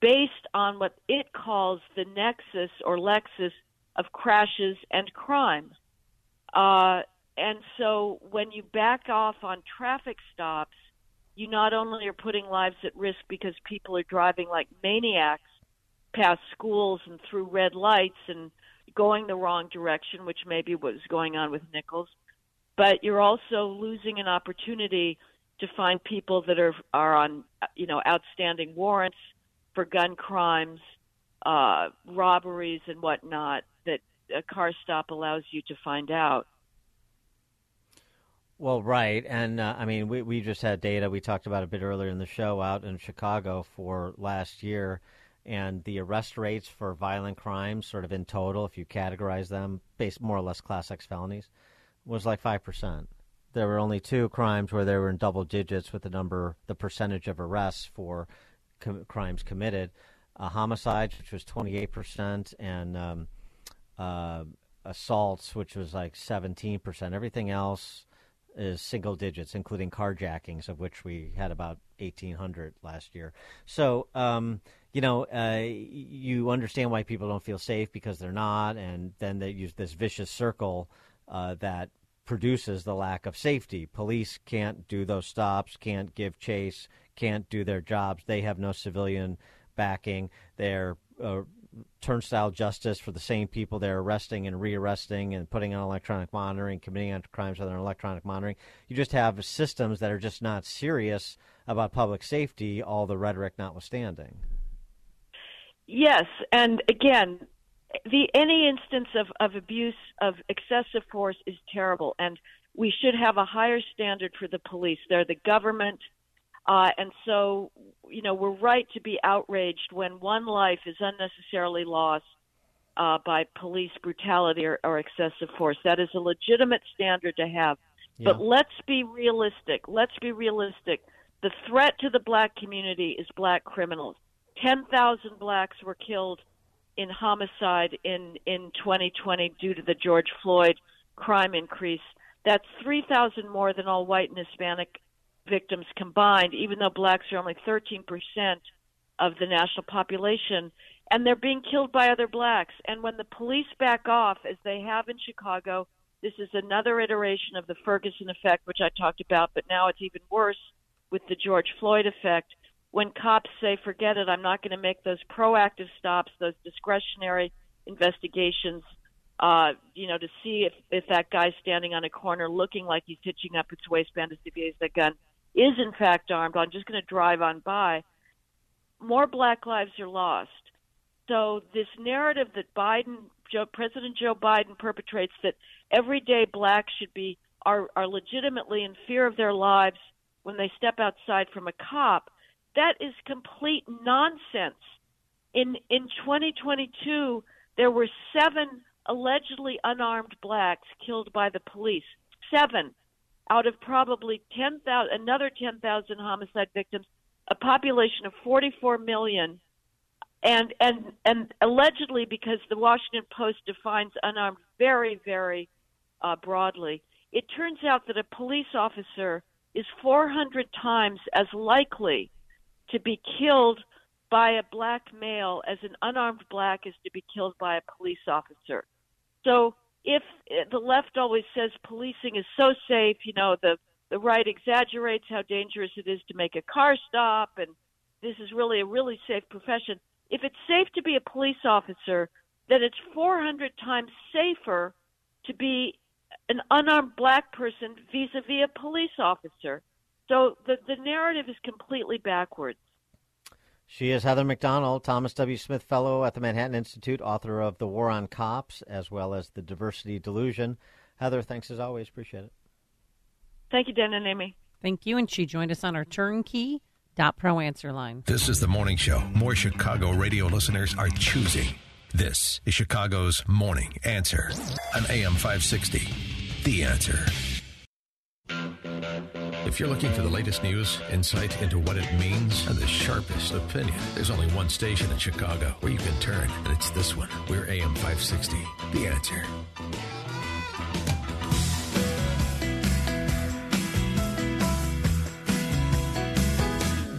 based on what it calls the nexus or lexus of crashes and crime. Uh, and so when you back off on traffic stops, you not only are putting lives at risk because people are driving like maniacs past schools and through red lights and going the wrong direction, which maybe was going on with Nichols, but you're also losing an opportunity to find people that are are on you know outstanding warrants for gun crimes, uh, robberies, and whatnot that a car stop allows you to find out. Well, right, and uh, I mean, we we just had data we talked about a bit earlier in the show out in Chicago for last year, and the arrest rates for violent crimes, sort of in total, if you categorize them, based more or less class X felonies, was like five percent. There were only two crimes where they were in double digits with the number, the percentage of arrests for com- crimes committed. Homicides, which was twenty eight percent, and um, uh, assaults, which was like 17%. Everything else is single digits, including carjackings, of which we had about 1,800 last year. So, um, you know, uh, you understand why people don't feel safe because they're not, and then they use this vicious circle uh, that produces the lack of safety. Police can't do those stops, can't give chase, can't do their jobs. They have no civilian backing. They're uh, turnstile justice for the same people they're arresting and rearresting and putting on electronic monitoring, committing crimes with electronic monitoring. You just have systems that are just not serious about public safety, all the rhetoric notwithstanding. Yes, and again, the any instance of, of abuse of excessive force is terrible and we should have a higher standard for the police they're the government uh, and so you know we're right to be outraged when one life is unnecessarily lost uh, by police brutality or, or excessive force. That is a legitimate standard to have. Yeah. but let's be realistic. Let's be realistic. The threat to the black community is black criminals. 10,000 blacks were killed in homicide in in 2020 due to the George Floyd crime increase. That's 3,000 more than all white and Hispanic victims combined, even though blacks are only 13% of the national population. And they're being killed by other blacks. And when the police back off, as they have in Chicago, this is another iteration of the Ferguson effect, which I talked about, but now it's even worse with the George Floyd effect when cops say, forget it, I'm not going to make those proactive stops, those discretionary investigations, uh, you know, to see if, if that guy standing on a corner looking like he's hitching up his waistband to see if he has that gun is in fact armed, I'm just going to drive on by. More black lives are lost. So this narrative that Biden, Joe, President Joe Biden perpetrates that everyday blacks should be are, are legitimately in fear of their lives when they step outside from a cop that is complete nonsense. In in 2022, there were seven allegedly unarmed blacks killed by the police. Seven out of probably 10,000, another 10,000 homicide victims, a population of 44 million, and and and allegedly because the Washington Post defines unarmed very very uh, broadly. It turns out that a police officer is 400 times as likely to be killed by a black male as an unarmed black is to be killed by a police officer. So if uh, the left always says policing is so safe, you know, the the right exaggerates how dangerous it is to make a car stop and this is really a really safe profession. If it's safe to be a police officer, then it's 400 times safer to be an unarmed black person vis-a-vis a police officer. So the the narrative is completely backwards. She is Heather Mac Donald, Thomas W. Smith Fellow at the Manhattan Institute, author of The War on Cops, as well as The Diversity Delusion. Heather, thanks as always. Appreciate it. Thank you, Dan and Amy. Thank you. And she joined us on our turnkey pro answer line. This is the morning show more Chicago radio listeners are choosing. This is Chicago's Morning Answer on AM 560. The Answer. If you're looking for the latest news, insight into what it means, and the sharpest opinion, there's only one station in Chicago where you can turn, and it's this one. We're AM 560. The Answer.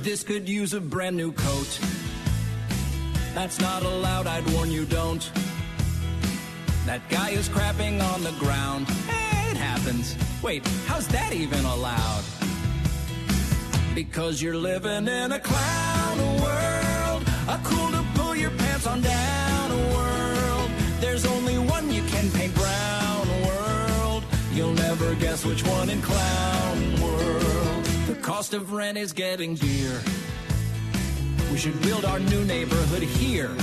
This could use a brand new coat. That's not allowed, I'd warn you, don't. That guy is crapping on the ground. Hey, happens. Wait, how's that even allowed? Because you're living in a clown world. A cool to pull your pants on down world. There's only one you can paint brown world. You'll never guess which one in clown world. The cost of rent is getting dear. We should build our new neighborhood here.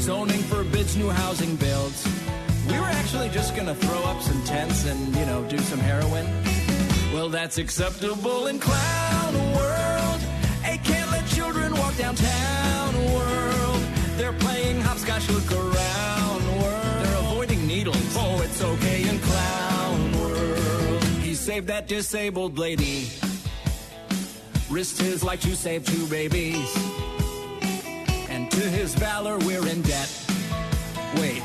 Zoning forbids new housing builds. We were actually just gonna throw up some tents and, you know, do some heroin. Well, that's acceptable in clown world. Hey, can't let children walk downtown world. They're playing hopscotch, look around world. They're avoiding needles. Oh, it's okay in clown world. He saved that disabled lady. Risked his life to save two babies. And to his valor, we're in debt. Wait,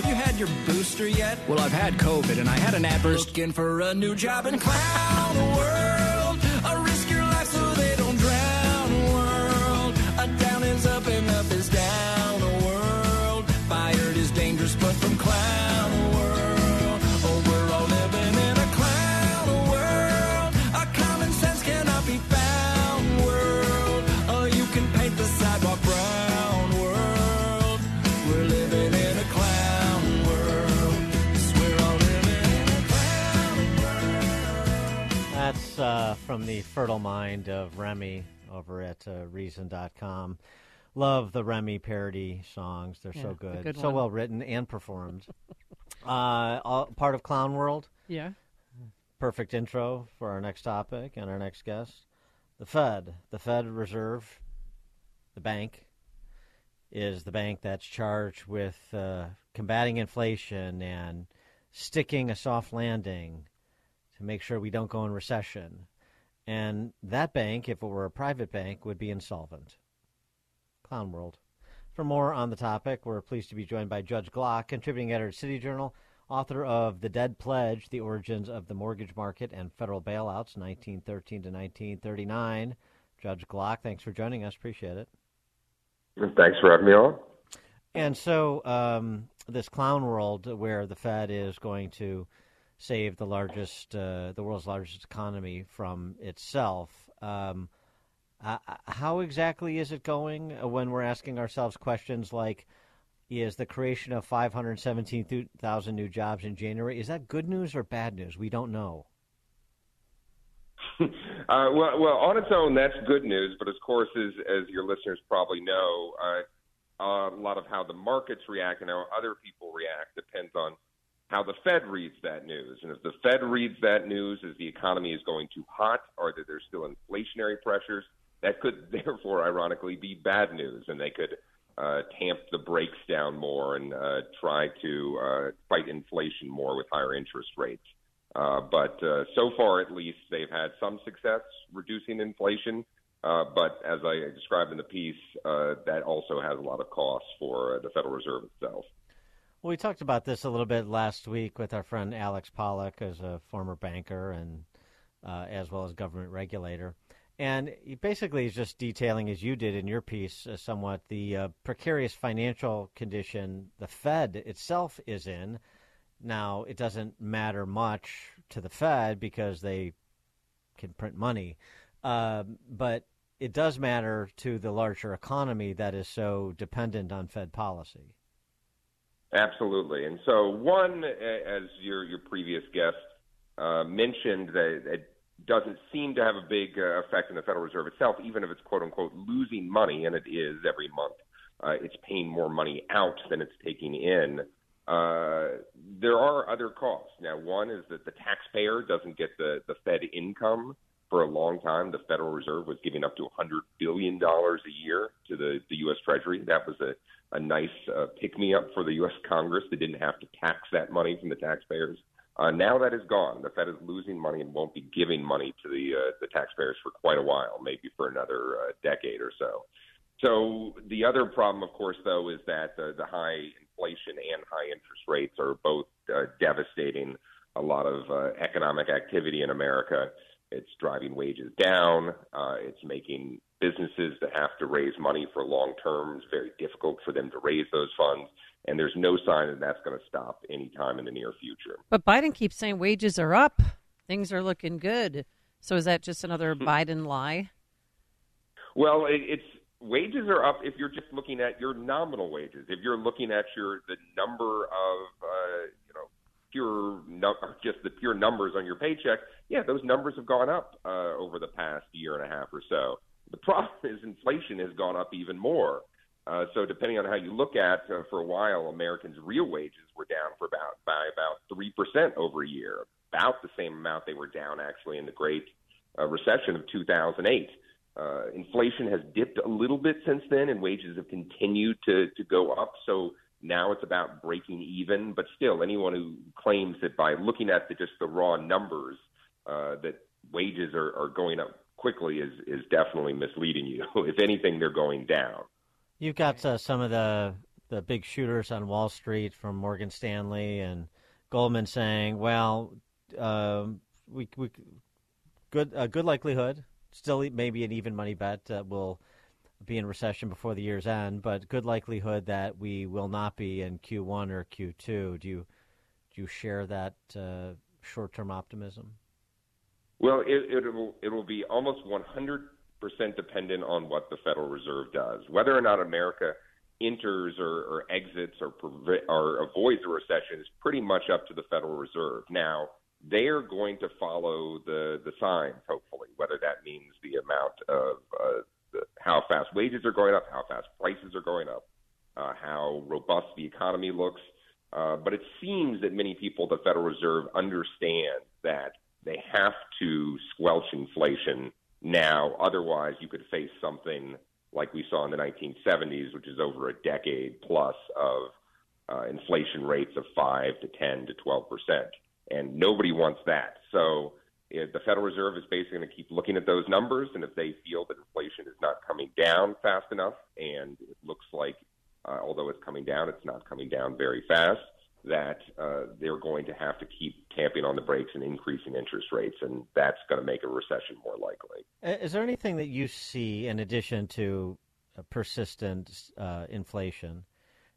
have you had your booster yet? Well, I've had COVID and I had an adverse. Looking for a new job in clown world. A risk your life so they don't drown world. A down is up and up is That's uh, from the fertile mind of Remy over at uh, Reason.com. Love the Remy parody songs. They're Yeah, so good. good so well written and performed. [LAUGHS] uh, all, part of Clown World. Yeah. Perfect intro for our next topic and our next guest. The Fed, the Fed Reserve, the bank, is the bank that's charged with uh, combating inflation and sticking a soft landing to make sure we don't go in recession. And that bank, if it were a private bank, would be insolvent. Clown World. For more on the topic, we're pleased to be joined by Judge Glock, contributing editor at City Journal, author of The Dead Pledge The Origins of the Mortgage Market and Federal Bailouts, 1913 to 1939. Judge Glock, thanks for joining us. Appreciate it. Thanks for having me on. And so, um, this clown world where the Fed is going to save the largest, uh, the world's largest economy from itself. Um, uh, how exactly is it going when we're asking ourselves questions like, is the creation of 517,000 new jobs in January, is that good news or bad news? We don't know. [LAUGHS] Uh, well, well, on its own, that's good news. But of course, as, as your listeners probably know, uh, a lot of how the markets react and how other people react depends on how the Fed reads that news. And if the Fed reads that news as the economy is going too hot or that there's still inflationary pressures, that could [LAUGHS] therefore, ironically, be bad news, and they could uh, tamp the brakes down more and uh, try to uh, fight inflation more with higher interest rates. Uh, but uh, so far, at least, they've had some success reducing inflation. Uh, but as I described in the piece, uh, that also has a lot of costs for uh, the Federal Reserve itself. Well, we talked about this a little bit last week with our friend Alex Pollock, as a former banker and uh, as well as government regulator. And he basically is just detailing, as you did in your piece, uh, somewhat the uh, precarious financial condition the Fed itself is in. Now, it doesn't matter much to the Fed because they can print money, um, but it does matter to the larger economy that is so dependent on Fed policy. Absolutely. And so, one, as your your previous guest uh, mentioned, that it doesn't seem to have a big uh, effect on the Federal Reserve itself, even if it's quote unquote losing money, and it is every month. Uh, it's paying more money out than it's taking in. Uh, there are other costs. Now, one is that the taxpayer doesn't get the, the Fed income. For a long time, the Federal Reserve was giving up to $100 billion a year to the, the U.S. Treasury. That was a, a nice uh, pick me up for the U.S. Congress. They didn't have to tax that money from the taxpayers. Uh, now that is gone. The Fed is losing money and won't be giving money to the uh, the taxpayers for quite a while, maybe for another uh, decade or so. So the other problem, of course, though, is that the, the high inflation and high interest rates are both uh, devastating a lot of uh, economic activity in America. It's driving wages down. Uh, it's making businesses that have to raise money for long terms very difficult for them to raise those funds. And there's no sign that that's going to stop anytime in the near future. But Biden keeps saying wages are up, things are looking good. So is that just another Biden lie? Well, it, it's wages are up if you're just looking at your nominal wages. If you're looking at your the number of uh, pure no, just the pure numbers on your paycheck, yeah, those numbers have gone up uh, over the past year and a half or so. The problem is inflation has gone up even more. Uh, so depending on how you look at, uh, for a while, Americans' real wages were down for about by about three percent over a year, about the same amount they were down actually in the Great uh, Recession of 2008. Uh, inflation has dipped a little bit since then, and wages have continued to to go up. So now it's about breaking even. But still, anyone who claims that by looking at the, just the raw numbers uh, that wages are, are going up quickly is is definitely misleading you. [LAUGHS] if anything, they're going down. You've got uh, some of the the big shooters on Wall Street from Morgan Stanley and Goldman saying, "Well, um, we we good a good likelihood, still maybe an even money bet that we'll be in recession before the year's end, but good likelihood that we will not be in Q1 or Q2." Do you do you share that uh, short term optimism? Well, it, it will it will be almost 100 percent dependent on what the Federal Reserve does. Whether or not America enters or, or exits or, or avoids a recession is pretty much up to the Federal Reserve. Now, they are going to follow the, the signs, hopefully, whether that means the amount of uh, how fast wages are going up, how fast prices are going up, uh, how robust the economy looks. Uh, but it seems that many people at the Federal Reserve understand that they have to squelch inflation now. Otherwise, you could face something like we saw in the 1970s, which is over a decade plus of uh, inflation rates of 5 to 10 to 12 percent. And nobody wants that. So the Federal Reserve is basically going to keep looking at those numbers, and if they feel that inflation is not coming down fast enough, and it looks like, uh, although it's coming down, it's not coming down very fast, that uh, they're going to have to keep tamping on the brakes and increasing interest rates, and that's going to make a recession more likely. Is there anything that you see in addition to persistent uh, inflation?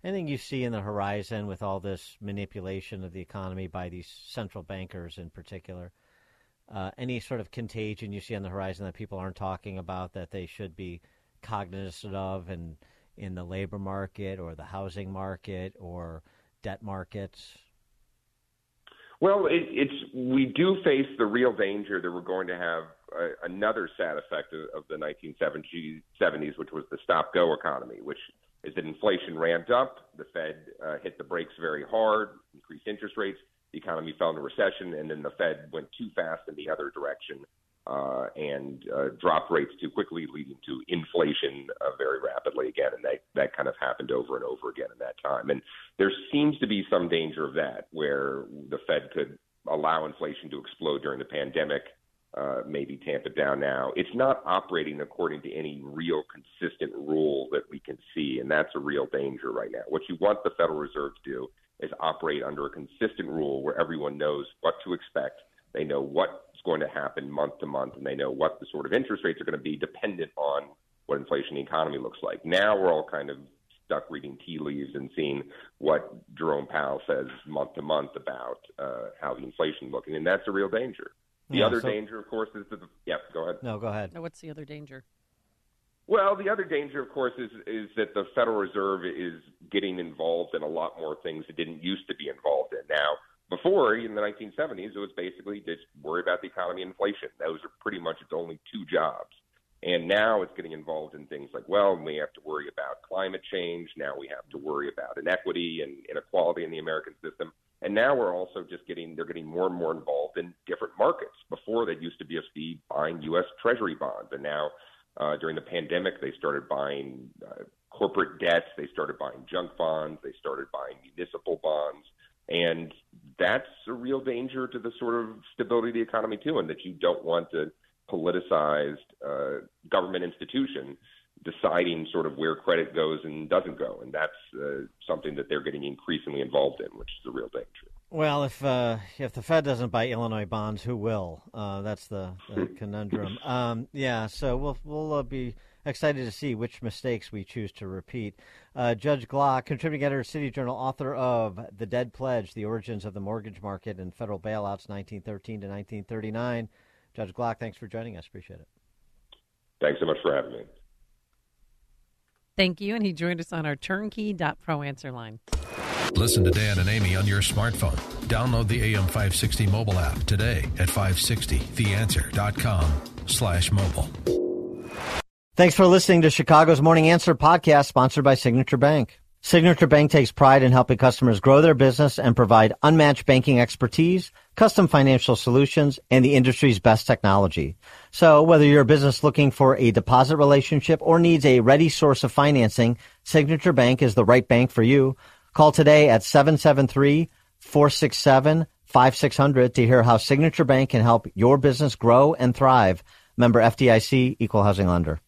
Anything you see in the horizon with all this manipulation of the economy by these central bankers in particular? Uh, any sort of contagion you see on the horizon that people aren't talking about that they should be cognizant of in in the labor market or the housing market or debt markets? Well, it, it's we do face the real danger that we're going to have a, another sad effect of, of the 1970s, which was the stop-go economy, which is that inflation ramped up, the Fed uh, hit the brakes very hard, increased interest rates, the economy fell into recession, and then the Fed went too fast in the other direction uh, and uh, dropped rates too quickly, leading to inflation uh, very rapidly again. And that, that kind of happened over and over again in that time. And there seems to be some danger of that, where the Fed could allow inflation to explode during the pandemic, uh, maybe tamp it down now. It's not operating according to any real consistent rule that we can see, and that's a real danger right now. What you want the Federal Reserve to do is operate under a consistent rule where everyone knows what to expect. They know what's going to happen month to month, and they know what the sort of interest rates are going to be dependent on what inflation the economy looks like. Now we're all kind of stuck reading tea leaves and seeing what Jerome Powell says month to month about uh, how the inflation is looking, and that's a real danger. The Yeah, other so- danger, of course, is that the yeah. Go ahead. No, go ahead. Now, what's the other danger? Well, the other danger, of course, is is that the Federal Reserve is getting involved in a lot more things it didn't used to be involved in. Now, before in the 1970s, it was basically just worry about the economy and inflation. Those are pretty much its only two jobs. And now it's getting involved in things like, well, we have to worry about climate change. Now we have to worry about inequity and inequality in the American system. And now we're also just getting, they're getting more and more involved in different markets. Before they used to just be buying U.S. Treasury bonds. And now uh, during the pandemic, they started buying uh, corporate debts. They started buying junk bonds. They started buying municipal bonds. And that's a real danger to the sort of stability of the economy, too, and that you don't want a politicized uh, government institution deciding sort of where credit goes and doesn't go. And that's uh, something that they're getting increasingly involved in, which is a real danger. Well, if uh, if the Fed doesn't buy Illinois bonds, who will? Uh, that's the, the [LAUGHS] conundrum. Um, yeah, so we'll we'll uh, be excited to see which mistakes we choose to repeat. Uh, Judge Glock, contributing editor, City Journal, author of *The Dead Pledge: The Origins of the Mortgage Market and Federal Bailouts, 1913 to 1939*. Judge Glock, thanks for joining us. Appreciate it. Thanks so much for having me. Thank you. And he joined us on our turnkey.pro answer line. Listen to Dan and Amy on your smartphone. Download the AM560 mobile app today at 560theanswer.com slash mobile. Thanks for listening to Chicago's Morning Answer podcast, sponsored by Signature Bank. Signature Bank takes pride in helping customers grow their business and provide unmatched banking expertise, custom financial solutions, and the industry's best technology. So whether you're a business looking for a deposit relationship or needs a ready source of financing, Signature Bank is the right bank for you. Call today at 773-467-5600 to hear how Signature Bank can help your business grow and thrive. Member FDIC, Equal Housing Lender.